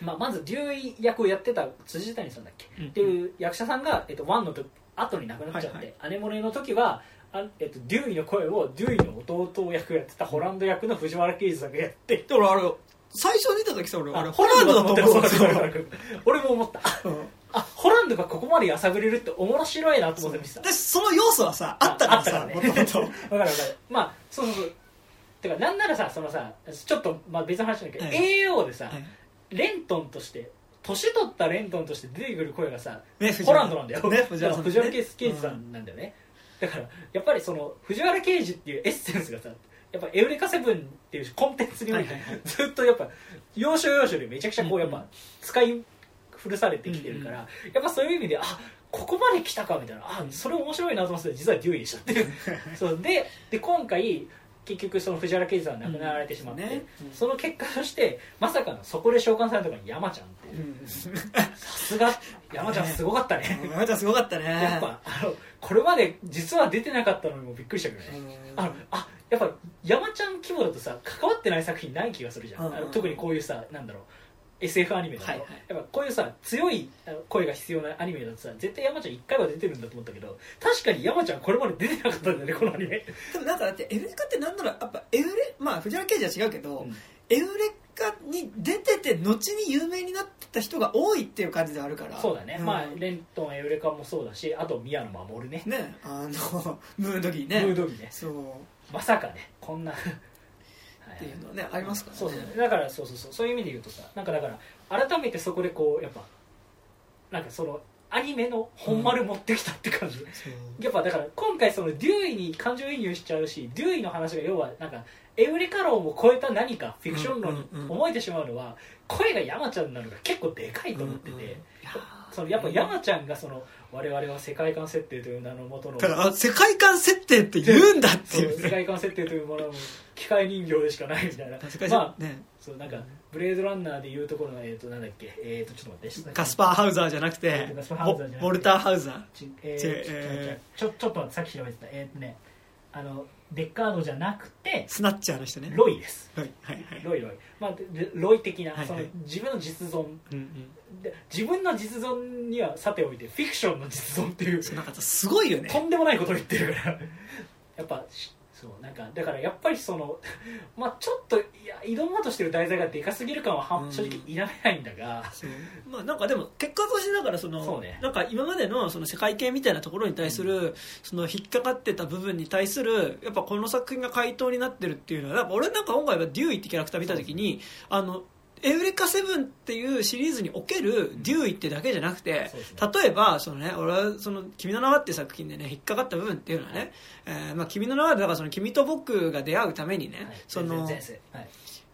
Speaker 2: まあ、まずデューイ役をやってた辻谷さんだっけ、
Speaker 1: うん。
Speaker 2: っていう役者さんが、えっと、1の直後に亡くなっちゃって、
Speaker 1: はいはい。
Speaker 2: アネモネの時はあ、えっと、デューイの声をデューイの弟役をやってたホランド役の藤原啓治さんがやって
Speaker 1: で俺あれ最初見た時さ俺あれ
Speaker 2: あ
Speaker 1: ホランドだと思って
Speaker 2: 俺も思った。
Speaker 1: うん。
Speaker 2: あホランドがここまでやさぐれるって面白いなと思って見てた。
Speaker 1: でその要素はさあったからさ
Speaker 2: ね
Speaker 1: もともと
Speaker 2: わかるわかる。まあそうそうそうてかなんならさそのさちょっと、まあ、別の話だけど、
Speaker 1: はい
Speaker 2: AO でさ、
Speaker 1: はい
Speaker 2: レントンとして年取ったレントンとして出てくる声がさ、
Speaker 1: ね藤
Speaker 2: ホ
Speaker 1: 原
Speaker 2: ランドなんだよ、
Speaker 1: ね藤原さんね。
Speaker 2: 藤原啓治さんなんだよね、だからやっぱりその藤原啓治っていうエッセンスがさやっぱエウレカセブンっていうコンテンツにおいてずっとやっぱ要所要所でめちゃくちゃこうやっぱ使い古されてきてるから、やっぱそういう意味であここまで来たかみたいなあそれ面白いなと思って実はデューイでしたっていう。そうでで今回結局その藤原啓治さんが亡くなられてしまって、
Speaker 1: うん。ね。うん。
Speaker 2: その結果としてまさかのそこで召喚されたのが山ちゃんっていう。さすが。山ちゃんすごかったね。
Speaker 1: 山ちゃんすごかったね。
Speaker 2: やっぱあのこれまで実は出てなかったのにもびっくりしたけどね、
Speaker 1: うん。
Speaker 2: あのあやっぱ山ちゃん規模だとさ関わってない作品ない気がするじゃん、
Speaker 1: うん
Speaker 2: あの特にこういうさなんだろう SF アニメだと、
Speaker 1: はいはい。
Speaker 2: やっぱこういうさ強い声が必要なアニメだとさ絶対山ちゃん1回は出てるんだと思ったけど確かに山ちゃんこれまで出てなかったんだよねこのアニメ、
Speaker 1: でもなんかだってエウレカってなんならやっぱエウレまあ藤原刑事は違うけど、
Speaker 2: うん。
Speaker 1: エウレカに出てて後に有名になってた人が多いっていう感じではあるから。
Speaker 2: そうだね、
Speaker 1: ん。
Speaker 2: まあレントンエウレカもそうだしあと宮野真守ね。
Speaker 1: ねあのムードギーね。
Speaker 2: ムードギーね。
Speaker 1: そう
Speaker 2: まさかねこんな。
Speaker 1: っていうのはねありますからね。
Speaker 2: そうそうだからそうそうそう。そういう意味で言うとさなんかだから改めてそこでこうやっぱなんかそのアニメの本丸持ってきたって感じ、
Speaker 1: そう。
Speaker 2: やっぱだから今回そのデューイに感情移入しちゃうしデューイの話が要はなんかエウレカ論を超えた何かフィクション論に思えてしまうのは声が山ちゃんなのが結構でかいと思ってて、
Speaker 1: うんうん
Speaker 2: そのやっぱ山ちゃんがその我々は世界観設定という名のもとの
Speaker 1: だからあ世界観設定って言うんだって
Speaker 2: そう
Speaker 1: いう。
Speaker 2: 世界観設定というものの機械人形でしかないみたいな。
Speaker 1: 世界
Speaker 2: まあ
Speaker 1: ね。
Speaker 2: そうなんかブレードランナーでいうところのえっ、となんだっけえっ、とちょっと待って
Speaker 1: ガスパーハウザーじゃなくて
Speaker 2: ガスパーハウザーじゃなくて
Speaker 1: ウォルターハウザー。
Speaker 2: ちえー
Speaker 1: ち
Speaker 2: ちょちょちょっと待ってさっき調べてた。えっ、とねあのデッカードじゃなくて
Speaker 1: スナッチャーの人ね。
Speaker 2: ロイです。
Speaker 1: はいはいはい。
Speaker 2: ロイロイ、まあ、でロイ的な、
Speaker 1: はいはい。
Speaker 2: その自分の実存。
Speaker 1: うんうん。
Speaker 2: で自分の実存にはさておいてフィクションの実存っていう。
Speaker 1: そうなんかすごいよね。
Speaker 2: とんでもないことを言ってるから。やっぱしそうなんかだからやっぱりその まあちょっといや挑もうとしてる題材がでかすぎる感はは
Speaker 1: うん。
Speaker 2: 正直否めないんだが、
Speaker 1: まあなんかでも結果としてだからその
Speaker 2: そうね。
Speaker 1: なんか今までのその世界系みたいなところに対するその引っかかってた部分に対するやっぱこの作品が回答になってるっていうのはやっぱ俺なんか今回はデューイってキャラクター見た時にあのエウレカセブンっていうシリーズにおけるデューイってだけじゃなくて例えばそのね俺はその君の名はっていう作品でね引っかかった部分っていうのはね、えーまあ君の名はだからその君と僕が出会うためにね、
Speaker 2: はい。
Speaker 1: その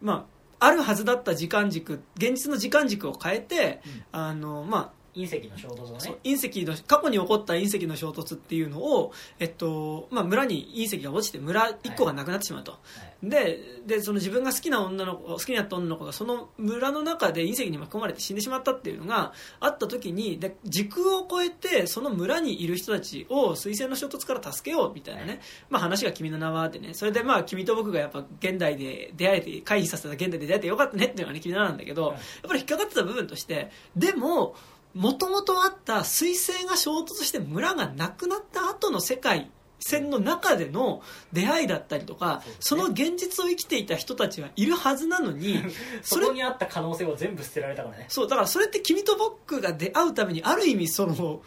Speaker 1: まあ、あるはずだった時間軸現実の時間軸を変えて、
Speaker 2: うん。
Speaker 1: あのま
Speaker 2: 隕石の衝突を
Speaker 1: あ、そう
Speaker 2: ね
Speaker 1: 隕石の過去に起こった隕石の衝突っていうのを、えっとまあ、村に隕石が落ちて村1個がなくなってしまうと、
Speaker 2: はい。
Speaker 1: ででその自分が好きな女の子好きになった女の子がその村の中で隕石に巻き込まれて死んでしまったっていうのがあった時にで時空を超えてその村にいる人たちを彗星の衝突から助けようみたいなね、
Speaker 2: はい。
Speaker 1: まあ、話が「君の名は」でね。それでまあ君と僕がやっぱ現代で出会えて回避させた現代で出会えてよかったねっていうのがね君の名なんだけど、
Speaker 2: はい。
Speaker 1: やっぱり引っかかってた部分としてでももともとあった彗星が衝突して村がなくなった後の世界線の中での出会いだったりとかそ,、
Speaker 2: ね。
Speaker 1: の現実を生きていた人たちはいるはずなのに そ
Speaker 2: こにあった可能性を全部捨てられたからね。
Speaker 1: そうだからそれって君と僕が出会うためにある意味その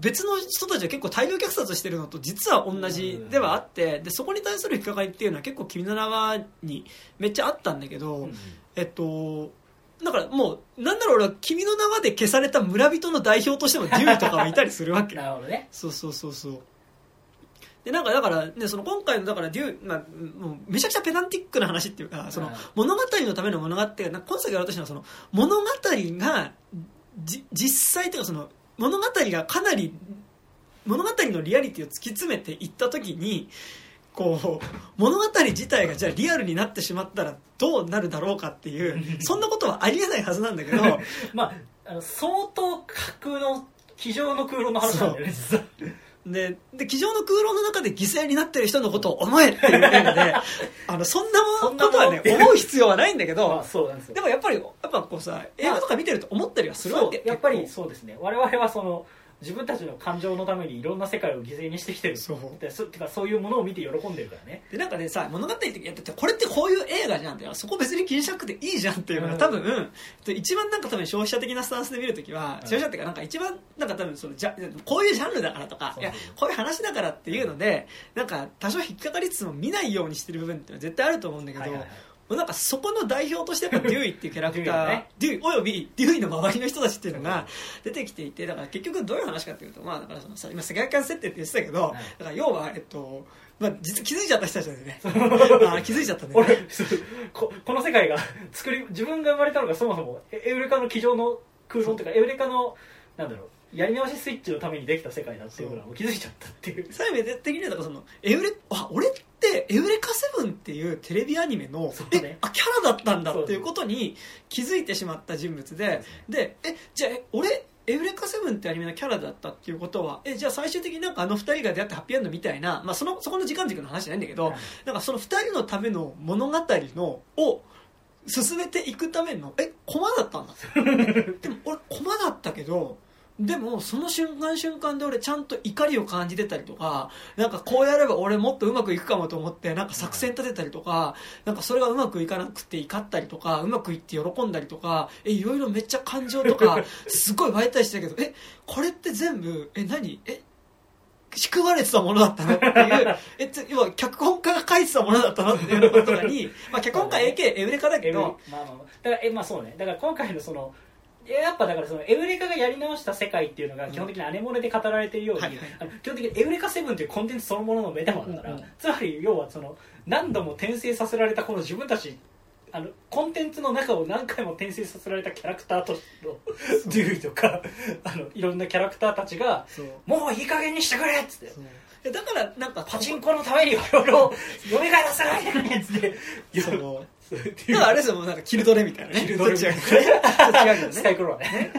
Speaker 1: 別の人たちは結構大量虐殺してるのと実は同じではあってでそこに対する引っかかりっていうのは結構君の名はにめっちゃあったんだけど、
Speaker 2: うん。
Speaker 1: えっとだからもうなんだろう俺は君の名はで消された村人の代表としてもデューイとかはいたりするわけ。
Speaker 2: なるほどね。
Speaker 1: そうそうそうそう。でなんかだからねその今回のだからデュー、まあ、もうめちゃくちゃペダンティックな話っていうかその
Speaker 2: はい
Speaker 1: 物語のための物語なんか今作やろうとしたのはその物語がじ実際というかその物語がかなり物語のリアリティを突き詰めていった時にこう物語自体がじゃあリアルになってしまったらどうなるだろうかっていう そんなことはありえないはずなんだけど
Speaker 2: まああの相当架空の机上の空論の話なんだよね実は。
Speaker 1: でで机上の空論の中で犠牲になってる人のことを思えっていう映画で あのそんなものことはね思う必要はないんだけど、
Speaker 2: まあですよ。
Speaker 1: でもやっぱりやっぱこうさ映画とか見てると思ったりはするわけ。
Speaker 2: やっぱり
Speaker 1: 結
Speaker 2: そうですね。我々はその自分たちの感情のためにいろんな世界を犠牲にしてきてる。
Speaker 1: そう。
Speaker 2: でそてかそういうものを見て喜んでるからね。
Speaker 1: 構でなんかねさ物語ってやっててこれってこういう映画じゃんってそこ別に気にしなくていいじゃんっていうのが多分、一番なんか多分消費者的なスタンスで見るときは、
Speaker 2: うん。
Speaker 1: 消費者っていうかなんか一番なんか多分そのじゃこういうジャンルだからとかいやこういう話だからっていうのでなんか多少引っかかりつつも見ないようにしてる部分って絶対あると思うんだけど、
Speaker 2: はいはいはい
Speaker 1: なんかそこの代表としてやっぱデューイっていうキャラクター、
Speaker 2: デューイね。
Speaker 1: およびデューイの周りの人たちっていうのが出てきていてだから結局どういう話かっていうとまあだからそのさ今世界観設定って言ってたけど、
Speaker 2: はい。
Speaker 1: だから要はえっとまあ実は気づいちゃった人たちなんでね あー気づいちゃったね。
Speaker 2: 俺ここの世界が作り自分が生まれたのがそもそもエエウレカの机上の空論というかエウレカのなんだろうやり直しスイッチのためにできた世界だっていうのはもう気づいちゃったっていう。
Speaker 1: 最後的にはだからそのエウレあ俺ってエウレカセブンっていうテレビアニメの、
Speaker 2: ね。
Speaker 1: えあキャラだったんだっていうことに気づいてしまった人物ででえじゃあえ俺エウレカセブンってアニメのキャラだったっていうことはえじゃあ最終的になんかあの二人が出会ってハッピーエンドみたいな、まあ、そのそこの時間軸の話じゃないんだけど、
Speaker 2: はい
Speaker 1: なん。かその二人のための物語のを進めていくためのえ駒だったんだ。でも俺駒だったけどでもその瞬間瞬間で俺ちゃんと怒りを感じてたりとかなんかこうやれば俺もっとうまくいくかもと思ってなんか作戦立てたりとかなんかそれがうまくいかなくて怒ったりとかうまくいって喜んだりとかえいろいろめっちゃ感情とか すごい湧いたりしてたけどえこれって全部え何？え仕組まれてたものだったの？っていうえつ要は脚本家が書いてたものだったの？っていうことに、まあ、脚本家 AK エウレカだけど、
Speaker 2: まあまあまあ。だからえまあそうね。だから今回のそのいややっぱだからそのエウレカがやり直した世界っていうのが基本的にアネモネで語られているように、
Speaker 1: はいはい。
Speaker 2: 基本的にエウレカセブンというコンテンツそのもののメタファーだから、
Speaker 1: うん。うん
Speaker 2: つまり要はその何度も転生させられたこの自分たちあのコンテンツの中を何回も転生させられたキャラクターとのデューイとかあのいろんなキャラクターたちが
Speaker 1: そう「
Speaker 2: もういい加減にしてくれ!」っつって。
Speaker 1: だからなんか
Speaker 2: パチンコのために我々を蘇らせないでくれっつって
Speaker 1: そのだから あれですよもうなんかキルドレみたいなね。
Speaker 2: キルドレみたいな。
Speaker 1: そっちがそっちがね。
Speaker 2: スカイクロラね。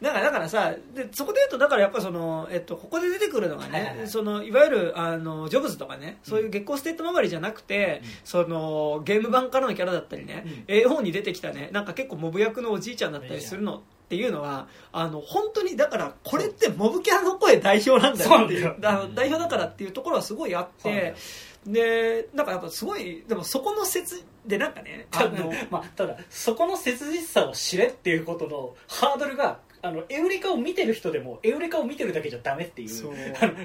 Speaker 1: だからだからさでそこで言うとだからやっぱその、えっと、ここで出てくるのがね、
Speaker 2: はいはいはい。
Speaker 1: そのいわゆるあのジョブズとかねそういう月光ステート周りじゃなくて、そのゲーム版からのキャラだったりね、
Speaker 2: うん。
Speaker 1: 絵本に出てきたねなんか結構モブ役のおじいちゃんだったりするのっていうのはあの本当にだからこれってモブキャラの声代表なんだよっていうあの代表だからっていうところはすごいあってでなんかやっぱすごいでもそこの説でなんかねあの
Speaker 2: まあ、ただそこの切実さを知れっていうことのハードルがあのエウレカを見てる人でもエウレカを見てるだけじゃダメっていう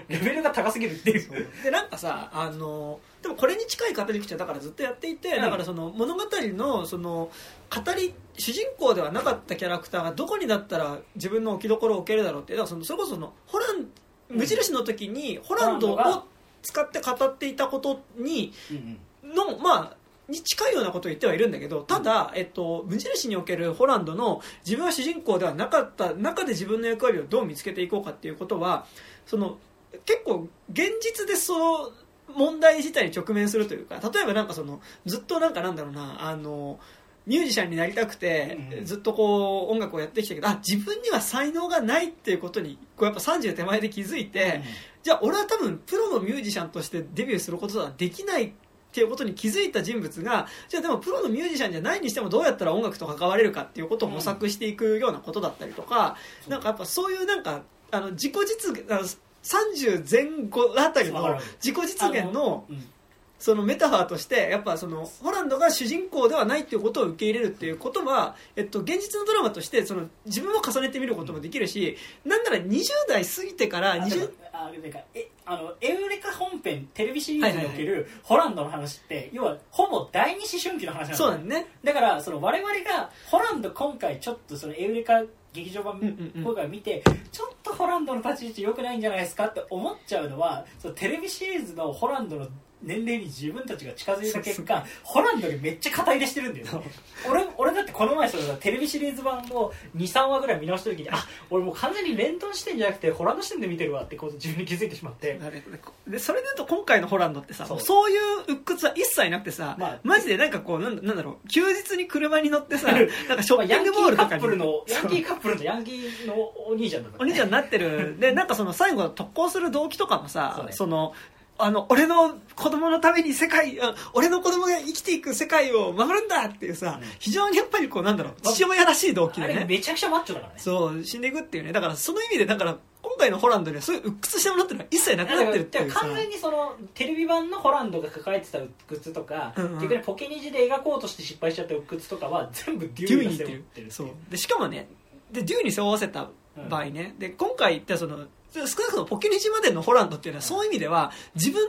Speaker 2: レベルが高すぎるっていう。
Speaker 1: でなんかさあのでもこれに近い語り口はだからずっとやっていて、
Speaker 2: うん。
Speaker 1: だからその物語のその語り主人公ではなかったキャラクターがどこにだったら自分の置きどころを置けるだろうってだからそのそれこそそのホラン無印の時にホランドを使って語っていたことに
Speaker 2: うん。
Speaker 1: のまあに近いようなことを言ってはいるんだけどただ、えっと、無印におけるホランドの自分は主人公ではなかった中で自分の役割をどう見つけていこうかっていうことはその結構現実でその問題自体に直面するというか例えばなんかそのずっとなんかなんだろうなあのミュージシャンになりたくて、
Speaker 2: うん
Speaker 1: ずっとこう音楽をやってきたけどあ自分には才能がないっていうことにこうやっぱ30手前で気づいて、じゃあ俺は多分プロのミュージシャンとしてデビューすることはできないっていうことに気づいた人物がじゃあでもプロのミュージシャンじゃないにしてもどうやったら音楽と関われるかっていうことを模索していくようなことだったりとか、
Speaker 2: うん
Speaker 1: なんかやっぱそういうなんかあの自己実現あの30前後あたりの自己実現の
Speaker 2: うん。
Speaker 1: そのメタファーとしてやっぱそのホランドが主人公ではないっていうことを受け入れるっていうことは、えっと、現実のドラマとしてその自分を重ねてみることもできるし、なんなら20代過ぎてから
Speaker 2: あでも
Speaker 1: 20
Speaker 2: あなんかえあのエウレカ本編テレビシリーズにおけるホランドの話って要はほぼ第二思春期の話なんだよ。
Speaker 1: そうなんね。
Speaker 2: だからその我々がホランド今回ちょっとそのエウレカ劇場版今回見てちょっとホランドの立ち位置良くないんじゃないですかって思っちゃうのはそのテレビシリーズのホランドの年齢に自分たちが近づいた結果ホランドにめっちゃ肩入れしてるんだよ俺俺だってこの前そのテレビシリーズ版を23話ぐらい見直した時にあ俺もう完全にレントン視点じゃなくてホランド視点で見てるわってこと自分に気づいてしまって。
Speaker 1: でそれで言うと今回のホランドってさ
Speaker 2: そう。
Speaker 1: いう鬱屈は一切なくてさ、
Speaker 2: まあ
Speaker 1: マジでなんかこうなんだなんだろう休日に車に乗ってさなんかショッピングモールとかに
Speaker 2: カップルのヤンキーカップルのヤンキーのお兄ちゃんだった
Speaker 1: お兄ちゃんになってる。でなんかその最後特攻する動機とかもさ
Speaker 2: ね。
Speaker 1: そのあの俺の子供のために世界あ俺の子供が生きていく世界を守るんだっていうさ、
Speaker 2: うん。
Speaker 1: 非常にやっぱりこうなんだろう父親らしい動機でね。
Speaker 2: めちゃくちゃマッチョだからね。
Speaker 1: そう死んでいくっていうね。だからその意味でだから今回のホランドにはそういう鬱屈したものっていうのは一切なくなってるっていうさ。
Speaker 2: 完全にそのテレビ版のホランドが抱えてた鬱屈とか、
Speaker 1: うんうん。
Speaker 2: 逆にポケニジで描こうとして失敗しちゃった鬱屈とかは全部デューイが背負ってる
Speaker 1: そう。でしかもねでデューイに背負わせた場合ね、で今回言ったその少なくともポケニジまでのホランドっていうのは、そういう意味では自分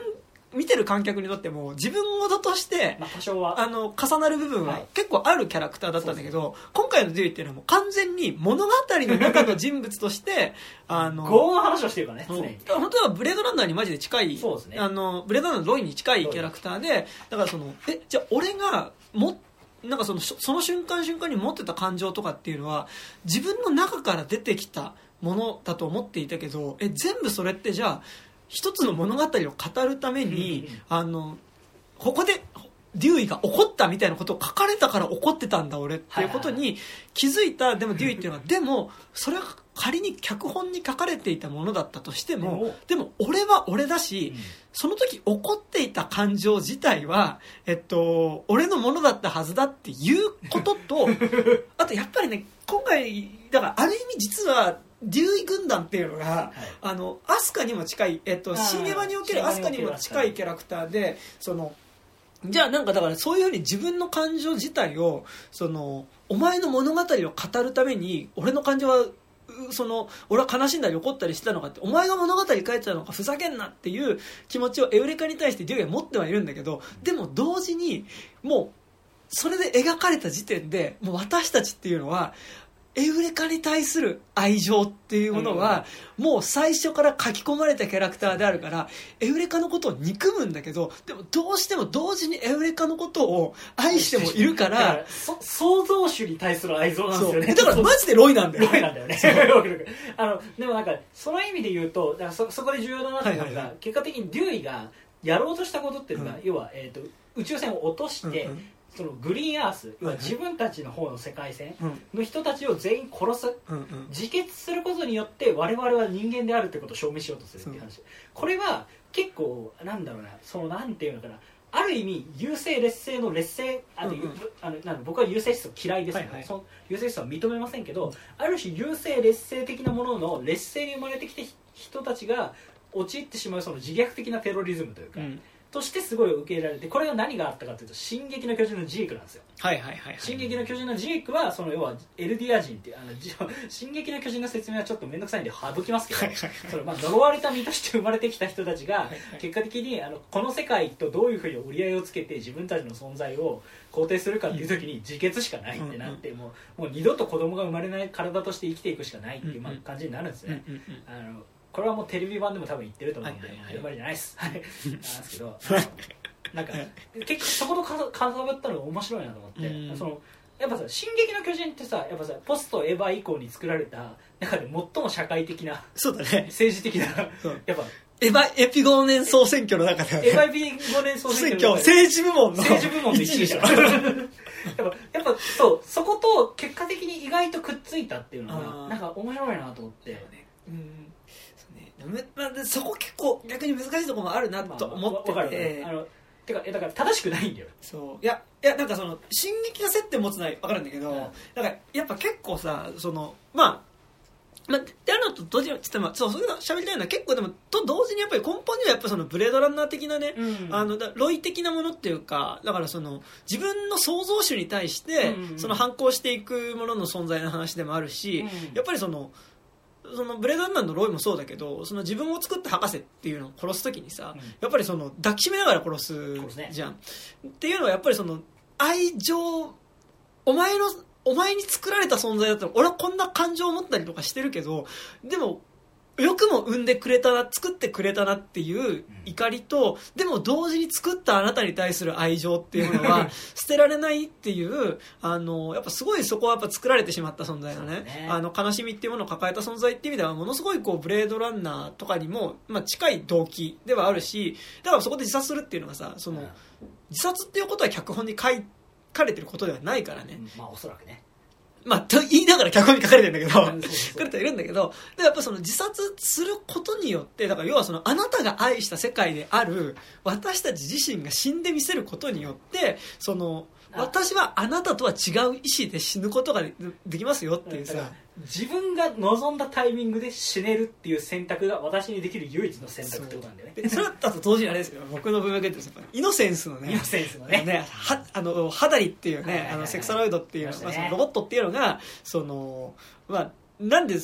Speaker 1: 見てる観客にとっても自分事として
Speaker 2: まあ多少は。
Speaker 1: あの重なる部分
Speaker 2: は
Speaker 1: はい。結構あるキャラクターだったんだけど、今回のデューっていうのはもう完全に物語の中の人物として あの
Speaker 2: 業の話をしてるからね常に。
Speaker 1: 本当はブレードランナーにマジで近い
Speaker 2: そうですね。
Speaker 1: あのブレードランナーのロイに近いキャラクターでだからそのえじゃあ俺がもなんかそのそその瞬間瞬間に持ってた感情とかっていうのは自分の中から出てきたものだと思っていたけどえ全部それってじゃあ一つの物語を語るためにあのここでデューイが怒ったみたいなことを書かれたから怒ってたんだ俺っていうことに気づいた。でもデューイっていうのは でもそれは仮に脚本に書かれていたものだったとしてもでも俺は俺だし、その時怒っていた感情自体は、えっと、俺のものだったはずだっていうことと あとやっぱりね今回だからある意味実はデューイ軍団っていうのが、あのアスカにも近い、えっと、シネマにおけるアスカにも近いキャラクターでそのじゃあなんかだからそういうふうに自分の感情自体をそのお前の物語を語るために俺の感情はうその俺は悲しんだり怒ったりしてたのかってお前が物語書いてたのかふざけんなっていう気持ちをエウレカに対してデューイは持ってはいるんだけどでも同時にもうそれで描かれた時点でもう私たちっていうのはエウレカに対する愛情っていうものは、もう最初から書き込まれたキャラクターであるからエウレカのことを憎むんだけどでもどうしても同時にエウレカのことを愛してもいるか
Speaker 2: ら創造主に対する愛情なんですよね。
Speaker 1: だからマジでロイなんだよ。
Speaker 2: ロイなんだよね。あのでもなんかその意味で言うとだからそそこで重要だなっていうのが、結果的にデューイがやろうとしたことっていうのが、
Speaker 1: うん。
Speaker 2: 要は、えー、と宇宙船を落として、
Speaker 1: うんうん
Speaker 2: そのグリーンアース自分たちの方の世界線
Speaker 1: うん。
Speaker 2: の人たちを全員殺す。
Speaker 1: うんうん。
Speaker 2: 自決することによって我々は人間であるってことを証明しようとするっていう話。これは結構なんだろうな。そのなんていうのかな。ある意味優勢劣勢の劣勢あの、
Speaker 1: うんうん。
Speaker 2: あのなん僕は優勢思想嫌いですけど、
Speaker 1: はいはい。
Speaker 2: その優勢思想は認めませんけどある種優勢劣勢的なものの劣勢に生まれてきた人たちが陥ってしまうその自虐的なテロリズムというか、
Speaker 1: うん
Speaker 2: としてすごい受け入れられてこれが何があったかというと「進撃の巨人」のジークなんですよ。
Speaker 1: はいはいはいはい。
Speaker 2: 進撃の巨人のジークはその要はエルディア人っていうあのじ 進撃の巨人の説明はちょっと面倒くさいんで省きますけど、
Speaker 1: はいはいはい
Speaker 2: そのまあ呪われた身として生まれてきた人たちが結果的にあのこの世界とどういうふうに折り合いをつけて自分たちの存在を肯定するかっていう時に自決しかないってなってもうもう二度と子供が生まれない体として生きていくしかないっていうまあ感じになるんですね。
Speaker 1: うんうんうん。
Speaker 2: あのこれはもうテレビ版でも多分言ってると思うんで、
Speaker 1: はいはい
Speaker 2: じゃないです。はい。なんですけど、なんか、結構そことかかさぶったのが面白いなと思って、
Speaker 1: うん。
Speaker 2: その、やっぱさ、進撃の巨人ってさ、やっぱさ、ポストエヴァ以降に作られた中で最も社会的な、
Speaker 1: そうだね。
Speaker 2: 政治的な、やっぱ、
Speaker 1: エヴァエピゴー年総選挙の中ではね。
Speaker 2: エヴァビ5年総選
Speaker 1: 選挙 政治部門の
Speaker 2: 政治部門の1位でしょ。
Speaker 1: 一
Speaker 2: やっぱ、やっぱそう、そこと結果的に意外とくっついたっていうの
Speaker 1: あ
Speaker 2: が、
Speaker 1: ー。
Speaker 2: なんか面白いなと思って。
Speaker 1: ね。でもまあでそこ結構逆に難しいところもあるなと思って
Speaker 2: わかる
Speaker 1: て
Speaker 2: あのてかえだから正しくないんだよ。
Speaker 1: そう。いやいやなんかその進撃が接点持つのは分かるんだけど、
Speaker 2: うん。
Speaker 1: だからやっぱ結構さそのまあまあ、であるのと同時にちょっとまあそうそういうの喋りたいのは結構でもと同時にやっぱり根本にはやっぱそのブレードランナー的なね、
Speaker 2: うん。
Speaker 1: あのだロイ的なものっていうかだからその自分の創造主に対して、その反抗していくものの存在の話でもあるし、
Speaker 2: うん。
Speaker 1: やっぱりそのそのブレードランナーのロイもそうだけどその自分を作った博士っていうのを殺す時にさ、
Speaker 2: うん。
Speaker 1: やっぱりその抱きしめながら殺すじゃん、っていうのはやっぱりその愛情お前のお前に作られた存在だったら俺はこんな感情を持ったりとかしてるけどでもよくも産んでくれたな作ってくれたなっていう怒りと、でも同時に作ったあなたに対する愛情っていうのは 捨てられないっていうあのやっぱすごいそこはやっぱ作られてしまった存在のね。
Speaker 2: ね。
Speaker 1: あの悲しみっていうものを抱えた存在っていう意味ではものすごいこうブレードランナーとかにも、まあ、近い動機ではあるしだからそこで自殺するっていうのがさその、
Speaker 2: うん。
Speaker 1: 自殺っていうことは脚本に書かれてることではないからね、
Speaker 2: まあおそらくね
Speaker 1: まあ、と言いながら脚本に書かれてるんだけど、書かれてはいるんだけど、でやっぱその自殺することによって、だから要はそのあなたが愛した世界である私たち自身が死んでみせることによって、その、
Speaker 2: あ
Speaker 1: 私はあなたとは違う意志で死ぬことがでできますよっていうさ、
Speaker 2: 自分が望んだタイミングで死ねるっていう選択が私にできる唯一の選択ってことなんだよね。
Speaker 1: でそれだと同時にあれですよ、僕の文脈っぱイノセンスのね、
Speaker 2: イノセンスのね。
Speaker 1: ね、はあのハダリっていうね、あのセクサロイドっていう、
Speaker 2: いま
Speaker 1: あ、そのロボットっていうのがその、まあ、なんで、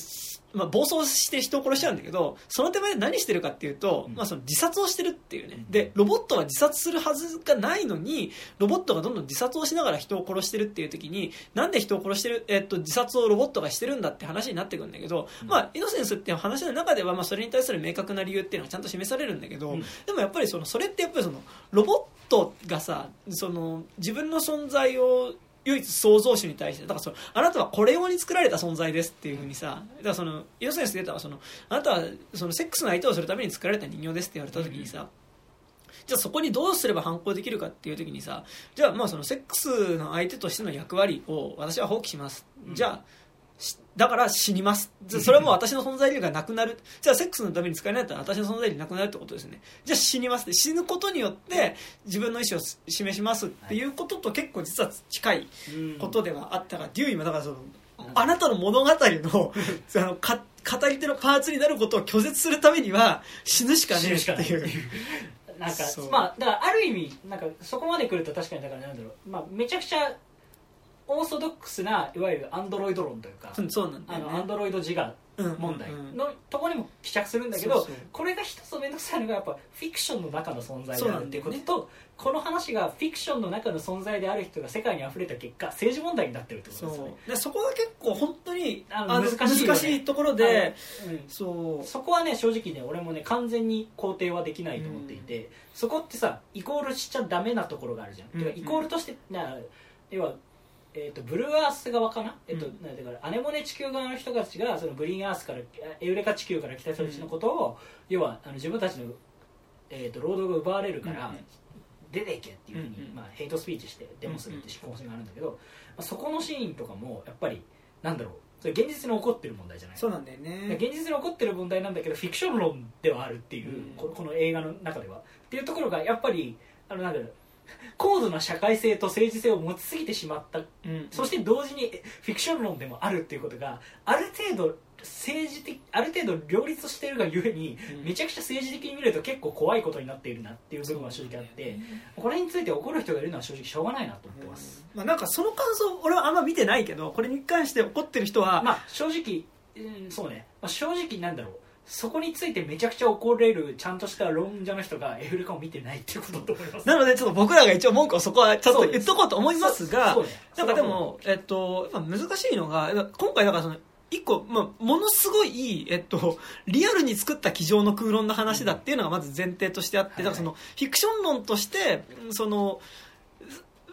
Speaker 1: まあ、暴走して人を殺しちゃうんだけどその手前で何してるかっていうと、
Speaker 2: うん。
Speaker 1: まあ、その自殺をしてるっていうね。
Speaker 2: うん。
Speaker 1: でロボットは自殺するはずがないのにロボットがどんどん自殺をしながら人を殺してるっていう時になんで人を殺してる、えっと、自殺をロボットがしてるんだって話になってくるんだけど、
Speaker 2: うん。
Speaker 1: まあ、イノセンスっていう話の中では、まあ、それに対する明確な理由っていうのはちゃんと示されるんだけど、
Speaker 2: うん。
Speaker 1: でもやっぱりそのそれってやっぱりそのロボットがさその自分の存在を唯一創造主に対してだからそのあなたはこれ用に作られた存在ですっていうふうにさだからそのイノセンスで言ったらそのあなたはそのセックスの相手をするために作られた人形ですって言われた時にさ、じゃあそこにどうすれば反抗できるかっていう時にさじゃあまあそのセックスの相手としての役割を私は放棄します、
Speaker 2: うん
Speaker 1: じゃあだから死にます。それはもう私の存在理由がなくなる。じゃあセックスのために使えないんだったら私の存在理由なくなるってことですね。じゃあ死にますって。死ぬことによって自分の意思を示しますっていうことと結構実は近い
Speaker 2: うん。
Speaker 1: ことではあったから、デューイもだからその
Speaker 2: うん。
Speaker 1: あなたの物語の そのか語り手のパーツになることを拒絶するためには死ぬしかねえっていう。
Speaker 2: なんかまあだからある意味なんかそこまで来ると確かにだからなんだろう、まあ、めちゃくちゃオーソドックスないわゆるアンドロイド論というか、
Speaker 1: うんそうなんだね。
Speaker 2: のアンドロイド自我問題
Speaker 1: うんうん
Speaker 2: のところにも帰着するんだけど
Speaker 1: そうそう。
Speaker 2: これが一つ面倒くさいのがやっぱフィクションの中の存在であるっていうことと、この話がフィクションの中の存在である人が世界に溢れた結果政治問題になってるってこと
Speaker 1: そう
Speaker 2: ですよね。
Speaker 1: でそこが結構本当に
Speaker 2: 難しいよね。
Speaker 1: 難しいところで
Speaker 2: うん。
Speaker 1: そう。
Speaker 2: そこはね正直ね俺もね完全に肯定はできないと思っていて、そこってさイコールしちゃダメなところがあるじゃん、
Speaker 1: うん
Speaker 2: てかイコールとしてな要は、えー、とブルーアース側かな,、えーと
Speaker 1: うん
Speaker 2: なんていうかアネモネ地球側の人たちがそのグリーンアースからエウレカ地球から来た人たちのことを、要はあの自分たちの、えー、と労働が奪われるから、
Speaker 1: うん
Speaker 2: 出ていけっていうふうに、
Speaker 1: うんうん。
Speaker 2: まあ、ヘイトスピーチしてデモするっていう構成があるんだけど、まあ、そこのシーンとかもやっぱりなんだろうそれ現実に起こってる問題じゃない
Speaker 1: そうなんだよね。
Speaker 2: 現実に起こってる問題なんだけどフィクション論ではあるっていう、この映画の中では。っていうところがやっぱりあのなんだろう 高度な社会性と政治性を持ちすぎてしまった。
Speaker 1: うん。
Speaker 2: そして同時にえフィクション論でもあるっていうことがある程度政治的ある程度両立しているがゆえに、
Speaker 1: うん。
Speaker 2: めちゃくちゃ政治的に見ると結構怖いことになっているなっていう部分は正直あって、これについて怒る人がいるのは正直しょうがないなと思ってます、
Speaker 1: まあ、なんかその感想俺はあんま見てないけどこれに関して怒ってる人は、
Speaker 2: まあ正直、うん、そうね、まあ、正直なんだろうそこについてめちゃくちゃ怒れるちゃんとした論者の人がエフレカを見てないっていうことだと思います。
Speaker 1: なのでちょっと僕らが一応文句をそこはちょっと言っとこうと思いますがなんかでも、えっと、まあ難しいのが今回だからその一個、まあ、ものすごいいい、えっと、リアルに作った机上の空論の話だっていうのがまず前提としてあって、
Speaker 2: はい
Speaker 1: だからそのフィクション論としてその、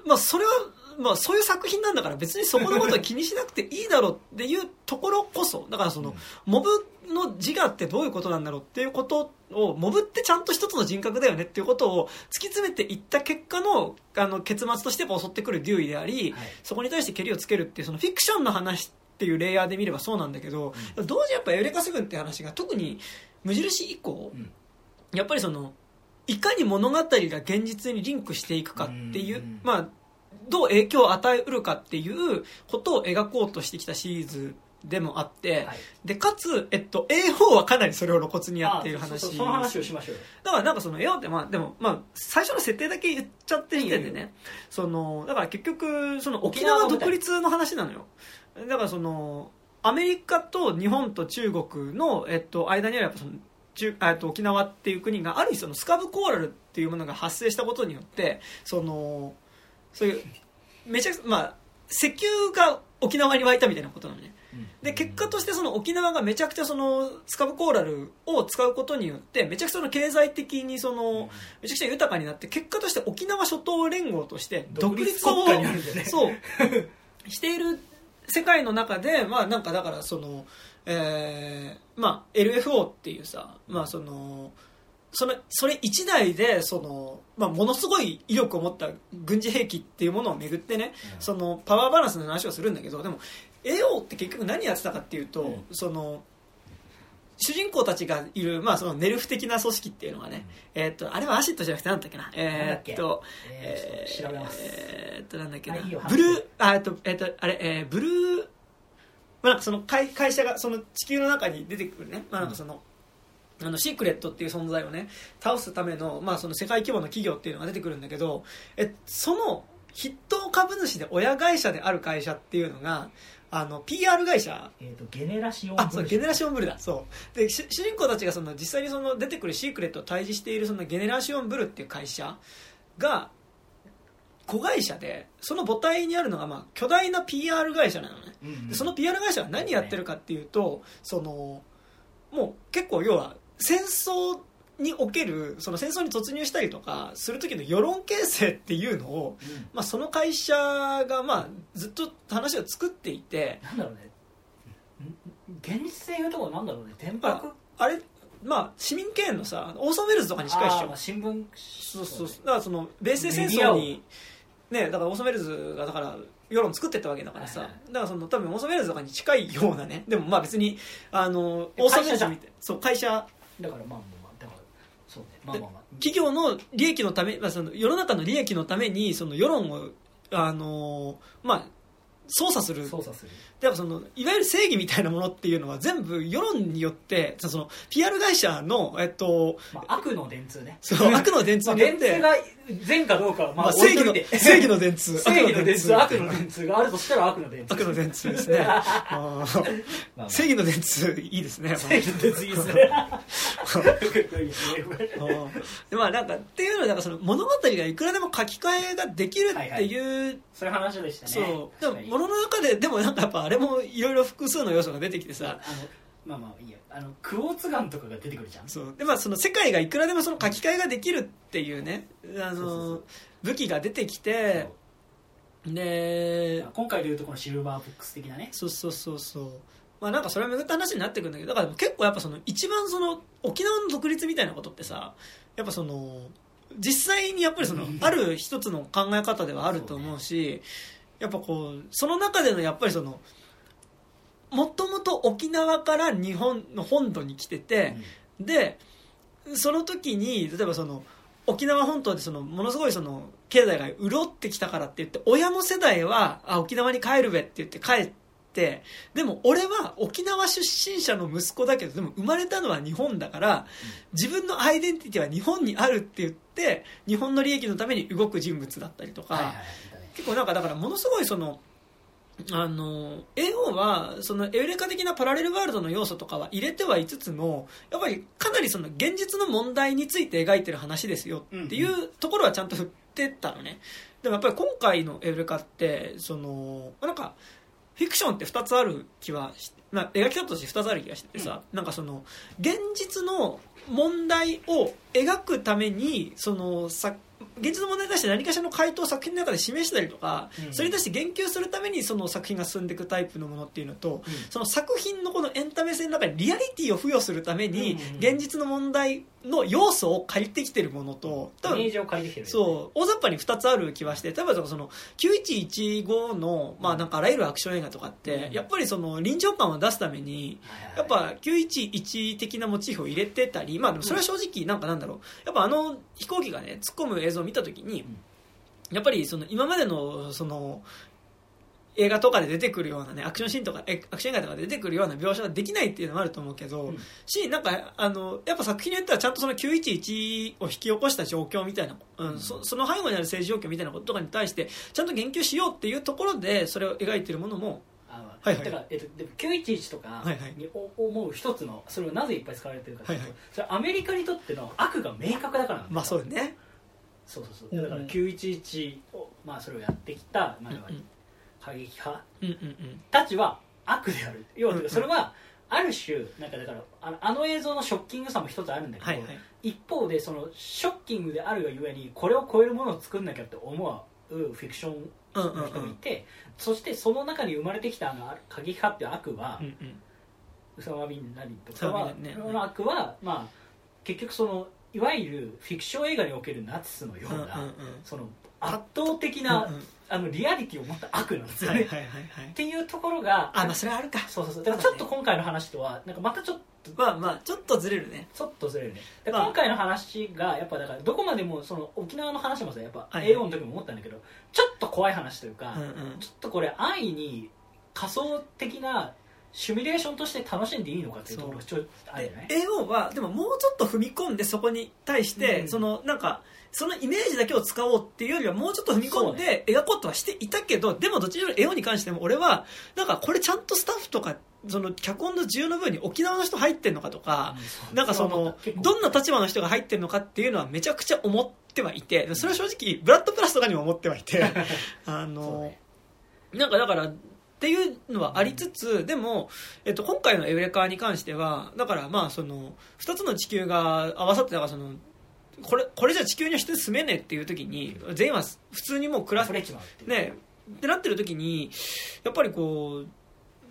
Speaker 1: まあ、それは、まあ、そういう作品なんだから別にそこのことは気にしなくていいだろうっていうところこそだからその、モブの自我ってどういうことなんだろうっていうことをモブってちゃんと一つの人格だよねっていうことを突き詰めていった結果のあの結末として襲ってくるデューイであり、
Speaker 2: はい。
Speaker 1: そこに対してケリをつけるっていうそのフィクションの話っていうレイヤーで見ればそうなんだけど、同時にやっぱエウレカセブンって話が特に無印以降、
Speaker 2: うん。
Speaker 1: やっぱりそのいかに物語が現実にリンクしていくかっていう、
Speaker 2: うん。
Speaker 1: まあどう影響を与えうるかっていうことを描こうとしてきたシリーズでもあって、
Speaker 2: はい。
Speaker 1: でかつ、えっと、A4 はかなりそれを露骨にやっている
Speaker 2: あ
Speaker 1: 話
Speaker 2: その話をしましょうよ。
Speaker 1: だからなんかその A4 ってまあでもまあ最初の設定だけ言っちゃってる時点でね。そのだから結局その沖縄独立の話なのよ。だからそのアメリカと日本と中国の、えっと、間にはやっぱその中えっと沖縄っていう国がある意味そのスカブコーラルっていうものが発生したことによってそのそういうめちゃくちゃまあ石油が沖縄に湧いたみたいなことなのねで結果としてその沖縄がめちゃくちゃそのスカブコーラルを使うことによってめちゃくちゃその経済的にそのめちゃくちゃ豊かになって結果として沖縄諸島連合として独立をそうしている世界の中でまあなんかだからそのえーまあ LFO っていうさまあそのそれそれ一台でその、まあ、ものすごい威力を持った軍事兵器っていうものをめぐってね、
Speaker 2: うん。
Speaker 1: そのパワーバランスの話をするんだけどでも AO って結局何やってたかっていうと、
Speaker 2: うん。
Speaker 1: その主人公たちがいる、まあ、そのネルフ的な組織っていうのがね、えーっとあれはアシッドじゃなくてなんだっけな？えーっと
Speaker 2: えーちょっと調べます。
Speaker 1: えーっとなんだっけな？ブルーあえっとえっとあれ、えーブルーまあ、その会会社がその地球の中に出てくるね、まあ、なんかその、あのシークレットっていう存在をね倒すための,、まあその世界規模の企業っていうのが出てくるんだけどえその筆頭株主で親会社である会社っていうのがあの PR 会社？
Speaker 2: えーとゲネラシオン
Speaker 1: あそうゲネラシオンブルだ。そう。でし主人公たちがその実際にその出てくるシークレットを対峙しているそのゲネラシオンブルっていう会社が子会社でその母体にあるのがまあ巨大な PR 会社なのね。でその PR 会社は何やってるかっていうとそのもう結構要は戦争におけるその戦争に突入したりとかする時の世論形成っていうのを、まあ、その会社がまあずっと話を作っていて
Speaker 2: なんだろうね。ん現実でいうところなんだろうね。天
Speaker 1: あ
Speaker 2: 白？
Speaker 1: あれ？まあ市民ケーンのさオーソンウェルズとかに近いっしょ。
Speaker 2: まあ新聞。
Speaker 1: そうそうだからその米西戦争にねだからオーソンウェルズがだから世論作ってったわけだからさ、
Speaker 2: はいは
Speaker 1: だからその多分オーソンウェルズとかに近いようなね。でもまあ別にあのオーソンウェルズみたいそう会社。
Speaker 2: だからまあそうね。まあまあまあ。
Speaker 1: 企業の利益のため、まあ、その世の中の利益のためにその世論をあのまあ操作する。
Speaker 2: 操作する
Speaker 1: だからそのいわゆる正義みたいなものっていうのは全部世論によってその PR 会社の、えっと、
Speaker 2: まあ、悪の電通ね。
Speaker 1: そう 悪の電通
Speaker 2: まあ
Speaker 1: によって、
Speaker 2: 電通が善かどうかはまあ
Speaker 1: まあ、正義の正義の電通
Speaker 2: 正義の電通悪
Speaker 1: 悪
Speaker 2: の電通があるとしたら悪の電通。
Speaker 1: 悪の電通ですね。正義の電通いいですね
Speaker 2: 正義の電通いいですね。いいで
Speaker 1: まあなんかっていうのはなんかその物語がいくらでも書き換えができるっていう、
Speaker 2: そうい。う話でしたね。
Speaker 1: そう。でも物の中ででもなんかやっぱあれもいろいろ複数の要素が出てきてさ。
Speaker 2: あのまあまあいいや。あのクォーツガンとかが出てくるじゃん。
Speaker 1: そう。でまあその世界がいくらでもその書き換えができるっていうね。あの武器が出てきてで
Speaker 2: 今回でいうとこのシルバーボックス的なね。
Speaker 1: そうそうそうそう。まあなんかそれは巡った話になってくるんだけどだから結構やっぱその一番その沖縄の独立みたいなことってさやっぱその実際にやっぱりそのある一つの考え方ではあると思うしやっぱこうその中でのやっぱりそのもともと沖縄から日本の本土に来てて、でその時に例えばその沖縄本島でそのものすごいその経済が潤ってきたからって言って親の世代はあ沖縄に帰るべって言って帰ってでも俺は沖縄出身者の息子だけどでも生まれたのは日本だから自分のアイデンティティは日本にあるって言って日本の利益のために動く人物だったりとか、
Speaker 2: はいはい
Speaker 1: 結構なんかだからものすごいそのあの AO はそのエウレカ的なパラレルワールドの要素とかは入れてはいつつもやっぱりかなりその現実の問題について描いてる話ですよっていうところはちゃんと振ってったのね。でもやっぱり今回のエウレカってそのなんかフィクションって2つある気はし、まあ、描き方として2つある気がしててさ、なんかその現実の問題を描くためにそのさ現実の問題に対して何かしらの回答を作品の中で示したりとか、
Speaker 2: うん。
Speaker 1: それに対して言及するためにその作品が進んでいくタイプのものっていうのと、
Speaker 2: うん。
Speaker 1: その作品のこのエンタメ性の中にリアリティを付与するために現実の問題の要素を借りてきてるものと多分
Speaker 2: イメージを借りてきてる
Speaker 1: そう大雑把に2つある気はして例えばその9115の、まあ、なんかあらゆるアクション映画とかって、
Speaker 2: うん。
Speaker 1: やっぱりその臨場感を出すためにやっぱ911的なモチーフを入れてたり、まあ、でもそれは正直なんかなんだろう。やっぱあの飛行機がね突っ込む映像を見た時に、やっぱりその今までのその映画とかで出てくるようなねアクションシーンとかえアクション映画とかで出てくるような描写ができないっていうのもあると思うけど、
Speaker 2: うん。
Speaker 1: しなんかあのやっぱ作品によってはちゃんとその911を引き起こした状況みたいな、うんそその背後にある政治状況みたいなこととかに対してちゃんと言及しようっていうところでそれを描いてるものも
Speaker 2: あ
Speaker 1: はいはい。
Speaker 2: だから、えっと、でも911とかにお思う一つのそれをなぜいっぱい使われてるかというと、
Speaker 1: はいはい。
Speaker 2: それアメリカにとっての悪が明確だからなんだよ。
Speaker 1: まあそうだね
Speaker 2: そうそう
Speaker 1: う。ん
Speaker 2: そうだから911を、まあ、それをやってきた、まあ、過激派たちは悪である。要はそれはある種なんかだからあのあの映像のショッキングさも一つあるんだけど、
Speaker 1: はいはい。
Speaker 2: 一方でそのショッキングであるがゆえにこれを超えるものを作んなきゃって思うフィクション
Speaker 1: うんうん
Speaker 2: の人もいて、そしてその中に生まれてきたあの過激派っていう悪は、
Speaker 1: うんうん。
Speaker 2: ウサマ・ビン・ラディンとかは、の悪は、まあ、結局そのいわゆるフィクション映画におけるナチスのような、
Speaker 1: うんうんうん。
Speaker 2: その圧倒的な、
Speaker 1: うんうん。
Speaker 2: あのリアリティを持った悪なんですよね、
Speaker 1: はいはいはいはい。
Speaker 2: っていうところが
Speaker 1: あまあそれはあるか。
Speaker 2: そうそうそう。だからちょっと今回の話とはなんかまたちょっと
Speaker 1: まあまあちょっとずれるね。
Speaker 2: ちょっとずれるね。で
Speaker 1: まあ。
Speaker 2: 今回の話がやっぱだからどこまでもその沖縄の話もさやっぱ
Speaker 1: はいはい。
Speaker 2: A4 の時も思ったんだけど、ちょっと怖い話というか、
Speaker 1: うんうん。
Speaker 2: ちょっとこれ安易に仮想的なシミュレーションとして楽しんでいいのかっていうところがちょっとあるよね。
Speaker 1: AO はでももうちょっと踏み込んでそこに対して、
Speaker 2: うん。
Speaker 1: そのなんかそのイメージだけを使おうっていうよりはもうちょっと踏み込んで描こうとはしていたけど、でもどっちにしろ AO に関しても俺はなんかこれちゃんとスタッフとかその脚本の重要な部分に沖縄の人入ってんのかとか、なんかそのどんな立場の人が入ってるのかっていうのはめちゃくちゃ思ってはい。てそれは正直ブラッドプラスとかにも思ってはいて。あの
Speaker 2: ね。
Speaker 1: なんかだからっていうのはありつつ、でも、えっと、今回のエウレカに関してはだからまあその2つの地球が合わさってだからそのこれこれじゃ地球には人住めねえっていう時に全員は普通にもう暮らすねってなってる時にやっぱりこ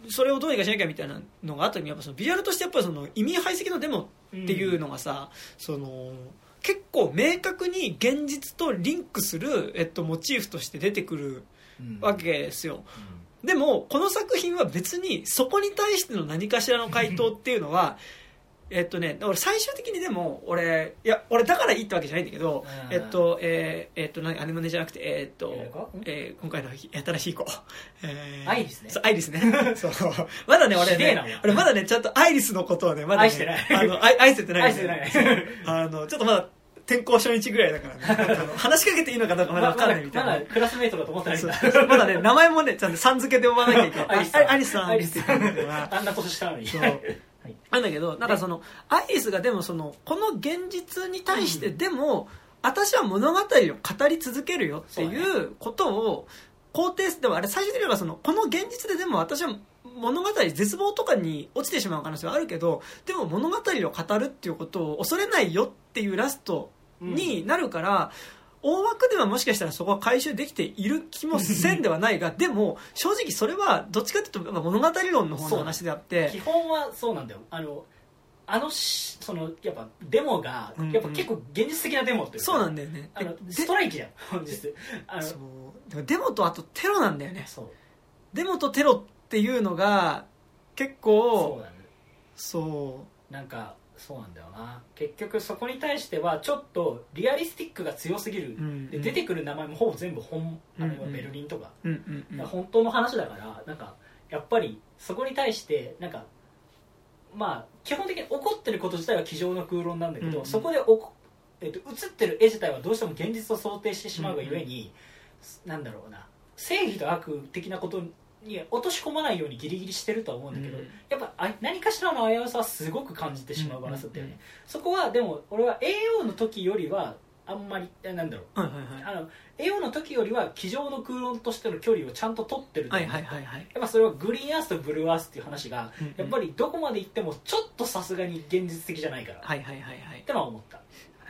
Speaker 1: うそれをどうにかしなきゃみたいなのがあった時にやっぱそのビジュアルとしてやっぱりその移民排斥のデモっていうのがさ、その結構明確に現実とリンクする、えっと、モチーフとして出てくる
Speaker 2: うん。
Speaker 1: わけですよでもこの作品は別にそこに対しての何かしらの回答っていうのはえっとね俺最終的にでも俺いや俺だからいいってわけじゃないんだけど、
Speaker 2: うん。
Speaker 1: えっとえーえっと何アネモネじゃなくてえっと
Speaker 2: えー
Speaker 1: 今回の新しい子、えー
Speaker 2: アイリスね。
Speaker 1: そうアイリスね。そう。まだね俺ね俺まだねちゃんとアイリスのことをねまだね
Speaker 2: 愛してない。
Speaker 1: あの愛 愛せてない
Speaker 2: 愛してない。
Speaker 1: あのちょっとまだ転校初日ぐらいだからね。話しかけていいのかどうかまだ分かんないみたいな、
Speaker 2: まだクラスメイトだと思ってないんだ。
Speaker 1: まだね名前もねちゃんとさん付けで呼ばなきゃいけない。
Speaker 2: アイリスさん。
Speaker 1: あアイリスって言ってるから
Speaker 2: あんな年下なのに。
Speaker 1: そう。
Speaker 2: はい。
Speaker 1: なんだけどなんかそのアイリスがでもそのこの現実に対してでも、私は物語を語り続けるよっていうことを肯定すでもあれ最終的にはそのこの現実ででも私は物語絶望とかに落ちてしまう可能性はあるけどでも物語を語るっていうことを恐れないよっていうラストになるから、大枠ではもしかしたらそこは回収できている気もせんではないがでも正直それはどっちかというとまあ物語論の方の話であって
Speaker 2: 基本はそうなんだよ。あのあのしそのやっぱデモが
Speaker 1: うんうん。
Speaker 2: やっぱ結構現実的なデモっていうか
Speaker 1: そうなんだよね。
Speaker 2: あの
Speaker 1: で
Speaker 2: ストライキじゃん本日。あの
Speaker 1: デモとあとテロなんだよね。
Speaker 2: そう。
Speaker 1: デモとテロっていうのが結
Speaker 2: そうね。
Speaker 1: そ
Speaker 2: なんかそうなんだよな。結局そこに対してはちょっとリアリスティックが強すぎる、
Speaker 1: うん。
Speaker 2: で出てくる名前もほぼ全部本あの
Speaker 1: うん。うん
Speaker 2: ベルリンとか、
Speaker 1: う、うん。うん。うん、
Speaker 2: 本当の話だからなんかやっぱりそこに対してなんかまあ基本的に起こってること自体は机上の空論なんだけど、
Speaker 1: うん。うん。
Speaker 2: そこでおこ、えっと、映ってる絵自体はどうしても現実を想定してしまうがゆえに、なんだろうな。正義と悪的なことに落とし込まないようにギリギリしてるとは思うんだけど、
Speaker 1: うん。
Speaker 2: やっぱあ何かしらの危うさはすごく感じてしまうバランスだったよね、
Speaker 1: うんうん
Speaker 2: そこはでも俺は AO の時よりはあんまりえなんだろう。
Speaker 1: はいはいはい。
Speaker 2: あの AO の時よりは机上の空論としての距離をちゃんと取ってる
Speaker 1: はいはいはいはい。
Speaker 2: やっぱそれはグリーンアースとブルーアースっていう話が
Speaker 1: うんうん。
Speaker 2: やっぱりどこまで行ってもちょっとさすがに現実的じゃないから。っ
Speaker 1: はいはいはいはい。
Speaker 2: てのは思った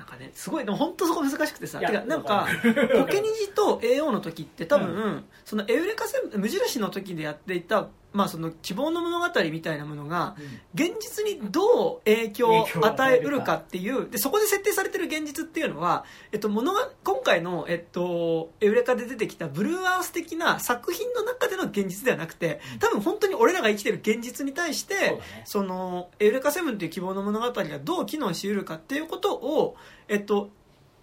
Speaker 1: かねすごいでも本当そこ難しくてさ。
Speaker 2: いや
Speaker 1: てかなんか
Speaker 2: わかる
Speaker 1: ポケニジと AO の時って多分、
Speaker 2: う
Speaker 1: そのエウレカセ無印の時でやっていた、まあ、その希望の物語みたいなものが現実にどう影響を与えうるかっていうでそこで設定されてる現実っていうのは、えっと、物が今回の、えっと、エウレカで出てきたブルーアース的な作品の中での現実ではなくて多分本当に俺らが生きてる現実に対して
Speaker 2: そね。
Speaker 1: そのエウレカセブンという希望の物語がどう機能しうるかっていうことをえっと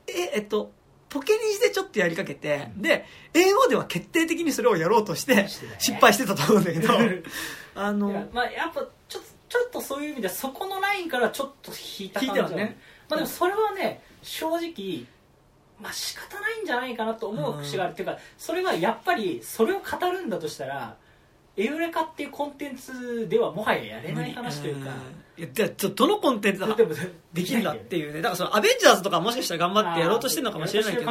Speaker 1: ええっとポケニジでちょっとやりかけて、で AO では決定的にそれをやろうとして失敗してたと思うんだけど あの
Speaker 2: まあやっぱちょっとちょっとそういう意味ではそこのラインからちょっと引いた感じ
Speaker 1: 引いね。
Speaker 2: まあでもそれはね正直まあ仕方ないんじゃないかなと思う節がある、っていうかそれはやっぱりそれを語るんだとしたらエウレカっていうコンテンツではもはややれない話というか、
Speaker 1: いやじゃあちょどのコンテンツだ？
Speaker 2: でも
Speaker 1: できるんだっていうねだからそのアベンジャーズとかもしかしたら頑張ってやろうとしてるのかもしれないけど。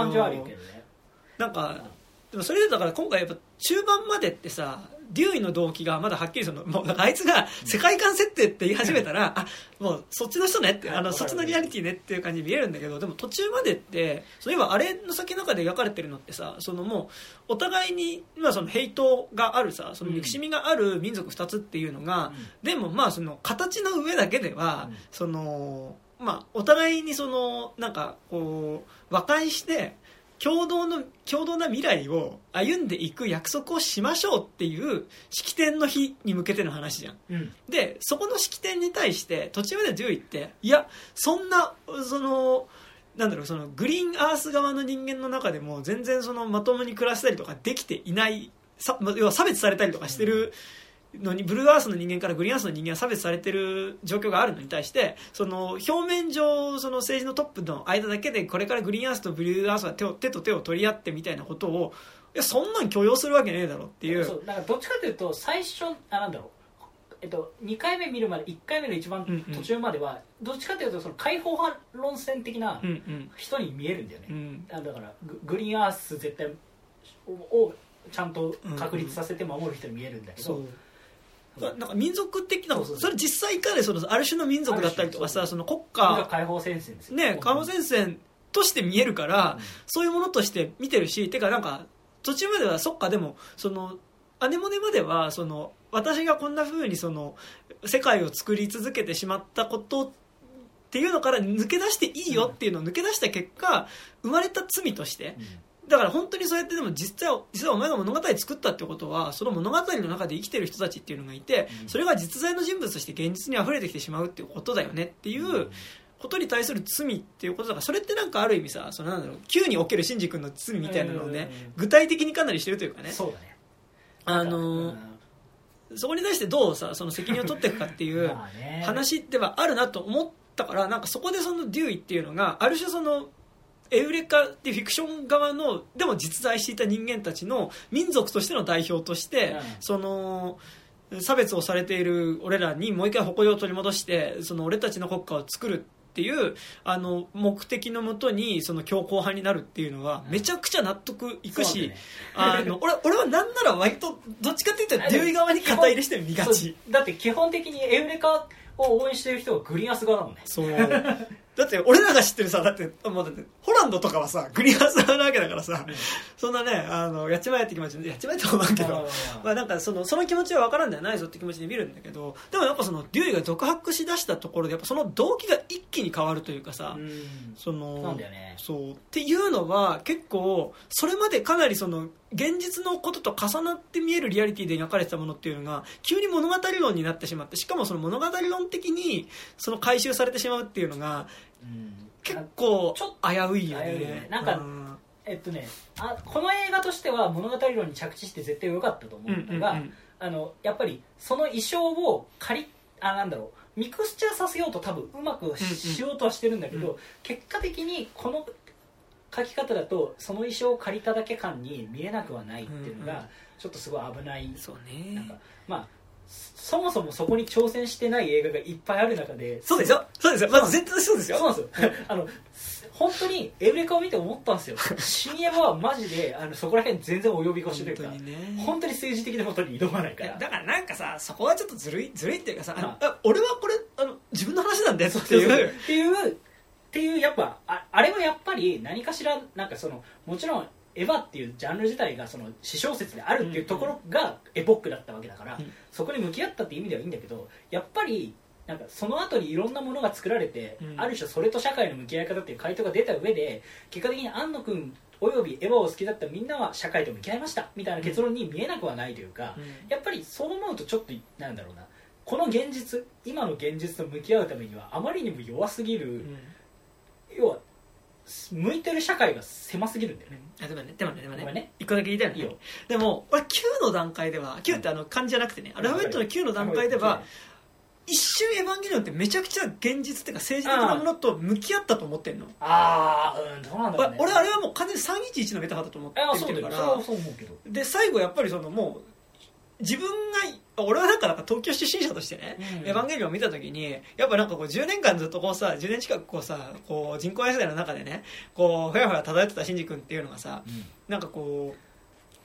Speaker 1: なんかでもそれでだから今回やっぱ中盤までってさデューイの動機がまだはっきりそのもうあいつが世界観設定って言い始めたらあもうそっちの人ねってあのそっちのリアリティねっていう感じに見えるんだけどでも途中までってそういえばあれの先の中で描かれてるのってさそのもうお互いに今そのヘイトがあるさその憎しみがある民族2つっていうのが、でもまあその形の上だけでは、
Speaker 2: うん。
Speaker 1: そのまあお互いにそのなんかこう和解して共同の共同な未来を歩んでいく約束をしましょうっていう式典の日に向けての話じゃん。
Speaker 2: うん。
Speaker 1: でそこの式典に対して途中までデューイっていやそんなそのなんだろうそのグリーンアース側の人間の中でも全然そのまともに暮らしたりとかできていないさま要は差別されたりとかしてるのにブルーアースの人間からグリーンアースの人間が差別されてる状況があるのに対してその表面上その政治のトップの間だけでこれからグリーンアースとブルーアースは手を手と手を取り合ってみたいなことをいやそんなん許容するわけねえだろっていう。
Speaker 2: そうだからどっちかというと最初あなんだろう。えっと、2回目見るまで1回目の一番
Speaker 1: うんうん。
Speaker 2: 途中までは、どっちかというとその解放派論戦的な
Speaker 1: うんうん。
Speaker 2: 人に見えるんだよね、
Speaker 1: うん。
Speaker 2: あだからググリーンアース絶対ををちゃんと確立させて守る人に見えるんだけど、
Speaker 1: そう。だなんか民族的な
Speaker 2: そ
Speaker 1: れ実際かでそのある種の民族だったりとかさその国家
Speaker 2: 解放戦線ですよ。
Speaker 1: ね解放戦線として見えるから、
Speaker 2: うん。
Speaker 1: そういうものとして見てるしてかなんか途中まではそっかでもそのアネモネまではその私がこんな風にその世界を作り続けてしまったことっていうのから抜け出していいよっていうのを抜け出した結果生まれた罪としてだから本当にそうやってでも実際実はお前が物語作ったってことはその物語の中で生きてる人たちっていうのがいて、
Speaker 2: うん。
Speaker 1: それが実在の人物として現実に溢れてきてしまうっていうことだよねっていうことに対する罪っていうことだからそれってなんかある意味さそのなんだろう Q におけるシンジ君の罪みたいなのをね
Speaker 2: うん。
Speaker 1: 具体的にかなりしてるというかね。
Speaker 2: そうだね。
Speaker 1: あのーそこに対してどうさその責任を取っていくかっていう 話ではあるなと思ったからなんかそこでそのデューイっていうのがある種そのエウレカってフィクション側のでも実在していた人間たちの民族としての代表として、
Speaker 2: うん。
Speaker 1: その差別をされている俺らにもう一回誇りを取り戻してその俺たちの国家を作るっていうあの目的のもとにその強硬派になるっていうのは
Speaker 2: うん。
Speaker 1: めちゃくちゃ納得いくし、
Speaker 2: ね。
Speaker 1: あの俺俺はなんなら割とどっちかっていうとデューイ側に肩入れしてみがち
Speaker 2: だって基本的にエウレカを応援してる人はグリーンアース側だもんね。
Speaker 1: そう だって俺らが知ってるさだってもうだってホランドとかはさグリーンアース派なわけだからさそんなねあのやっちまえって気持ちやっちまえとは思うけどまあなんかそのその気持ちは分からんではないぞって気持ちで見るんだけどでもやっぱそのデューイが独白しだしたところでやっぱその動機が一気に変わるというかさ、
Speaker 2: うん。
Speaker 1: その
Speaker 2: ね。
Speaker 1: そうっていうのは結構それまでかなりその現実のことと重なって見えるリアリティで描かれてたものっていうのが急に物語論になってしまってしかもその物語論的にその回収されてしまうっていうのが
Speaker 2: うん。
Speaker 1: 結構
Speaker 2: ちょっ
Speaker 1: 危ういよね。
Speaker 2: 危ういよね。なんか
Speaker 1: うん。
Speaker 2: えっとねあこの映画としては物語論に着地して絶対良かったと思
Speaker 1: う
Speaker 2: うんんだが、
Speaker 1: うん。
Speaker 2: あのやっぱりその衣装を借りあなんだろうミクスチャーさせようと多分うまくし,、
Speaker 1: うんうん
Speaker 2: ようとはしてるんだけど、
Speaker 1: うん。
Speaker 2: 結果的にこの書き方だとその衣装を借りただけ感に見えなくはないっていうの
Speaker 1: うんうん。
Speaker 2: がちょっとすごい危ない、
Speaker 1: そう
Speaker 2: なんか
Speaker 1: ね
Speaker 2: まあそもそもそこに挑戦してない映画がいっぱいある中で
Speaker 1: そうですよそうですよまず絶対そうですよ。
Speaker 2: そうなんですよ。あの本当にエウレカを見て思ったんですよ。新エヴァはマジであのそこら辺全然及び腰というか
Speaker 1: 本当にね。
Speaker 2: 本当に政治的なことに挑まないから。
Speaker 1: だからなんかさそこはちょっとずるいずるいっていうかさあの
Speaker 2: あ
Speaker 1: あ俺はこれあの自分の話なんだよって
Speaker 2: い
Speaker 1: う。
Speaker 2: っていうっていうやっぱああれはやっぱり何かしらなんかそのもちろんエヴァっていうジャンル自体がその私小説であるっていうところがエポックだったわけだから、
Speaker 1: うん。
Speaker 2: そこに向き合ったっていう意味ではいいんだけどやっぱりなんかその後にいろんなものが作られて、
Speaker 1: うん。
Speaker 2: ある種それと社会の向き合い方っていう回答が出た上で結果的に庵野君およびエヴァを好きだったみんなは社会と向き合いましたみたいな結論に見えなくはないというか、やっぱりそう思うとちょっとなんだろうなこの現実今の現実と向き合うためにはあまりにも弱すぎる、
Speaker 1: うん
Speaker 2: 要は向いてる社会が狭すぎるんだよね、
Speaker 1: あでもねでもねでもね。
Speaker 2: ごめんね。
Speaker 1: 一個だけ言いたいのね。
Speaker 2: いいよ。
Speaker 1: でも俺9の段階では9ってあの漢字じゃなくてねアルファベットの9の段階では一瞬エヴァンゲリオンってめちゃくちゃ現実っていうか政治的なものと向き合ったと思ってんの。
Speaker 2: ああうんどうなんだろうね。
Speaker 1: 俺俺あれはもう完全に311のメタファーだと思って
Speaker 2: あそう
Speaker 1: 見てるから
Speaker 2: だよ。それはそう思うけど。
Speaker 1: で最後やっぱりそのもう自分が俺はなんかなんか東京出身者としてね、
Speaker 2: うん。
Speaker 1: エヴァンゲリオンを見た時にやっぱなんかこう10年間ずっとこうさ10年近くこうさこう人工衛星の中でねこうふやふや漂ってたシンジ君っていうのがさなんかこう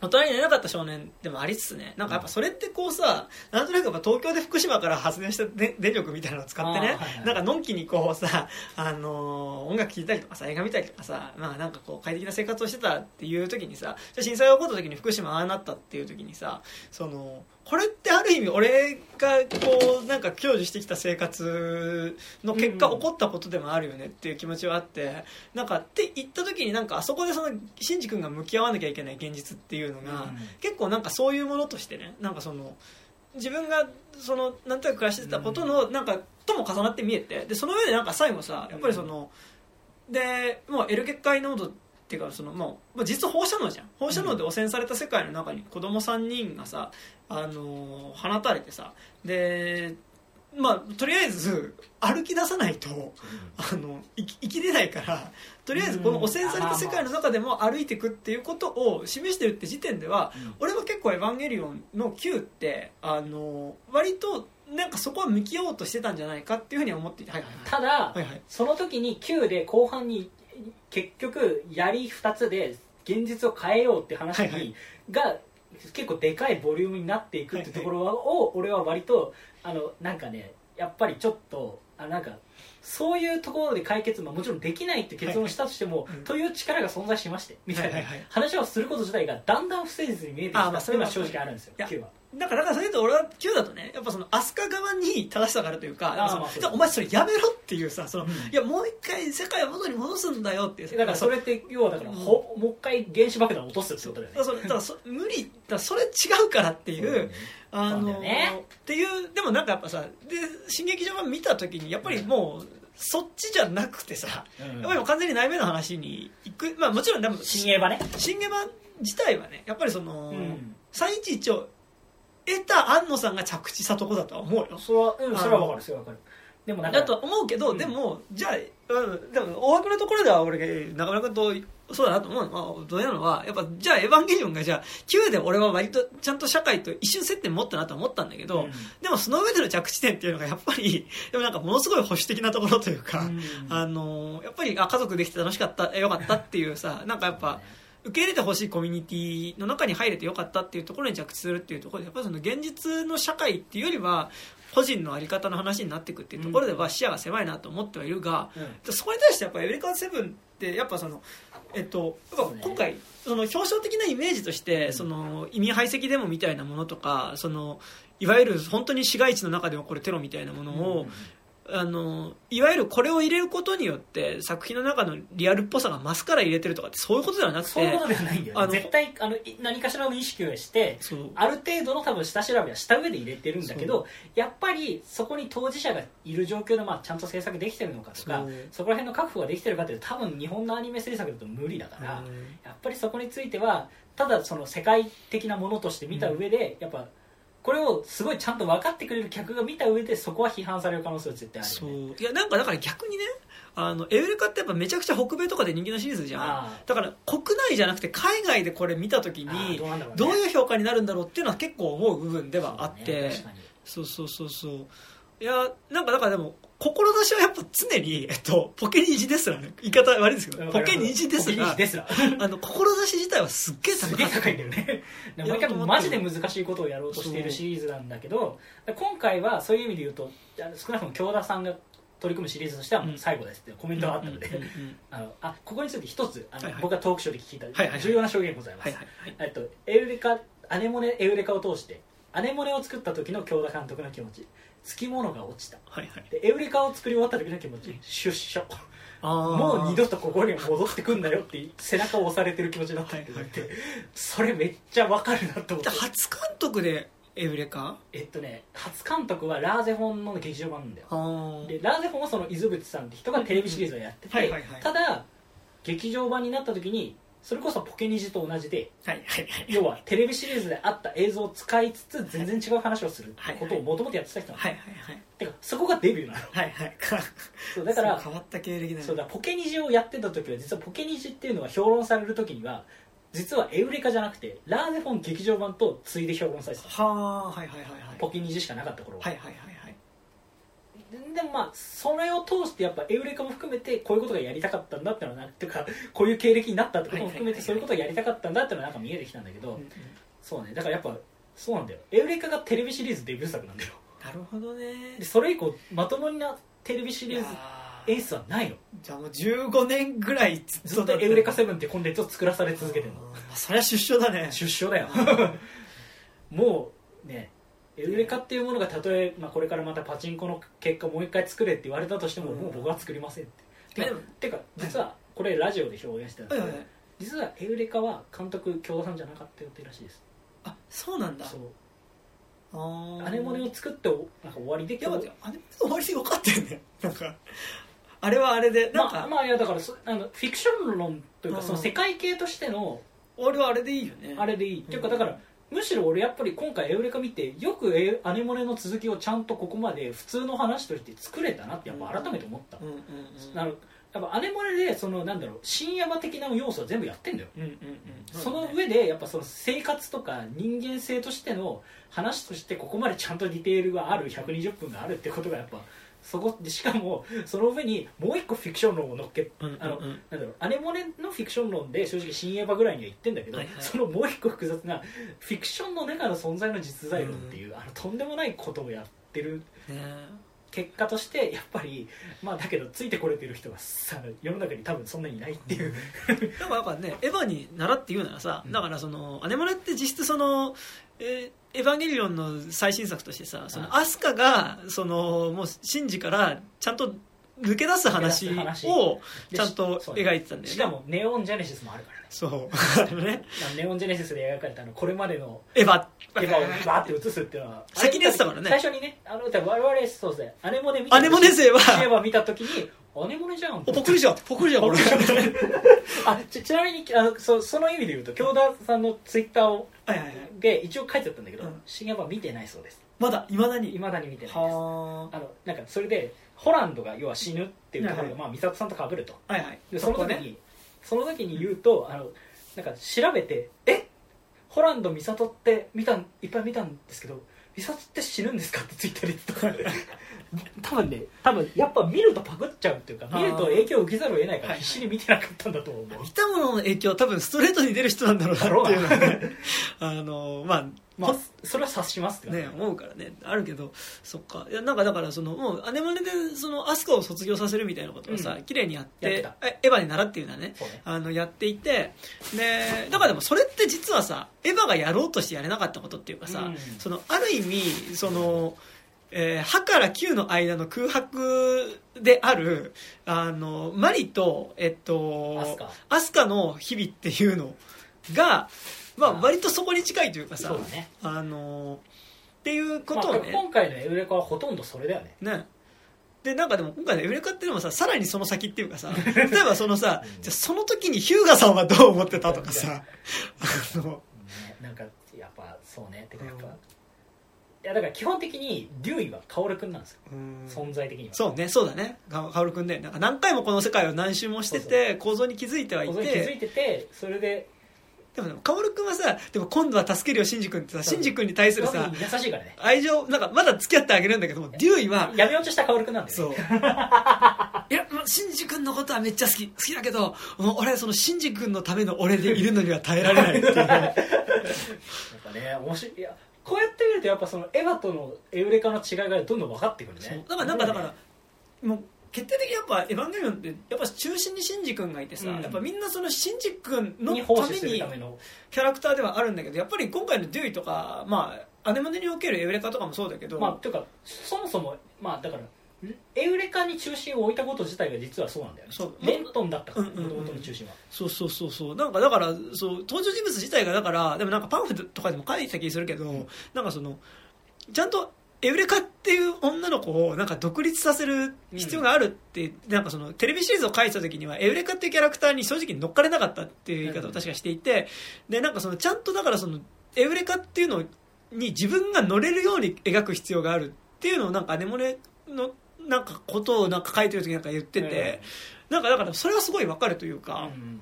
Speaker 1: 大人になれなかった少年でもありつつね。なんかやっぱそれってこうさなんとなくやっぱ東京で福島から発電したで 電力みたいなのを使ってね、
Speaker 2: あーはいはい。
Speaker 1: なんかのんきにこうさ、あのー音楽聴いたりとかさ映画見たりとかさ、まあ、なんかこう快適な生活をしてたっていう時にさじゃあ震災が起こった時に福島ああなったっていう時にさそのこれってある意味俺がこうなんか享受してきた生活の結果
Speaker 2: うん
Speaker 1: 起こったことでもあるよねっていう気持ちはあってなんかって言った時になんかあそこでそのシンジ君が向き合わなきゃいけない現実っていうのが、
Speaker 2: うん。
Speaker 1: 結構なんかそういうものとしてねなんかその自分がそのなんとなく暮らしてたことのなんかとも重なって見えてでその上でなんか最後さやっぱりその、でもうエル結界濃度っていうかそのもうまあ実は放射能じゃん。放射能で汚染された世界の中に子供3人がさ、あのー放たれてさでまあとりあえず歩き出さないとあの生き生きれないからとりあえずこの汚染された世界の中でも歩いていくっていうことを示してるって時点では俺は結構「エヴァンゲリオン」の Q ってあの割となんかそこは向き合おうとしてたんじゃないかっていうふうには思っていてはいはい。
Speaker 2: ただ
Speaker 1: はいはい。はい
Speaker 2: その時に9で後半に結局槍2つで現実を変えようって話に、
Speaker 1: はいはい。
Speaker 2: が結構でかいボリュームになっていくってところを俺は割とあのなんかねやっぱりちょっとあなんかそういうところで解決、まあ、もちろんできないって結論をしたとしても、
Speaker 1: はいはい。
Speaker 2: という力が存在しましてみたいな話をすること自体がだんだん不誠実に見えてきたっていうのは
Speaker 1: それは
Speaker 2: 正直あるんですよ
Speaker 1: いや
Speaker 2: は
Speaker 1: だからだからそれ言うと俺は Q だとねやっぱその飛鳥側に正しさがあるというかお前それやめろっていうさその、
Speaker 2: うん。
Speaker 1: いやもう一回世界を元に戻すんだよっていう。
Speaker 2: だからそれって要はだから、ほもう一回原子爆弾を落とすってことだよね。
Speaker 1: だからそれだからそ無理だそれ違うからっていう、
Speaker 2: そう
Speaker 1: あの
Speaker 2: よね。
Speaker 1: っていうでもなんかやっぱさで新劇場版見た時にやっぱりもう、そっちじゃなくてさ、
Speaker 2: うん。
Speaker 1: やっぱりもう完全に内面の話に行く。まあもちろんでも
Speaker 2: 新エヴァね。
Speaker 1: 新エヴァ自体はねやっぱりその、
Speaker 2: うん。
Speaker 1: 311を得た安野さんが着地したとこだとは思うよ。
Speaker 2: それはうんそれは分かるそれは分かる。でもなんか
Speaker 1: だとは思うけど、
Speaker 2: うん。
Speaker 1: でもじゃあ、うん、でも大枠のところでは俺中村君とそうだなと思う。のはどうなのはやっぱじゃあエヴァンゲリオンがじゃあ9で俺は割とちゃんと社会と一瞬接点持ったなと思ったんだけど、
Speaker 2: うん。
Speaker 1: でもその上での着地点っていうのがやっぱりでもなんかものすごい保守的なところというか、
Speaker 2: うん。
Speaker 1: あのやっぱりあ家族できて楽しかったよかったっていうさなんかやっぱ受け入れてほしいコミュニティの中に入れてよかったっていうところに着地するっていうところでやっぱりその現実の社会っていうよりは個人の在り方の話になっていくっていうところでは視野が狭いなと思ってはいるが、
Speaker 2: うん。
Speaker 1: そこに対してやっぱエウレカセブンってやっぱそのえっと今回その表彰的なイメージとしてその移民排斥デモみたいなものとかそのいわゆる本当に市街地の中で起こるテロみたいなものを、あのいわゆるこれを入れることによって作品の中のリアルっぽさが増すから入れてるとかってそういうことではなくて
Speaker 2: そういうことではないんだよ絶対あのい何かしらの意識をしてある程度の多分下調べはした上で入れてるんだけどやっぱりそこに当事者がいる状況で、まあ、ちゃんと制作できてるのかとか
Speaker 1: そ
Speaker 2: こら辺の確保ができてるかっていうと多分日本のアニメ制作だと無理だから、やっぱりそこについてはただその世界的なものとして見た上で、やっぱこれをすごいちゃんと分かってくれる客が見た上でそこは批判される可能性は絶対あるね。
Speaker 1: う。いやなんかだから逆にねあのエウレカってやっぱめちゃくちゃ北米とかで人気のシリーズじゃん。
Speaker 2: あ
Speaker 1: だから国内じゃなくて海外でこれ見た時に
Speaker 2: どう
Speaker 1: いう評価になるんだろうっていうのは結構思う部分ではあって。そうそうそうそう。いやなんかだからでも志はやっぱ常に、えっと、ポケ虹ですらね。言い方悪いですけどポケ虹ですら。
Speaker 2: 虹ですら。
Speaker 1: あの志自体はすっげえ高
Speaker 2: すげえ高いんだよね。毎回マジで難しいことをやろうとしているシリーズなんだけど今回はそういう意味で言うと少なくとも京田さんが取り組むシリーズとしてはもう最後ですってコメントがあったので、あのあここについて一つあの、
Speaker 1: はいはい。
Speaker 2: 僕がトークショーで聞いた重要な証言がございます、えっと、エウレカアネモネエウレカを通してアネモネを作った時の京田監督の気持ちつきものが落ちた。
Speaker 1: はいはい。
Speaker 2: でエウレカを作り終わった時の気持ち。出所。もう二度とここには戻ってくんだよって背中を押されてる気持ちだったって言って、
Speaker 1: はい
Speaker 2: それめっちゃわかるなと思って。
Speaker 1: 初監督でエウレカ？
Speaker 2: えっとね初監督はラーゼフォンの劇場版なんだよ。でラーゼフォンはその伊豆淵さんって人がテレビシリーズをやってて、
Speaker 1: はいはいはい。
Speaker 2: ただ劇場版になった時にそれこそポケニジと同じで
Speaker 1: はいはいはい。
Speaker 2: 要はテレビシリーズであった映像を使いつつ全然違う話をすることをもともとやってた人なの、
Speaker 1: はいはいはい。
Speaker 2: てかそこがデビューなの。
Speaker 1: はいはい。
Speaker 2: そうだから
Speaker 1: 変わった経歴だね。
Speaker 2: そうだポケニジをやってた時は実はポケニジっていうのは評論される時には実はエウレカじゃなくてラーゼフォン劇場版とついで評論されてた
Speaker 1: はあはいはいはいはい。
Speaker 2: ポケニジしかなかった頃は、
Speaker 1: はいはいはいはい
Speaker 2: でもまあそれを通してやっぱエウレカも含めてこういうことがやりたかったんだってのはなっていうかこういう経歴になったってことも含めてそういうことがやりたかったんだってのはなんか見えてきたんだけど、そうね。だからやっぱそうなんだよ。エウレカがテレビシリーズデビュー作なんだよ。
Speaker 1: なるほどね。
Speaker 2: でそれ以降まともなテレビシリーズ
Speaker 1: ー。
Speaker 2: 演出はないの。
Speaker 1: じゃあもう15年ぐらいず
Speaker 2: ずっとエウレカセブンってコンテンツを作らされ続けてるの。
Speaker 1: そりゃ出所だね。
Speaker 2: 出所だよ。もうねエウレカっていうものがたとえ、まあ、これからまたパチンコの結果もう一回作れって言われたとしても、
Speaker 1: うん。
Speaker 2: もう僕は作りませんって。てか
Speaker 1: でも
Speaker 2: てか実はこれラジオで表現してたんですけど、実はエウレカは監督京田さんじゃなかった予定らしいです。
Speaker 1: あそうなんだ。
Speaker 2: そう。
Speaker 1: あー。
Speaker 2: アネモネを作っておなんか終わりで
Speaker 1: いや待ってあれ終わりでよかったよ。ねなんかあれはあれでなんか、
Speaker 2: まあ、まあいやだからそあのフィクション論というか
Speaker 1: うん。
Speaker 2: その世界系としての
Speaker 1: 俺はあれでいいよね。
Speaker 2: あれでいい、っていうかだからむしろ俺やっぱり今回エウレカ見てよくエアネモネの続きをちゃんとここまで普通の話として作れたなってやっぱ改めて思った、
Speaker 1: うんうんうん
Speaker 2: あのやっぱアネモネでそのなんだろう深夜場的な要素は全部やってんだよ、その上でやっぱその生活とか人間性としての話としてここまでちゃんとディテールがある120分があるってことがやっぱそこでしかもその上にもう一個フィクション論を乗っけ
Speaker 1: うんうんうん。
Speaker 2: あのなんだろうアネモネのフィクション論で正直新エヴァぐらいには言ってんだけど、
Speaker 1: はいはい。
Speaker 2: そのもう一個複雑なフィクションの中の存在の実在論っていう、あのとんでもないことをやってる
Speaker 1: ね。
Speaker 2: 結果としてやっぱりまあだけどついてこれてる人がさ世の中に多分そんなにいないっていう、
Speaker 1: だからやっぱねエヴァに習って言うならさ、
Speaker 2: うん。
Speaker 1: だからそのアネモネって実質その、えーエヴァンゲリオンの最新作としてさそのアスカがそのもうシンジからちゃんと抜け出す話を
Speaker 2: で
Speaker 1: ちゃんと描いてたんだよね。
Speaker 2: しかもネオンジェネシスもあるからね。
Speaker 1: そう。ね
Speaker 2: ネオンジェネシスで描かれたあのこれまでの
Speaker 1: エヴァ。
Speaker 2: エヴァをバーって映すっていうのは
Speaker 1: 先にやってたからね。
Speaker 2: 最初にねあの我々そうですね。アネモネ見た
Speaker 1: アネモネ勢は。
Speaker 2: シエヴァ見た時にアネモネじゃん。
Speaker 1: おポックリじゃん。ポックリじゃん
Speaker 2: あちちなみにあのそその意味で言うと京田さんのツイッターを
Speaker 1: はいはいはい。
Speaker 2: で一応書いてあったんだけど
Speaker 1: うん「
Speaker 2: 新エヴァ見てないそうです。
Speaker 1: まだいまだに。
Speaker 2: いまだに見てないです。
Speaker 1: は
Speaker 2: あのなんかそれでホランドが要は死ぬっていうところ
Speaker 1: はい
Speaker 2: が、まあ、美里さんと被ると。
Speaker 1: あはいはい。
Speaker 2: でその時に、
Speaker 1: ね。
Speaker 2: その時に言うとあのなんか調べて「えホランド美里って見たんいっぱい見たんですけど美里って死ぬんですか?」ってツイッターで言ってた 多分ね多分やっぱ見るとパクっちゃうっていうか見ると影響を受けざるを得ないから
Speaker 1: はい
Speaker 2: 必死に見てなかったんだと思う、
Speaker 1: 見たものの影響は多分ストレートに出る人なんだろうなっていうのはね。あのまあ
Speaker 2: まあそれは察しますって
Speaker 1: ね思うからね。あるけどそっか。いやなんかだからそのもうアネモネでそのアスカを卒業させるみたいなことをさ、
Speaker 2: うん。
Speaker 1: 綺麗にやってエヴァに習っていうのはね
Speaker 2: ね。
Speaker 1: あのやっていてでだからでもそれって実はさエヴァがやろうとしてやれなかったことっていうかさ、
Speaker 2: うん。
Speaker 1: そのある意味その、えー歯から9の間の空白であるあのマリと、えっと、
Speaker 2: アスカ。
Speaker 1: アスカの日々っていうのが、まあ、
Speaker 2: あ
Speaker 1: 割とそこに近いというかさ
Speaker 2: そうだね。
Speaker 1: あのっていうこと
Speaker 2: まあ、
Speaker 1: をね,、
Speaker 2: 今回のエウレカはほとんどそれだよね。
Speaker 1: ね。でなんかでも今回のエウレカっていうのもささらにその先っていうかさ 例えばそのさ
Speaker 2: うん。
Speaker 1: じゃあその時にヒューガさんはどう思ってたとかさ。あの。
Speaker 2: ねなんかやっぱそうねてかやっぱ、いやだから基本的にデューイは薫君なんですよ。存在的には。
Speaker 1: そうねそうだね。かかおるくんね。なんか何回もこの世界を何周もしてて構造に気づいてはい
Speaker 2: 構造に気づ
Speaker 1: て
Speaker 2: いててそれで
Speaker 1: でもねかおるくんはさでも今度は助けるよシンジ君ってさ
Speaker 2: そう
Speaker 1: シンジ君に対するさ
Speaker 2: 優しいからね。
Speaker 1: 愛情なんかまだ付き合ってあげるんだけどもデューイは
Speaker 2: 闇落ちした薫君なんだよ
Speaker 1: そう。
Speaker 2: ね
Speaker 1: いやまシンジ君のことはめっちゃ好き好きだけどもう俺はそのシンジ君のための俺でいるのには耐えられないっていう。
Speaker 2: やっぱね面白いいやこうやって見るとやっぱそのエヴァとのエウレカの違いがどんどん分かってくるね。
Speaker 1: だからなんかだからもう決定的にやっぱ「エヴァンゲリオン」ってやっぱ中心にシンジ君がいてさ、
Speaker 2: うん。
Speaker 1: やっぱみんなそのシンジ君の
Speaker 2: に奉仕する
Speaker 1: ために
Speaker 2: ための。
Speaker 1: キャラクターではあるんだけどやっぱり今回のデューイとかまあアネモネにおけるエウレカとかもそうだけど、
Speaker 2: まあというかそもそもまあだからエウレカに中心を置いたこと自体が実はそうなんだよね。
Speaker 1: そう。
Speaker 2: レントンだったから
Speaker 1: うんうんうん。
Speaker 2: もともとの中心は。
Speaker 1: そうそうそうそう。なんかだからそう登場人物自体がだからでもなんかパンフレットとかでも書いてた気するけど、なんかそのちゃんとエウレカっていう女の子をなんか独立させる必要があるって、なんかそのテレビシリーズを書いてた時にはエウレカっていうキャラクターに正直乗っかれなかったっていう言い方を確かしていて、でなんかそのちゃんとだからそのエウレカっていうのに自分が乗れるように描く必要があるっていうのをなんかアネモネのなんかことをなんか書いてる時なんか言ってて、なんかだからそれはすごいわかるというか、
Speaker 2: うん。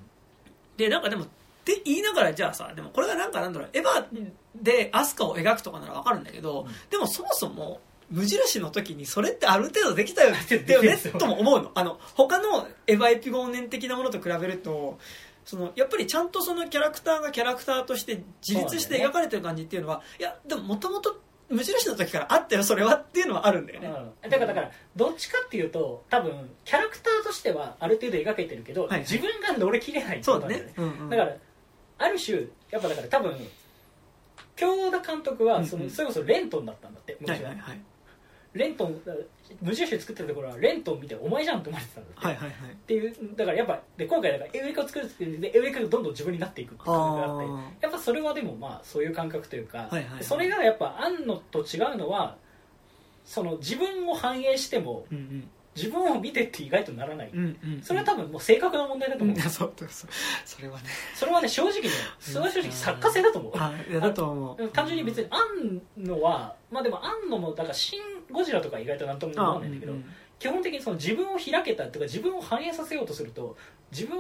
Speaker 1: でなんかでもって言いながらじゃあさでもこれがなんかなんだろうエヴァでアスカを描くとかならわかるんだけど、
Speaker 2: うん。
Speaker 1: でもそもそも無印の時にそれってある程度できたよ
Speaker 2: でき
Speaker 1: だよね
Speaker 2: ですよ
Speaker 1: とも思うの。あの他のエヴァエピゴーネン的なものと比べるとそのやっぱりちゃんとそのキャラクターがキャラクターとして自立して描かれてる感じっていうのは、いやでももともと無印の時からあったよそれはっていうのはあるんだよね、
Speaker 2: うん、だからだからどっちかっていうと多分キャラクターとしてはある程度描けてるけど、
Speaker 1: はい
Speaker 2: 自分が乗り切れないってことだよ、
Speaker 1: ね。うんうん。
Speaker 2: だからある種やっぱだから多分京田監督はその、
Speaker 1: うんうん。
Speaker 2: それこそレントンだったんだって
Speaker 1: は
Speaker 2: 昔は、
Speaker 1: いはい。は。い
Speaker 2: レントン無印作ってるところはレントン見てお前じゃんって思われてたんだって、
Speaker 1: はいはいはい。
Speaker 2: っていうだからやっぱで今回だからエウレカを作るっていうでエウレカがどんどん自分になっていくっていう感覚があって。
Speaker 1: あ
Speaker 2: やっぱそれはでもまあそういう感覚というか、
Speaker 1: はいはいはい。
Speaker 2: それがやっぱあんのと違うのはその自分を反映しても
Speaker 1: ーうん
Speaker 2: 自分を見てって意外とならない、
Speaker 1: うんうんうん。
Speaker 2: それは多分もう性格の問題だと思う、
Speaker 1: うんそうそうそれはね。
Speaker 2: それはね正直ねそれは正直作家性だと思う、
Speaker 1: あいやだと思う。
Speaker 2: 単純に別にあん。のはまあでもあんのもだから「シン・ゴジラ」とか意外となんとも思わないんだけど、
Speaker 1: うんうん
Speaker 2: 基本的にその自分を開けたとか自分を反映させようとすると自分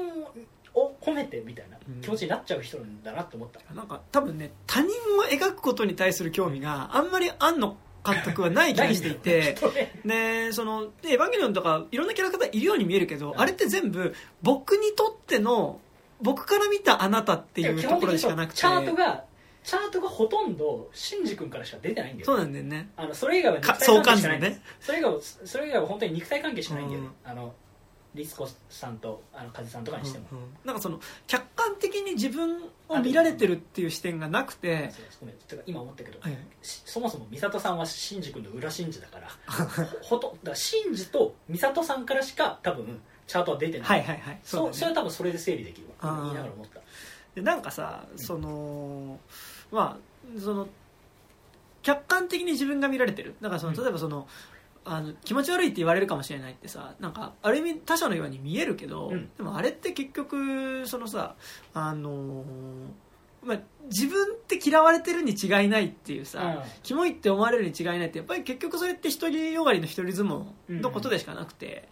Speaker 2: を褒めてみたいな気持ちになっちゃう人なんだなと思った、
Speaker 1: なんか多分ね他人を描くことに対する興味があんまり庵野監督はない気がしていて。
Speaker 2: ね
Speaker 1: ねそのでエヴァンゲリオンとかいろんなキャラクターいるように見えるけど、あれって全部僕にとっての僕から見たあなたっていうところでしかなくて。
Speaker 2: チャートがチャートがほとんどシンジ君からしか出てないんだよ
Speaker 1: そうなんだよね。
Speaker 2: あのそれ以外は肉体関係しかない。んだよ
Speaker 1: 関図のね。
Speaker 2: それ以外はそれ以外は本当に肉体関係しかないんだよね。
Speaker 1: う
Speaker 2: あのリツコさんとあの風さんとかにしても、
Speaker 1: うんうん。なんかその客観的に自分を見られてるっていう視点がなくて
Speaker 2: ごめん。てか今思ったけど、
Speaker 1: はい。
Speaker 2: しそもそも美里さんはシンジ君の裏シンジだからほほとだからシンジと美里さんからしか多分チャートは出てない、
Speaker 1: はいはいはい。
Speaker 2: そうそれは多分それで整理できるわ言いながら思った。
Speaker 1: でなんかさそのまあその客観的に自分が見られてる。だからその
Speaker 2: うん。
Speaker 1: 例えばその、あの気持ち悪いって言われるかもしれないってさなんかある意味他者のように見えるけど、
Speaker 2: うん。
Speaker 1: でもあれって結局そのさあのまあ、自分って嫌われてるに違いないっていうさ、
Speaker 2: うん。
Speaker 1: キモいって思われるに違いないってやっぱり結局それって独りよがりの一人相撲のことでしかなくて、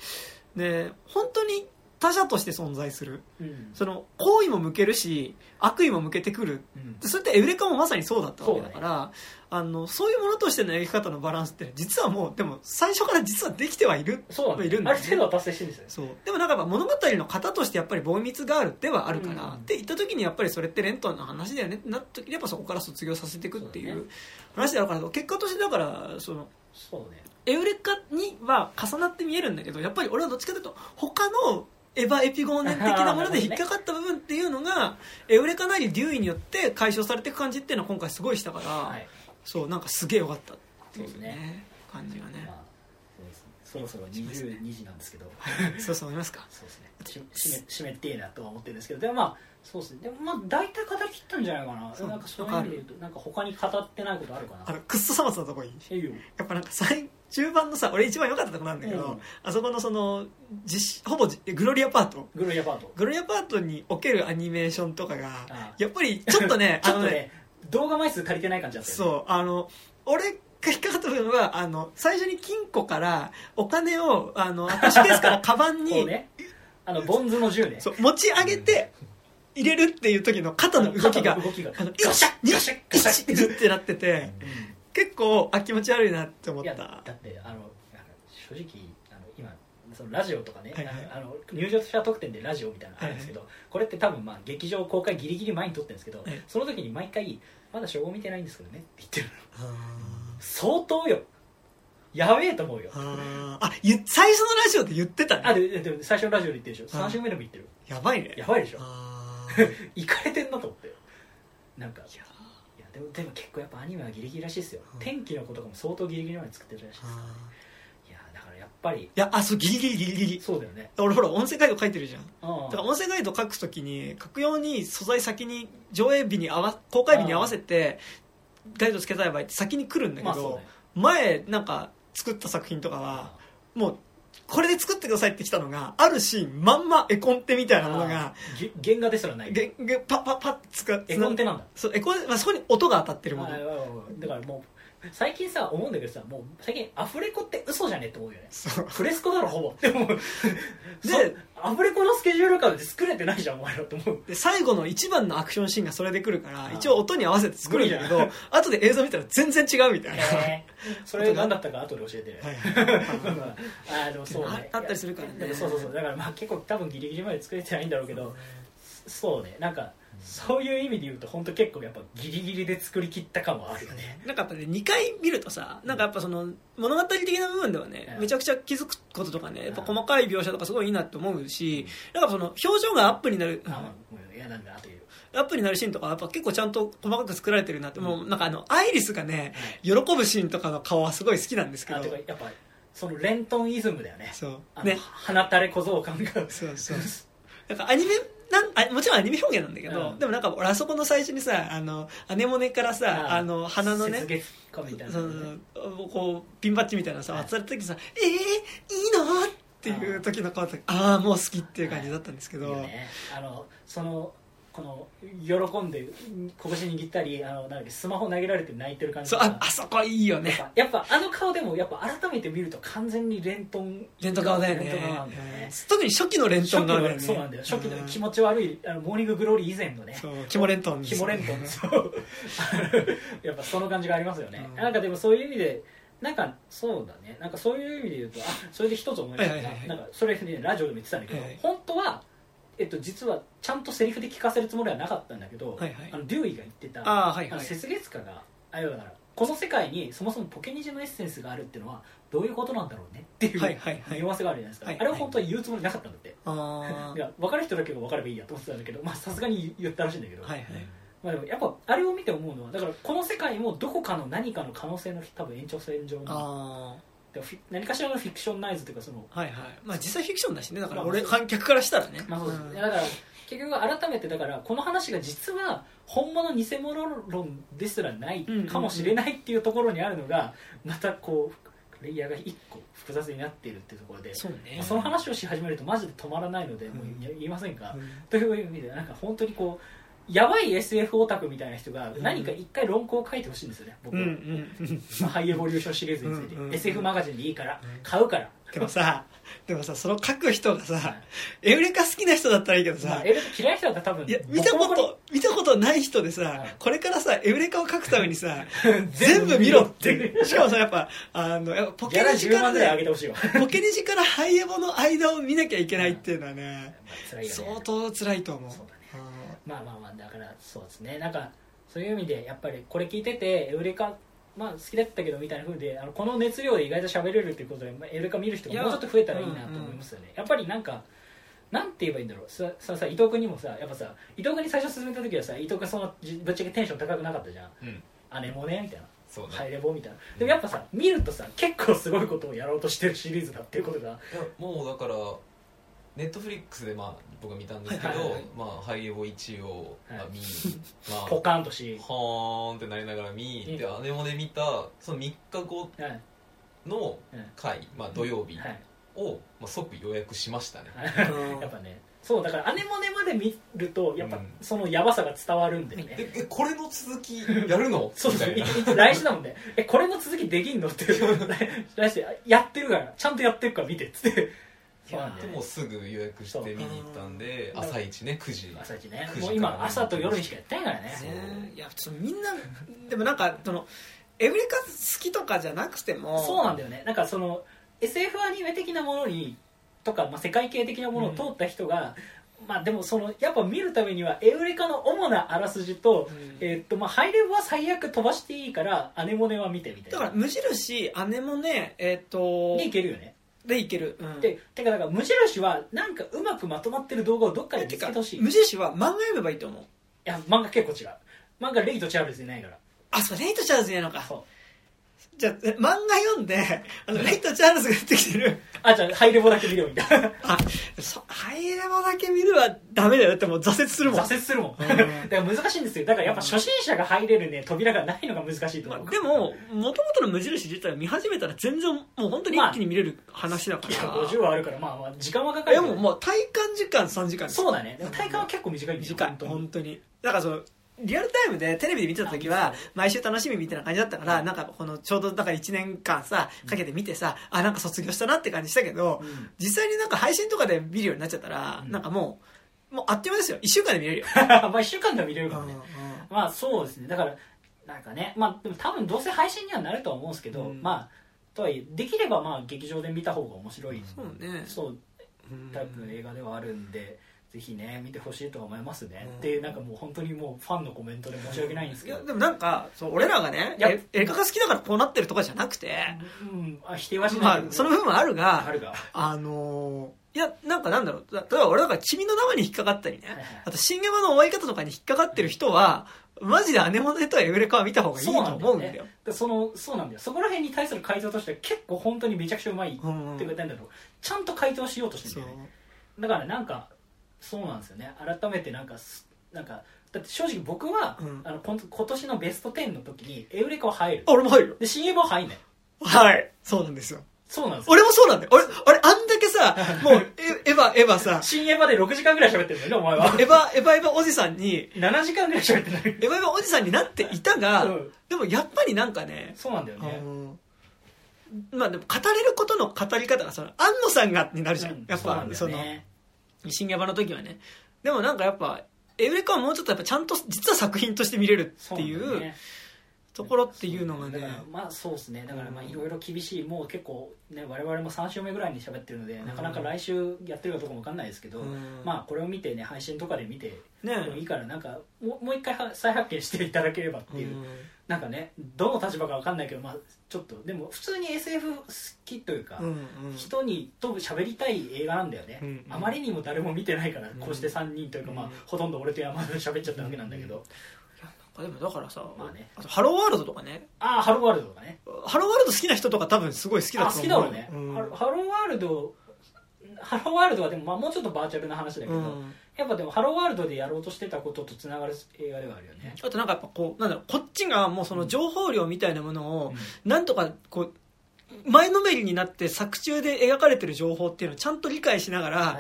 Speaker 1: で本当に他者として存在する。
Speaker 2: うん。
Speaker 1: その好意も向けるし悪意も向けてくる。
Speaker 2: うん。
Speaker 1: でそれってエウレカもまさにそうだったわけだからあのそういうものとしての描き方のバランスって実はもうでも最初から実はできてはいる。
Speaker 2: そう
Speaker 1: いるんだよね。
Speaker 2: ある程度は達成してるんですよ
Speaker 1: そう。でもなんか物語の型としてやっぱりボーイミツガールではあるから、
Speaker 2: うん。
Speaker 1: って言った時にやっぱりそれってレントンの話だよね。ってなった時にやっぱそこから卒業させていくっていう話だから結果としてだからその
Speaker 2: そうね。
Speaker 1: エウレカには重なって見えるんだけどやっぱり俺はどっちかというと他のエヴァエピゴーネン的なもので引っかかった部分っていうのが、エウレカなりデューイによって解消されていく感じっていうのは今回すごいしたから、
Speaker 2: はい。
Speaker 1: そうなんかすげえよかったっていうね
Speaker 2: ね。
Speaker 1: 感じがね。
Speaker 2: まあそろそろ22時なんですけど。
Speaker 1: そうそう思いますか？
Speaker 2: そうですね。し締め締めてえなとは思ってるんですけど。でもまあそうですね。でもまあ大体語り切ったんじゃないかな。
Speaker 1: そう。
Speaker 2: なんかそういう意味で言うとなんか他に語ってないことあるかな。
Speaker 1: あのクッソさまつなとこいい？
Speaker 2: えいよ
Speaker 1: やっぱなんか最中盤のさ俺一番良かったとこなんだけど、
Speaker 2: うん。
Speaker 1: あそこのその実ほぼじグロリアパート。
Speaker 2: グロリアパート。
Speaker 1: グロリアパートにおけるアニメーションとかが
Speaker 2: あ
Speaker 1: やっぱりちょっとね
Speaker 2: ちょっと
Speaker 1: あの
Speaker 2: ね動画枚数足りてない感じだったよね。
Speaker 1: そうあの俺が引っかかった部分はあの最初に金庫からお金をあのアタッシュケースからカバン
Speaker 2: こ
Speaker 1: に、
Speaker 2: うね。あのボンズの銃ね。
Speaker 1: そう持ち上げて入れるっていう時の肩の動きが
Speaker 2: 肩の動きが。
Speaker 1: あの
Speaker 2: ガシャッガシャッガシャッ
Speaker 1: 1ってなって。て結構あ気持ち悪いなって思った。
Speaker 2: だってあの正直あの今そのラジオとかね、
Speaker 1: はいはい。
Speaker 2: あの入場者特典でラジオみたいなのあるんですけど、これって多分まあ劇場公開ギリギリ前に撮ってるんですけど、
Speaker 1: はい。
Speaker 2: その時に毎回「まだ初号見てないんですけどね」って言ってるの。相当よ。やべえと思うよ。
Speaker 1: あ最初のラジオで言ってたね
Speaker 2: あででで最初のラジオで言ってるでしょ。
Speaker 1: はい。
Speaker 2: 3週目でも言ってる。
Speaker 1: やばいね。
Speaker 2: やばいでしょ いかれてんなと思って。なんかい
Speaker 1: いや
Speaker 2: やでもでも結構やっぱアニメはギリギリらしいですよ、
Speaker 1: うん。
Speaker 2: 天気の子とかも相当ギリギリまで作ってるらしいです
Speaker 1: あ
Speaker 2: いやだからやっぱり。
Speaker 1: ーいやあそうギリギリギリギリ。
Speaker 2: そうだよね。
Speaker 1: 俺ほら音声ガイド書いてるじゃん。
Speaker 2: あ
Speaker 1: だから音声ガイド書くときに書くように素材先に上映日に合わ公開日に合わせてガイドつけたい場合って先に来るんだけど、
Speaker 2: ね。
Speaker 1: 前なんか作った作品とかはもうこれで作ってくださいって来たのがあるシーンまんま絵コンテみたいなものが
Speaker 2: げ原画ですらない。
Speaker 1: げげパッパッパッ使って
Speaker 2: 絵コンテなんだ。
Speaker 1: そう絵コンテ、まあ、そこに音が当たってるもの。
Speaker 2: あだからもう最近さ思うんだけどさもう最近アフレコって嘘じゃねって思うよね。
Speaker 1: そう。
Speaker 2: フレスコだろほぼ。って思う
Speaker 1: で
Speaker 2: でアフレコのスケジュール感で作れてないじゃんお前らって思う。
Speaker 1: で最後の一番のアクションシーンがそれで来るから
Speaker 2: あ
Speaker 1: 一応音に合わせて作るんだけど後で映像見たら全然違うみたいな、
Speaker 2: へー。それ何だったか後で教えて。ね
Speaker 1: はい。
Speaker 2: あでもそうね。
Speaker 1: ああったりするからね。
Speaker 2: そうそうそう。だからまあ結構多分ギリギリまで作れてないんだろうけどそうね。なんかそういう意味で言うと本当結構やっぱギリギリで作り切った感はあるよね。
Speaker 1: なんかやっぱね2回見るとさなんかやっぱその物語的な部分ではね
Speaker 2: うん。
Speaker 1: めちゃくちゃ気づくこととかねやっぱ細かい描写とかすごいいいなって思うしなんかその表情がアップになる
Speaker 2: ういやなんだあと言う。
Speaker 1: アップになるシーンとかやっぱ結構ちゃんと細かく作られてるなってもうなんかあのアイリスがね喜ぶシーンとかの顔はすごい好きなんですけど
Speaker 2: やっぱそのレントンイズムだよね。
Speaker 1: そう。ね。
Speaker 2: 鼻垂れ小僧感が。
Speaker 1: そうそう。なんかアニメなんあもちろんアニメ表現なんだけど、
Speaker 2: うん。
Speaker 1: でもなんか俺あそこの最初にさあのアネモネからさあの鼻のね
Speaker 2: 雪月花みたいな
Speaker 1: そ
Speaker 2: のね
Speaker 1: うこうピンバッジみたいなのさ
Speaker 2: はい。
Speaker 1: 渡された時にさ「えー、いいの?」っていう時の顔とああもう好きっていう感じだったんですけど、
Speaker 2: いいよね。あのそのこの喜んで拳握ったりあのなんスマホ投げられて泣いてる感じ。
Speaker 1: そうああそこいいよね。
Speaker 2: やっぱあの顔でもやっぱ改めて見ると完全にレントン
Speaker 1: レントン顔だよね。
Speaker 2: レントン顔だよね。
Speaker 1: 特に初期のレントン顔だよね。
Speaker 2: のそうなんだよ。初期の気
Speaker 1: 持
Speaker 2: ち悪いあのモーニンググローリー以前のね。
Speaker 1: そうキモレントンです
Speaker 2: キモレントン。そう。やっぱその感じがありますよね、
Speaker 1: うん。
Speaker 2: なんかでもそういう意味でなんかそうだね。なんかそういう意味で言うとあそれで一つ思いました、
Speaker 1: はいはい
Speaker 2: なんかそれ、ね、ラジオでも言ってたんだけど、
Speaker 1: はいはい。
Speaker 2: 本当はえっと、実はちゃんとセリフで聞かせるつもりはなかったんだけど、
Speaker 1: はいはい。
Speaker 2: あのデューイが言ってた
Speaker 1: ああはいはい
Speaker 2: あの雪月花があだからこの世界にそもそもポケニジのエッセンスがあるっていうのはどういうことなんだろうねっていう、
Speaker 1: はいはいはい。
Speaker 2: 匂わせがあるじゃないですか、
Speaker 1: はい
Speaker 2: あれは本当は言うつもりなかったんだって、
Speaker 1: あ
Speaker 2: いや分かる人だけが分かればいいやと思ってたんだけどまあさすがに言ったらしいんだけど、
Speaker 1: あはいはい。
Speaker 2: まあ、でもやっぱあれを見て思うのはだからこの世界もどこかの何かの可能性の多分延長線上何かしらのフィクションナイズというかその
Speaker 1: あはいはい。まあ実際フィクションだしね。だから
Speaker 2: まあ
Speaker 1: 俺観客からしたらね。
Speaker 2: まあそう。です、
Speaker 1: ん。
Speaker 2: だから結局改めてだからこの話が実は本物偽物論ですらないかもしれないっていうところにあるのがまたこうプレイヤーが一個複雑になっているっていうところで
Speaker 1: そうね。
Speaker 2: その話をし始めるとマジで止まらないので、もう
Speaker 1: うん
Speaker 2: 言いませんか、
Speaker 1: うん。
Speaker 2: という意味でなんか本当にこうやばい SF オタクみたいな人が
Speaker 1: うん。
Speaker 2: 何か一回論考を書いてほしいんですよね僕。は、
Speaker 1: うんうん。
Speaker 2: まあハイエボリューションシリーズについて、
Speaker 1: うんうん
Speaker 2: SF マガジンでいいから買うから、
Speaker 1: でもさ でもさその書く人が
Speaker 2: は
Speaker 1: さ
Speaker 2: い。
Speaker 1: エウレカ好きな人だったらいいけどさ
Speaker 2: まあ、エル嫌いな人だったら多分
Speaker 1: いや見たこと見たことない人でさ、
Speaker 2: はい。
Speaker 1: これからさエウレカを書くためにさ 全部見ろって。しかもさやっぱあのポ
Speaker 2: ギャラ10
Speaker 1: ケニジからね
Speaker 2: てほしいわ。
Speaker 1: ポケニジからハイエボの間を見なきゃいけないっていうのはね
Speaker 2: 辛いよね。
Speaker 1: 相当辛いと思う
Speaker 2: まあまあまあだからそうですね。なんかそういう意味でやっぱりこれ聞いててエウレカまあ好きだったけどみたいな風であのこの熱量で意外と喋れるっていうことで、まあ、エウレカ見る人がもうちょっと増えたらいいなと思いますよね、やっぱりなんかなんて言えばいいんだろう。さささ伊藤君にもさやっぱさ伊藤君に最初進めた時はさ伊藤君そのじぶっちゃけテンション高くなかったじゃん。
Speaker 3: うん。
Speaker 2: 姉もねみたいな。
Speaker 3: そうね。
Speaker 2: ハイレボみたいな。でもやっぱさ見るとさ結構すごいことをやろうとしてるシリーズだっていうことが。
Speaker 3: もうだからネットフリックスでまあ僕は見たんですけど、
Speaker 2: はいはいはい。
Speaker 3: まあ、ハイエボ1を、まあ
Speaker 2: はい。
Speaker 3: 見まあ
Speaker 2: ポカーンとし、
Speaker 3: はーんってなりながら見
Speaker 2: うん。
Speaker 3: で姉もで見たその3日後
Speaker 2: はい
Speaker 3: の
Speaker 2: うん。
Speaker 3: 回、まあ、土曜日
Speaker 2: はい。
Speaker 3: を、まあ、即予約しましたね、
Speaker 1: うん
Speaker 2: やっぱねそうだから姉もねまで見るとやっぱ
Speaker 3: うん。
Speaker 2: そのヤバさが伝わるんだよね、
Speaker 3: ええこれの続きやるの？
Speaker 2: そうそう来週だもんね。えこれの続きできんの？って来週 やってるからちゃんとやってるから見てっつって
Speaker 3: でもうすぐ予約して見に行ったんで朝一ね9時。
Speaker 2: 朝一ね。
Speaker 3: 9時
Speaker 2: もう今朝と夜にしかやってないからね。
Speaker 1: ねいやちょっとみんなでもなんかそのエウレカ好きとかじゃなくても
Speaker 2: そうなんだよね。なんかその SF アニメ的なものにとか、まあ、世界系的なものを通った人が、まあでもそのやっぱ見るためにはエウレカの主なあらすじと,、
Speaker 1: うん。
Speaker 2: えーっとまあ、ハイレブは最悪飛ばしていいからアネモネは見てみたいな。
Speaker 1: だから無印姉もねえっ、と
Speaker 2: でいけるよね
Speaker 1: でいける、うん、
Speaker 2: でてかだから無印はなんかうまくまとまってる動画をどっかで見つけてほしい。い
Speaker 1: 無印は漫画読めばいいと思う。
Speaker 2: や漫画結構違う。漫画レイとチャールズいないから。
Speaker 1: あそうレイト・チャールズいないのか。
Speaker 2: そう
Speaker 1: じゃあえ漫画読んであのレイト・チャールズが出てきてる。
Speaker 2: あじゃあハイレボだけ見ろみたいな。
Speaker 1: あそハイレボだけ見るはダメだよ。だってもう挫折するもん。
Speaker 2: 挫折するもん。
Speaker 1: うん。
Speaker 2: だから難しいんですよ。だからやっぱ初心者が入れるね扉がないのが難しいと思う、
Speaker 1: まあ、でももともとの無印自体を見始めたら全然もう本当に一気に見れる話だか
Speaker 2: いや
Speaker 1: ら、
Speaker 2: 50はあるから。まあまあ時間はかかる。
Speaker 1: でももう体感時間3時間
Speaker 2: そうだね。でも体感は結構短い
Speaker 1: 短い。
Speaker 2: 本当に。
Speaker 1: だからそのリアルタイムでテレビで見てた時は毎週楽しみみたいな感じだったからなんかこのちょうどだから1年間さかけて見てさあなんか卒業したなって感じしたけど
Speaker 2: うん。
Speaker 1: 実際になんか配信とかで見るようになっちゃったら
Speaker 2: うん。
Speaker 1: なんかもうもうあっという間ですよ。1週間で見れるよ。
Speaker 2: まあ1週間では見れるからね。まあそうですね。だからなんかねまあでも多分どうせ配信にはなるとは思うんですけど、
Speaker 1: うん。
Speaker 2: まあとはいえできればまあ劇場で見た方が面白い、
Speaker 1: そうね。
Speaker 2: そう
Speaker 1: うん。
Speaker 2: タイプの映画ではあるんで、ぜひね見てほしいとは思いますね、
Speaker 1: うん。
Speaker 2: っていうなんかもう本当にもうファンのコメントで申し訳ないんですけど。
Speaker 1: でもなんかそう俺らがね
Speaker 2: いや
Speaker 1: え映画が好きだからこうなってるとかじゃなくて
Speaker 2: うん。あ否定はし
Speaker 1: ま
Speaker 2: ないけど
Speaker 1: あその部分はあるが
Speaker 2: あるが。
Speaker 1: あのーいやなんかなんだろう。だ例えば俺だから君の名はに引っかかったりね。あと新山の終わり方とかに引っかかってる人はマジで姉モネとエウレカは見た方がいいと思うんだよ。
Speaker 2: でそのそうなんだよ。そこら辺に対する回答としては結構本当にめちゃくちゃうまいって
Speaker 1: うん
Speaker 2: 言われたんだけどちゃんと回答しようとしてるんだよね。だからなんかそうなんですよね。改めてなんかすなんかだって正直僕は、
Speaker 1: うん。
Speaker 2: あのこん今年のベスト10の時にエウレカは入る。
Speaker 1: あ俺も入る。よ
Speaker 2: で新エヴァは入んない。
Speaker 1: はい。そうなんですよ。
Speaker 2: そうなんですよ。
Speaker 1: 俺もそうなんだよ。俺俺あんだけさ もうエエヴァエヴァさ
Speaker 2: 新エヴァで6時間ぐらい喋ってるんだよねお前は。
Speaker 1: エヴァエヴァエヴァおじさんに。
Speaker 2: 7時間ぐらい喋ってない。
Speaker 1: エヴァエヴァおじさんになっていたが、
Speaker 2: うん。
Speaker 1: でもやっぱりなんかね
Speaker 2: そうなんだよ
Speaker 1: あ
Speaker 2: ね
Speaker 1: のまあでも語れることの語り方がその安野さんがになるじゃん、
Speaker 2: うん。
Speaker 1: やっぱ
Speaker 2: そうなんだ
Speaker 1: その新エヴァの時はね。でもなんかやっぱエウレカはもうちょっとやっぱちゃんと実は作品として見れるっていうところっていうのがね。
Speaker 2: まあそうですね。だからまあ
Speaker 1: うん
Speaker 2: いろいろ厳しいもう結構ね我々も3週目ぐらいに喋ってるのでなかなか来週やってるかどうかも分かんないですけど、
Speaker 1: うん。
Speaker 2: まあこれを見てね配信とかで見てもいいからなんかもう一回は再発見していただければっていう、
Speaker 1: うん
Speaker 2: なんかねどの立場か分かんないけどまあちょっとでも普通に SF 好きというか、
Speaker 1: うんうん。
Speaker 2: 人にと喋りたい映画なんだよね、
Speaker 1: うん
Speaker 2: あまりにも誰も見てないから、
Speaker 1: うん。
Speaker 2: こうして3人というか、まあ
Speaker 1: うん。
Speaker 2: ほとんど俺と山田で喋っちゃったわけなんだけど、
Speaker 1: あでもだからさ、
Speaker 2: まあね。
Speaker 1: あとハローワールドとかね。
Speaker 2: ああハローワールドとかね。
Speaker 1: ハローワールド好きな人とか多分すごい好きだ
Speaker 2: あ
Speaker 1: と思う。
Speaker 2: 好きだろうね、
Speaker 1: うん。
Speaker 2: ハローワールドハローワールドはでもまあもうちょっとバーチャルな話だけど、
Speaker 1: うん。
Speaker 2: やっぱでもハローワールドでやろうとしてたこととつながる映画ではあるよね、
Speaker 1: あとなんかやっぱこうなんだろうこっちがもうその情報量みたいなものを
Speaker 2: うん。
Speaker 1: なんとかこう前のめりになって作中で描かれてる情報っていうのをちゃんと理解しながら、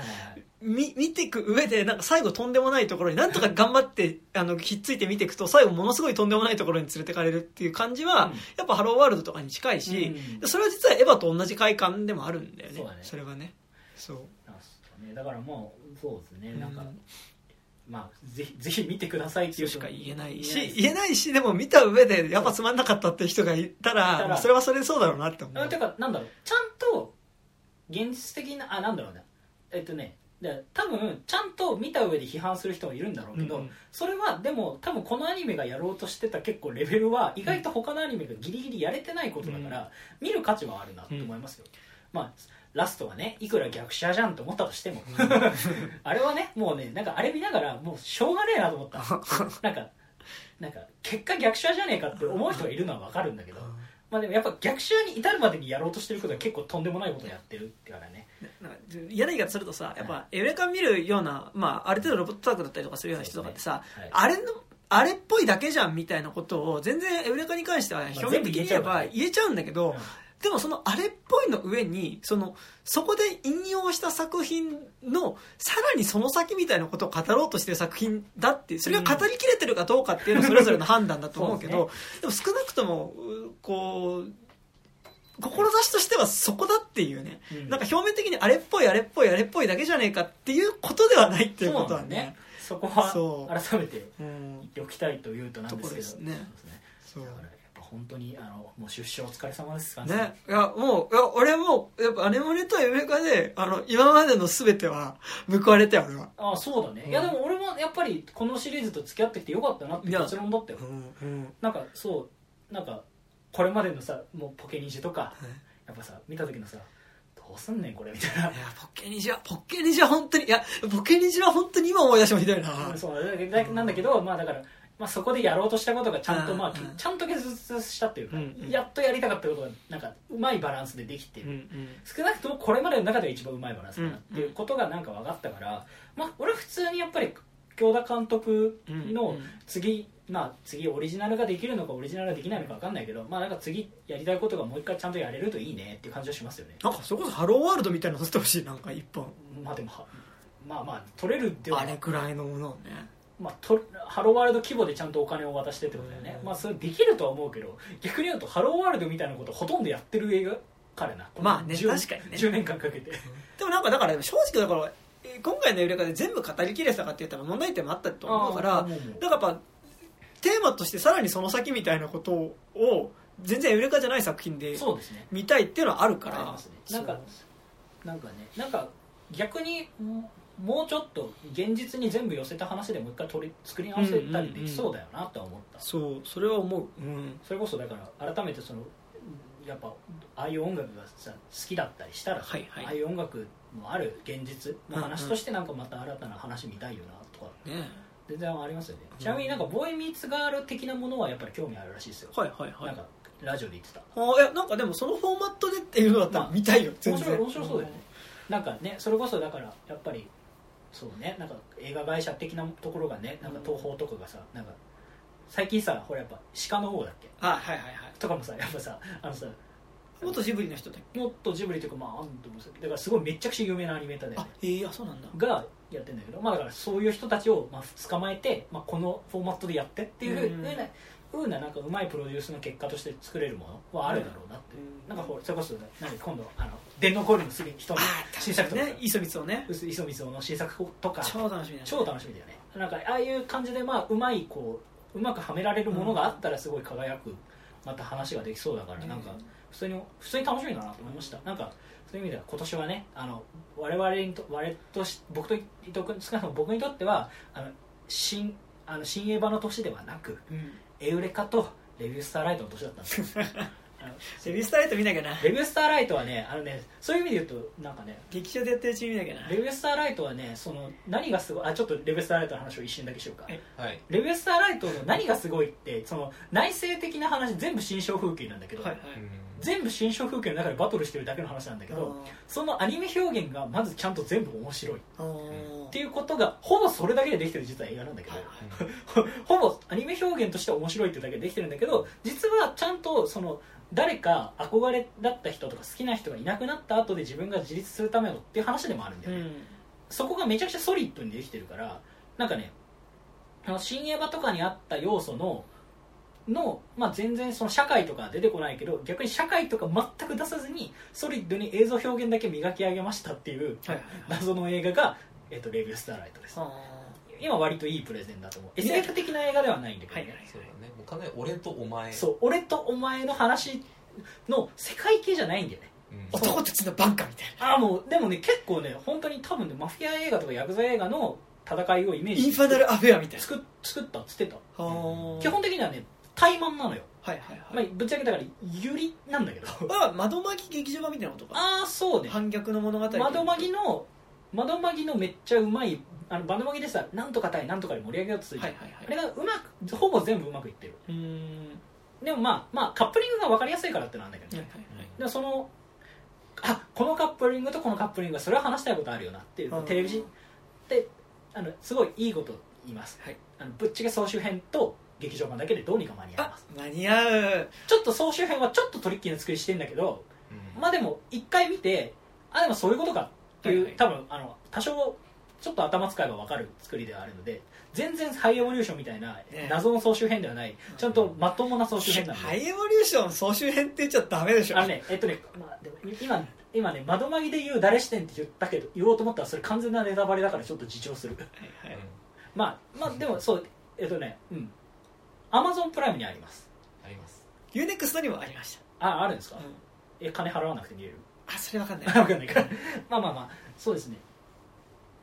Speaker 1: み見ていく上でなんか最後とんでもないところになんとか頑張ってあのひっついて見ていくと最後ものすごいとんでもないところに連れてかれるっていう感じは、
Speaker 2: うん。
Speaker 1: やっぱハローワールドとかに近いし、
Speaker 2: うん。
Speaker 1: それは実はエヴァと同じ快感でもあるんだよね。
Speaker 2: そ
Speaker 1: れはねそう。
Speaker 2: ね。だからもうそうですね。なんか、
Speaker 1: うん
Speaker 2: まあぜひぜひ見てくださいっていう。
Speaker 1: しか言えない
Speaker 2: 言
Speaker 1: し言えないしでも見た上でやっぱつまんなかったって人がいたらそれはそれでそうだろうなって思う。
Speaker 2: あてかなんだろう。ちゃんと現実的なあなんだろうね。えっとねで多分ちゃんと見た上で批判する人もいるんだろうけど、
Speaker 1: うんうん。
Speaker 2: それはでも多分このアニメがやろうとしてた結構レベルは意外と他のアニメがギリギリやれてないことだから、見る価値はあるなと思いますよ、まあラストはねいくら逆者じゃんと思ったとしても、あれはねもうねなんかあれ見ながらもうしょうがねえなと思った。なんかなんか結果逆者じゃねえかって思う人がいるのは分かるんだけど、まあでもやっぱ逆者に至るまでにやろうとしてることは結構とんでもないことをやってるってからね。
Speaker 1: なんか嫌な言い方するとさやっぱエウレカ見るような、まあ、ある程度ロボットワークだったりとかするような人とかってさ、
Speaker 2: そうですね。
Speaker 1: あれのあれっぽいだけじゃんみたいなことを全然エウレカに関しては表面的に言えば言えちゃうんだけど、
Speaker 2: うん
Speaker 1: でもそのあれっぽいの上にそのそこで引用した作品のさらにその先みたいなことを語ろうとしてる作品だってそれが語りきれてるかどうかっていうのはそれぞれの判断だと思うけどでも少なくともうこう志としてはそこだっていうね、
Speaker 2: うん。
Speaker 1: なんか表面的にあれっぽいあれっぽいあれっぽいだけじゃねえかっていうことではないっていうことはね。
Speaker 2: そね。そこは改めて
Speaker 1: うん。
Speaker 2: 言っておきたいというとなんですけど。そうですね。
Speaker 1: そう
Speaker 2: 本当にあのもう出所お疲れ様ですか
Speaker 1: ね、いやもういや俺もやっぱアネモネとエウレカであの今までの全ては報われたよ俺は
Speaker 2: ああそうだね、
Speaker 1: うん。
Speaker 2: いやでも俺もやっぱりこのシリーズと付き合ってきてよかったなって
Speaker 1: いや。
Speaker 2: 結論だったよ。
Speaker 1: うんうん。
Speaker 2: なんかそうなんかこれまでのさもうポケニジとかやっぱさ見た時のさどうすんねんこれみたいな。い
Speaker 1: やポッケニジはポッケニジは本当にいやポケニジは本当に今思い出してもひどいな。
Speaker 2: うんそうだだなんだけどまあだから、まあ、そこでやろうとしたことがちゃんと、まあちゃんと結実したっていうか、やっとやりたかったことがなんかうまいバランスでできてる、少なくともこれまでの中では一番うまいバランスだなっていうことがなんか分かったから、まあ俺は普通にやっぱり京田監督の次、まあ次オリジナルができるのかオリジナルができないのか分かんないけどまあなんか次やりたいことがもう一回ちゃんとやれるといいねっていう感じはしますよね。
Speaker 1: なんかそれこそハローワールドみたいなの撮ってほしいなんか一本。
Speaker 2: まあでもはまあまあ取れるっていうのは
Speaker 1: あれくらいのものをね
Speaker 2: まあ、とハローワールド規模でちゃんとお金を渡してってことだよね、
Speaker 1: うん。
Speaker 2: まあそれできるとは思うけど逆に言うとハローワールドみたいなことほとんどやってる映画からな
Speaker 1: まあね
Speaker 2: 10
Speaker 1: 確かにね。
Speaker 2: 10年間かけて。
Speaker 1: でもなんかだから正直だからえー今回のエウレカで全部語りきれてたかって言ったら問題点もあったと思うからだからやっぱテーマとしてさらにその先みたいなことを全然エウレカじゃない作品で見たいっていうのはあるから。
Speaker 2: ね。なんかなんかねなんか逆にももうちょっと現実に全部寄せた話でもう一回取り作り直せたりできそうだよなとは思った、
Speaker 1: そうそれは思う。うん。
Speaker 2: それこそだから改めてそのやっぱああいう音楽がさ好きだったりしたらさ、
Speaker 1: はいはい。
Speaker 2: ああいう音楽のある現実の話としてなんかまた新たな話見たいよなとか。
Speaker 1: ね
Speaker 2: 全然ありますよね。ちなみになんかボーイミーツガール的なものはやっぱり興味あるらしいですよ、
Speaker 1: はいはいはい。
Speaker 2: なんかラジオで言ってた。
Speaker 1: あいやなんかでもそのフォーマットでっていうのだったら見たいよ全然。
Speaker 2: 面白い面白そうだよね。なんかねそれこそだからやっぱりそうねなんか映画会社的なところがねなんか東宝とかがさなんか最近さほらやっぱ鹿の王だっけ？
Speaker 1: あはいはいはい。
Speaker 2: とかもさやっぱさあのさ
Speaker 1: 元ジブリの人だっけ？
Speaker 2: もっとジブリというかまああんと思うんですよ。だからすごいめちゃくちゃ有名なアニメーターで、
Speaker 1: あええあそうなんだ。
Speaker 2: がやってんだけどまあだからそういう人たちをまあ捕まえて、まあ、このフォーマットでやってっていうふう
Speaker 1: うん。
Speaker 2: なふうななんかうまいプロデュースの結果として作れるものはあるだろうなって、
Speaker 1: うん。
Speaker 2: なんかほらそれこそなんで今度あの電脳コイルのすぐ人の新作とか。
Speaker 1: ね磯光をね。
Speaker 2: 磯光雄の新作とか。
Speaker 1: 超楽しみだね。
Speaker 2: 超楽しみだよね。なんかああいう感じでまあうまいこううまくはめられるものがあったらすごい輝くまた話ができそうだからなんか普通に普通に楽しみだなと思いました。なんかそういう意味では今年はねあの我々にと我とし僕と伊藤君少なくとも僕にとってはあの新あの新エヴァの年ではなく
Speaker 1: うん
Speaker 2: エウレカとレビュースターライトの年だったんです。よあの
Speaker 1: セビスターライト見なきゃな。
Speaker 2: レビュースターライトはねあのねそういう意味で言うとなんかね
Speaker 1: 劇場でやってるうちに見なきゃな。
Speaker 2: レビュースターライトはねその何がすごいあちょっとレビュースターライトの話を一瞬だけしようか。
Speaker 1: はい。
Speaker 3: はい。
Speaker 2: レビュースターライトの何がすごいってその内省的な話全部新象風景なんだけど、
Speaker 1: はいはい
Speaker 2: 全部新象風景の中でバトルしてるだけの話なんだけどそのアニメ表現がまずちゃんと全部面白い。っていうことがほぼそれだけでできてる実は映画なんだけど、ほぼアニメ表現として面白いってだけでできてるんだけど実はちゃんとその誰か憧れだった人とか好きな人がいなくなった後で自分が自立するためのっていう話でもあるんだよね、
Speaker 1: うん。
Speaker 2: そこがめちゃくちゃソリッドにできてるからなんかねあの新エヴァとかにあった要素のの、まあ、全然その社会とか出てこないけど逆に社会とか全く出さずにソリッドに映像表現だけ磨き上げましたっていう謎の映画が、えっとレビュースターライトです。
Speaker 1: あ
Speaker 2: 今割といいプレゼンだと思う。SF 的な映画ではないんだけど、ね。
Speaker 1: はいはい
Speaker 3: そうだね。もう完全に俺とお前。
Speaker 2: そう俺とお前の話の世界系じゃないんだよね。
Speaker 3: うん。
Speaker 1: 男たちのバンカみたいな。
Speaker 2: ああもうでもね結構ね本当に多分ねマフィア映画とかヤクザ映画の戦いをイメージ
Speaker 1: インファナルアフェアみたいな。
Speaker 2: 作っ作ったっつってた。基本的にはね怠慢なのよ、
Speaker 1: はいはい
Speaker 2: まあ
Speaker 1: はい、
Speaker 2: ぶっちゃけだからユリなんだけど。
Speaker 1: あ窓マギ劇場版みたいなことか。
Speaker 2: ああそうね。
Speaker 1: 反逆の物語。
Speaker 2: 窓マギの窓マギのめっちゃうまいあの窓マギでさなんとか対なんとかで盛り上げようとするじゃん、
Speaker 1: はいはいはい。
Speaker 2: あれがうまくほぼ全部うまくいってる。
Speaker 1: うーん。
Speaker 2: でもまあまあカップリングが分かりやすいからってなんだけどね、
Speaker 1: はいはいはい。
Speaker 2: でもそのあこのカップリングとこのカップリングはそれは話したいことあるよなっていう
Speaker 1: うん
Speaker 2: テレビであのすごいいいこと言います、
Speaker 1: はい。
Speaker 2: あのぶっちゃけ総集編と劇場版だけでどうにか間に合い
Speaker 1: あ
Speaker 2: ます
Speaker 1: 間に合う。
Speaker 2: ちょっと総集編はちょっとトリッキーな作りしてんだけど
Speaker 3: うん。
Speaker 2: まあでも一回見てあでもそういうことかっていう、
Speaker 1: はいはい。
Speaker 2: 多分あの多少ちょっと頭使えば分かる作りではあるので全然ハイエボリューションみたいな
Speaker 1: ね。
Speaker 2: 謎の総集編ではない、ちゃんとまともな総集編なんで、
Speaker 1: ハイエボリューション総集編って言っちゃダメでしょ。
Speaker 2: あのねえっとね、まあ、でも今今ねまどマギで言う誰視点って言ったけど言おうと思ったらそれ完全なネタバレだからちょっと自重する。
Speaker 1: はいはい。
Speaker 2: まあまあでもそうえっとねうんアマゾンプライムにあります。
Speaker 3: あります。
Speaker 1: ユーネクストにもありまし
Speaker 2: ああるんですか、
Speaker 1: た、うん。
Speaker 2: え金払わなくて見れる？
Speaker 1: あそれわかんない。
Speaker 2: 分かんないか。ら まあまあまあそうですね。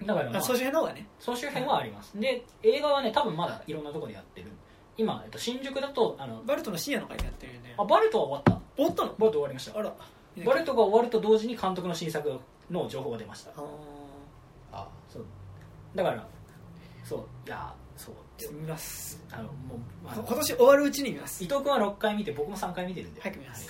Speaker 2: だから、まあ、
Speaker 1: あ総集編の方がね。
Speaker 2: 総集編はあります。で映画はね多分まだいろんなところでやってる。今、えっと、新宿だとあの
Speaker 1: バルトの深夜の会でやってるよね。
Speaker 2: あバルトは終わった。
Speaker 1: 終わったの？
Speaker 2: バルト終わりました。
Speaker 1: あら。
Speaker 2: バルトが終わると同時に監督の新作の情報が出ました。
Speaker 1: あ
Speaker 3: あ
Speaker 2: そう。だからそう。いやそう
Speaker 1: ー見ます。
Speaker 2: あのもう
Speaker 1: 今年終わるうちに見ます。
Speaker 2: 伊藤君は6回見て僕も3回見てるんで、
Speaker 1: 早く見ます。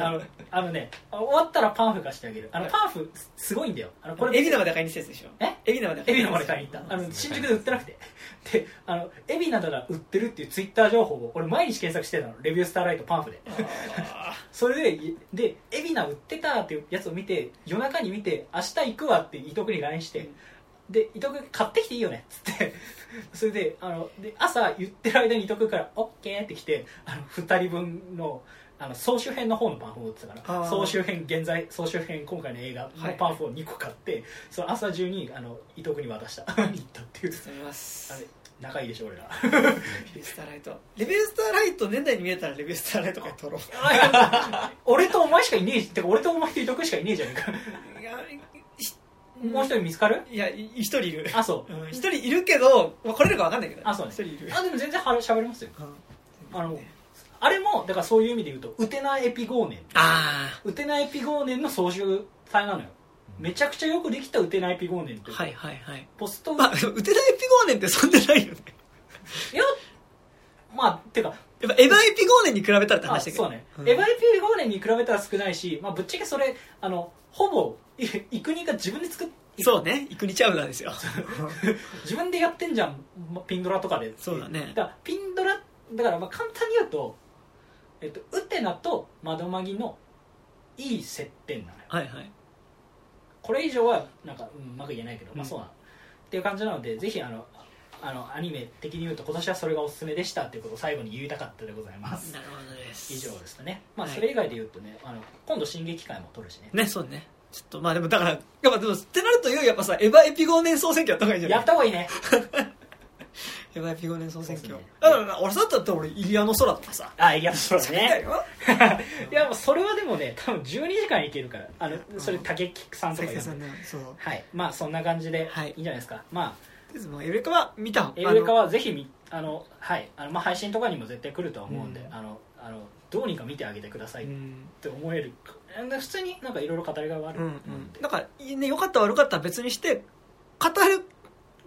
Speaker 2: あのあのねあ終わったらパンフ貸してあげる。あの
Speaker 1: はい。
Speaker 2: パンフすすごいんだよ。あのこれ
Speaker 1: 海老名まで買いにしたやつでしょ？
Speaker 2: え？
Speaker 1: 海老名まで
Speaker 2: 海老名まで買いに行ったあの新宿で売ってなくて。であの海老名なら売ってるっていうツイッター情報を俺毎日検索してたの。レビュースターライトパンフで。
Speaker 1: あ
Speaker 2: それでで海老名売ってたっていうやつを見て夜中に見て明日行くわって伊藤君に LINE して、
Speaker 1: うん
Speaker 2: で伊藤君買ってきていいよね？っつって。それであので朝言ってる間に伊藤君から「オッケーって来てあの2人分のあの総集編の方のパンフを売ってたから総集編現在総集編今回の映画のパンフを2個買って、その朝中にあの伊藤君に渡した。行ったっていう。
Speaker 1: ーちょっと見ます。
Speaker 2: あれ仲いいでしょ俺ら。
Speaker 1: レビュースターライト。レビュースターライト年内に見えたらレビュースターライトから撮ろう。
Speaker 2: 俺とお前しかいねえてか俺とお前と伊藤君しかいねえじゃねえか。
Speaker 1: いや
Speaker 2: もう一人見つかる？
Speaker 1: いやい一人いる。
Speaker 2: あそう。
Speaker 1: うん。一人いるけどまあ来れるか分かんないけど。
Speaker 2: あそうね。
Speaker 1: 一人いる。
Speaker 2: あでも全然はしゃべりますよ。
Speaker 1: うん。
Speaker 2: あのあれもだからそういう意味で言うとウテナエピゴーネン
Speaker 1: あ
Speaker 2: ウテナエピゴーネンの総集体なのよ。めちゃくちゃよくできたウテナエピゴーネンって
Speaker 1: はいはいはい。
Speaker 2: ポスト、
Speaker 1: まあでもウテナエピゴーネンってそんなないよね。
Speaker 2: いやまあてか
Speaker 1: やっぱエヴァエピゴーネンに比べたらって
Speaker 2: あ
Speaker 1: 話だけど。
Speaker 2: そうね、
Speaker 1: ん。
Speaker 2: エヴァエピゴーネンに比べたら少ないし、まあ、ぶっちゃけそれあのほぼいイクニが自分で作っ
Speaker 1: そうね。イクニチャウダーですよ。
Speaker 2: 自分でやってんじゃん。まピンドラとかで。
Speaker 1: そうだね。
Speaker 2: だからピンドラだからまあ簡単に言うと、えっと、ウテナと窓マギのいい接点なのよ。
Speaker 1: はいはい。
Speaker 2: これ以上はなんか、うん、うまく言えないけど、ま
Speaker 1: うん。
Speaker 2: あそうなの。っていう感じなのでぜひあのあのアニメ的に言うと今年はそれがおすすめでしたっていうことを最後に言いたかったでございます。
Speaker 1: なるほどです。
Speaker 2: 以上ですかね、まあ、
Speaker 1: はい
Speaker 2: それ以外で言うとねあの今度進撃会も撮るしね。
Speaker 1: ねそうねちょっとまあでもだからやっぱでもってなるといよいよやっぱさエヴァエピゴーネン総選挙やった方がいいんじゃない？
Speaker 2: やった方がいいね。
Speaker 1: やばいピゴネ総選挙。
Speaker 2: ね。
Speaker 1: だから俺だったら俺イリアの空とかさ
Speaker 2: あ いやそうだ
Speaker 1: だ
Speaker 2: ね。
Speaker 1: よ。
Speaker 2: いやもうそれはでもね多分12時間いけるからあのそれ竹木さんとか
Speaker 1: さんねそう。
Speaker 2: はい。まあそんな感じで
Speaker 1: はい。
Speaker 2: いいんじゃないですか。まあ
Speaker 1: エウレカは見た
Speaker 2: エウレカはぜひみあのはい。あのまあ配信とかにも絶対来るとは思うんで、
Speaker 1: うん。
Speaker 2: あのあのどうにか見てあげてくださいっ
Speaker 1: うん
Speaker 2: て思える、で普通になんかいろいろ語りがいはある。
Speaker 1: うん
Speaker 2: と思うん。で
Speaker 1: なんかね良かった悪かったは別にして語る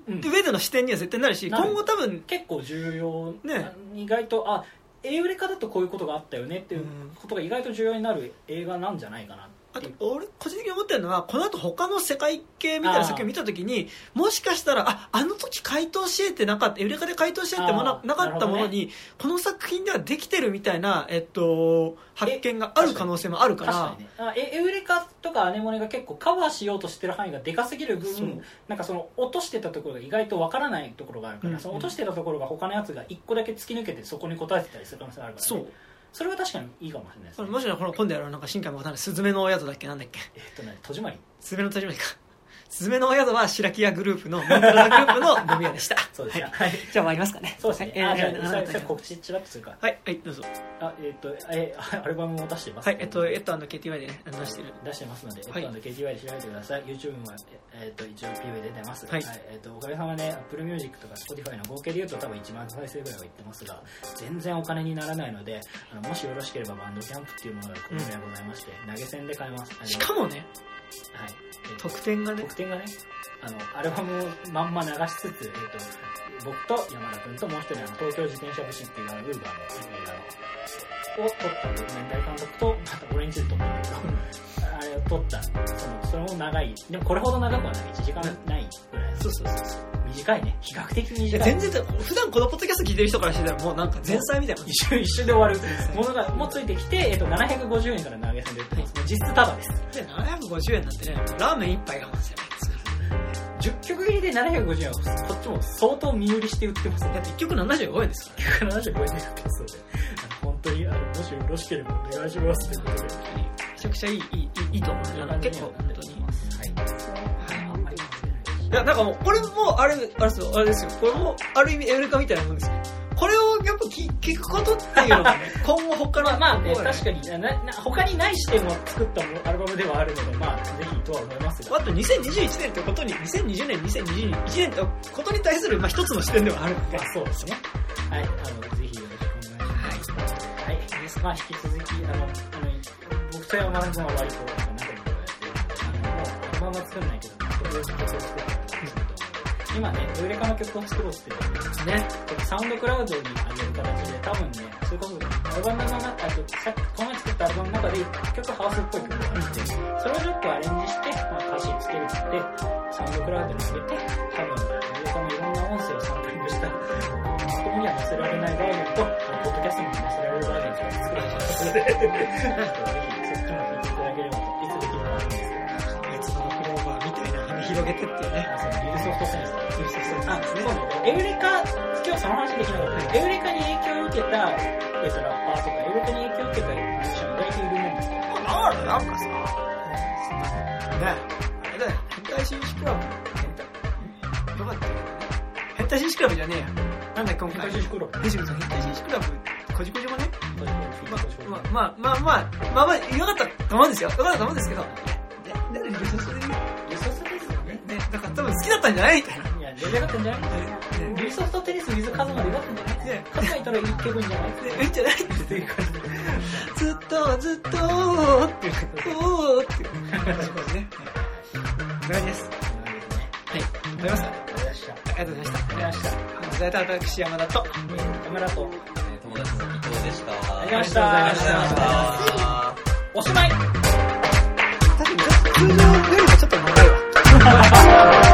Speaker 2: うん。
Speaker 1: 上での視点には絶対なるし
Speaker 2: なる。
Speaker 1: 今後多分
Speaker 2: 結構重要、
Speaker 1: ね。
Speaker 2: あ意外とあエウレカだとこういうことがあったよねっていうことが意外と重要になる映画なんじゃないかなっていう
Speaker 1: 俺個人的に思ってるのはこの後他の世界系みたいな作品を見た時にもしかしたらああの時回答し得てなかったエウレカで回答し得てもななかったものに、この作品ではできてるみたいな、えっと、発見がある可能性もあるから。
Speaker 2: 確かにね。あエエウレカとかアネモネが結構カバーしようとしてる範囲がでかすぎる分なんかその落としてたところが意外とわからないところがあるから、
Speaker 1: うん
Speaker 2: その落としてたところが他のやつが1個だけ突き抜けてそこに答えてたりする可能性があるから、ね、
Speaker 1: そう
Speaker 2: それは確かにいいかもしれないです、ね、
Speaker 1: もしろこの今度やるなんか新海もわかんないスズメのお宿だっけなんだっけ
Speaker 2: えっとね戸締まり
Speaker 1: スズメの戸締まりかスズメのお宿は白木屋グループのモンタラダグループの飲み屋でした。
Speaker 2: そうですね。
Speaker 1: はい、
Speaker 2: はい。
Speaker 1: じゃあ終わりますかね。
Speaker 2: そうですね、
Speaker 1: はい。
Speaker 2: あじゃあ
Speaker 1: えー
Speaker 2: それ
Speaker 1: えー
Speaker 2: それ告知ちらっとするか。
Speaker 1: はい、はい、どうぞ。
Speaker 2: あえっ、とえアルバムも出してます
Speaker 1: はいえっとエット &KTY でね出してる。
Speaker 2: 出してますので、
Speaker 1: はい。
Speaker 2: えっと KTY で調べてください。YouTube も、えっと一応 PV で出ます、
Speaker 1: はい。
Speaker 2: えっとおかげさまで Apple Music とか Spotify の合計で言うと多分1万再生ぐらいはいってますが全然お金にならないのであのもしよろしければバンドキャンプっていうものがございまして、投げ銭で買えます。
Speaker 1: しかもね
Speaker 2: はい。えっと
Speaker 1: 特典がね。
Speaker 2: 特典がねあのアルバムをまんま流しつつ、えっと僕と山田君ともう一人あの東京自転車武士っていうあのウーバーの映画を撮ったドキュメンタリー監督とまたオレンジで撮ったんだけどあれを撮ったそのそれも長いでもこれほど長くはない1時間ないぐらい
Speaker 1: そうそうそうそう
Speaker 2: 短いね比較的短い
Speaker 1: 全然普段このポッドキャスト聞いてる人からしてたらもうなんか前菜みたいな
Speaker 2: 一瞬一瞬で終わるものがもうついてきて、えっと、750円から投げ銭で売ってます、もう実質タダです
Speaker 1: で750円なんてねラーメン一杯我慢すればいいですよ
Speaker 2: 10曲入りで750円はこっちも相当身売りして売ってます
Speaker 1: だって1曲75円ですから。1曲
Speaker 2: 75円で売ってまそうで本当にあのもしよろしければお願いします。こで
Speaker 1: めちゃくちゃい。いいいいいと思う。結構本当に
Speaker 2: い。
Speaker 1: い。や、なんかもう、これも、あれ、あれですよ、あれですよ。これも、ある意味、エウレカみたい。なもんですよ。これをやっぱ聞聞くことっていうのがね今後他の
Speaker 2: まあまあね確かになな他にない視点を作ったもアルバムではあるのでまあぜひとは思いますが。
Speaker 1: あと2021年ってことに2020年2021年ってことに対するまあ一つの視点ではあるので
Speaker 2: まあそうですね。はいあのぜひよろしくお願いします。はい、まあ引き続きあのあの僕と山田君は割と仲良くやってるんであのもうアルバムは作んないけど曲を曲を作って。る今ね、ウレカの曲を作ろうって言ってるんです
Speaker 1: ね。
Speaker 2: サウンドクラウドに上げる形で多分ねそれこそアルバムの中あとさっきこの作ったアルバムの中で曲ハウスっぽい曲があってそれをちょっとアレンジして、まあ、歌詞つけるってサウンドクラウドに上げて多分ウレカのいろんな音声をサンプリングした。まともには載せられないバージョンとポッドキャストにも載せられるバージョンと作られてます。
Speaker 1: 広げてっていうね。
Speaker 2: ユーソフトセンス
Speaker 1: そうそうそう。
Speaker 2: あ、そうね。エウレカ、今日その話できなかった。エウレカに影響を受けた、えっと、ラッパーとか、エウレカに影響を受けたミュージシャン意外といるもんですよ。
Speaker 1: あらなんかさ。ね。あれだよ変態紳士クラブ。よかったけどね変態紳士クラブじゃねえや。なんだ今回。
Speaker 2: 変態紳士クラブ。
Speaker 1: 変態紳士クラブこじこじもね
Speaker 2: これこれこれこれ
Speaker 1: まあまあまあまあまあよかったと思うんですよよかったと思うんですけどだから多分好きだったんじゃない？みたいな。
Speaker 2: いや、出来上がったんじゃない？
Speaker 1: ね。
Speaker 2: リソフトテニス水カズマでよかったんじゃない？
Speaker 1: ね
Speaker 2: カズマい。たらいい気分じゃない
Speaker 1: でいいんじゃないっていう。感じでずっとずっとーっていう。おーっていう。感じねはいこんな感じですはい
Speaker 2: ありがとう。ございました。
Speaker 1: ありがとう。ございました
Speaker 2: ありがとう。ございました。
Speaker 1: 伝えた私山田と
Speaker 2: えーカメラと、
Speaker 3: えー友達の伊藤でした
Speaker 2: ありがとう。ございました
Speaker 3: ありがとう。ございました
Speaker 2: おしまい
Speaker 1: 確かに通常よりもちょっと ¡Gracias!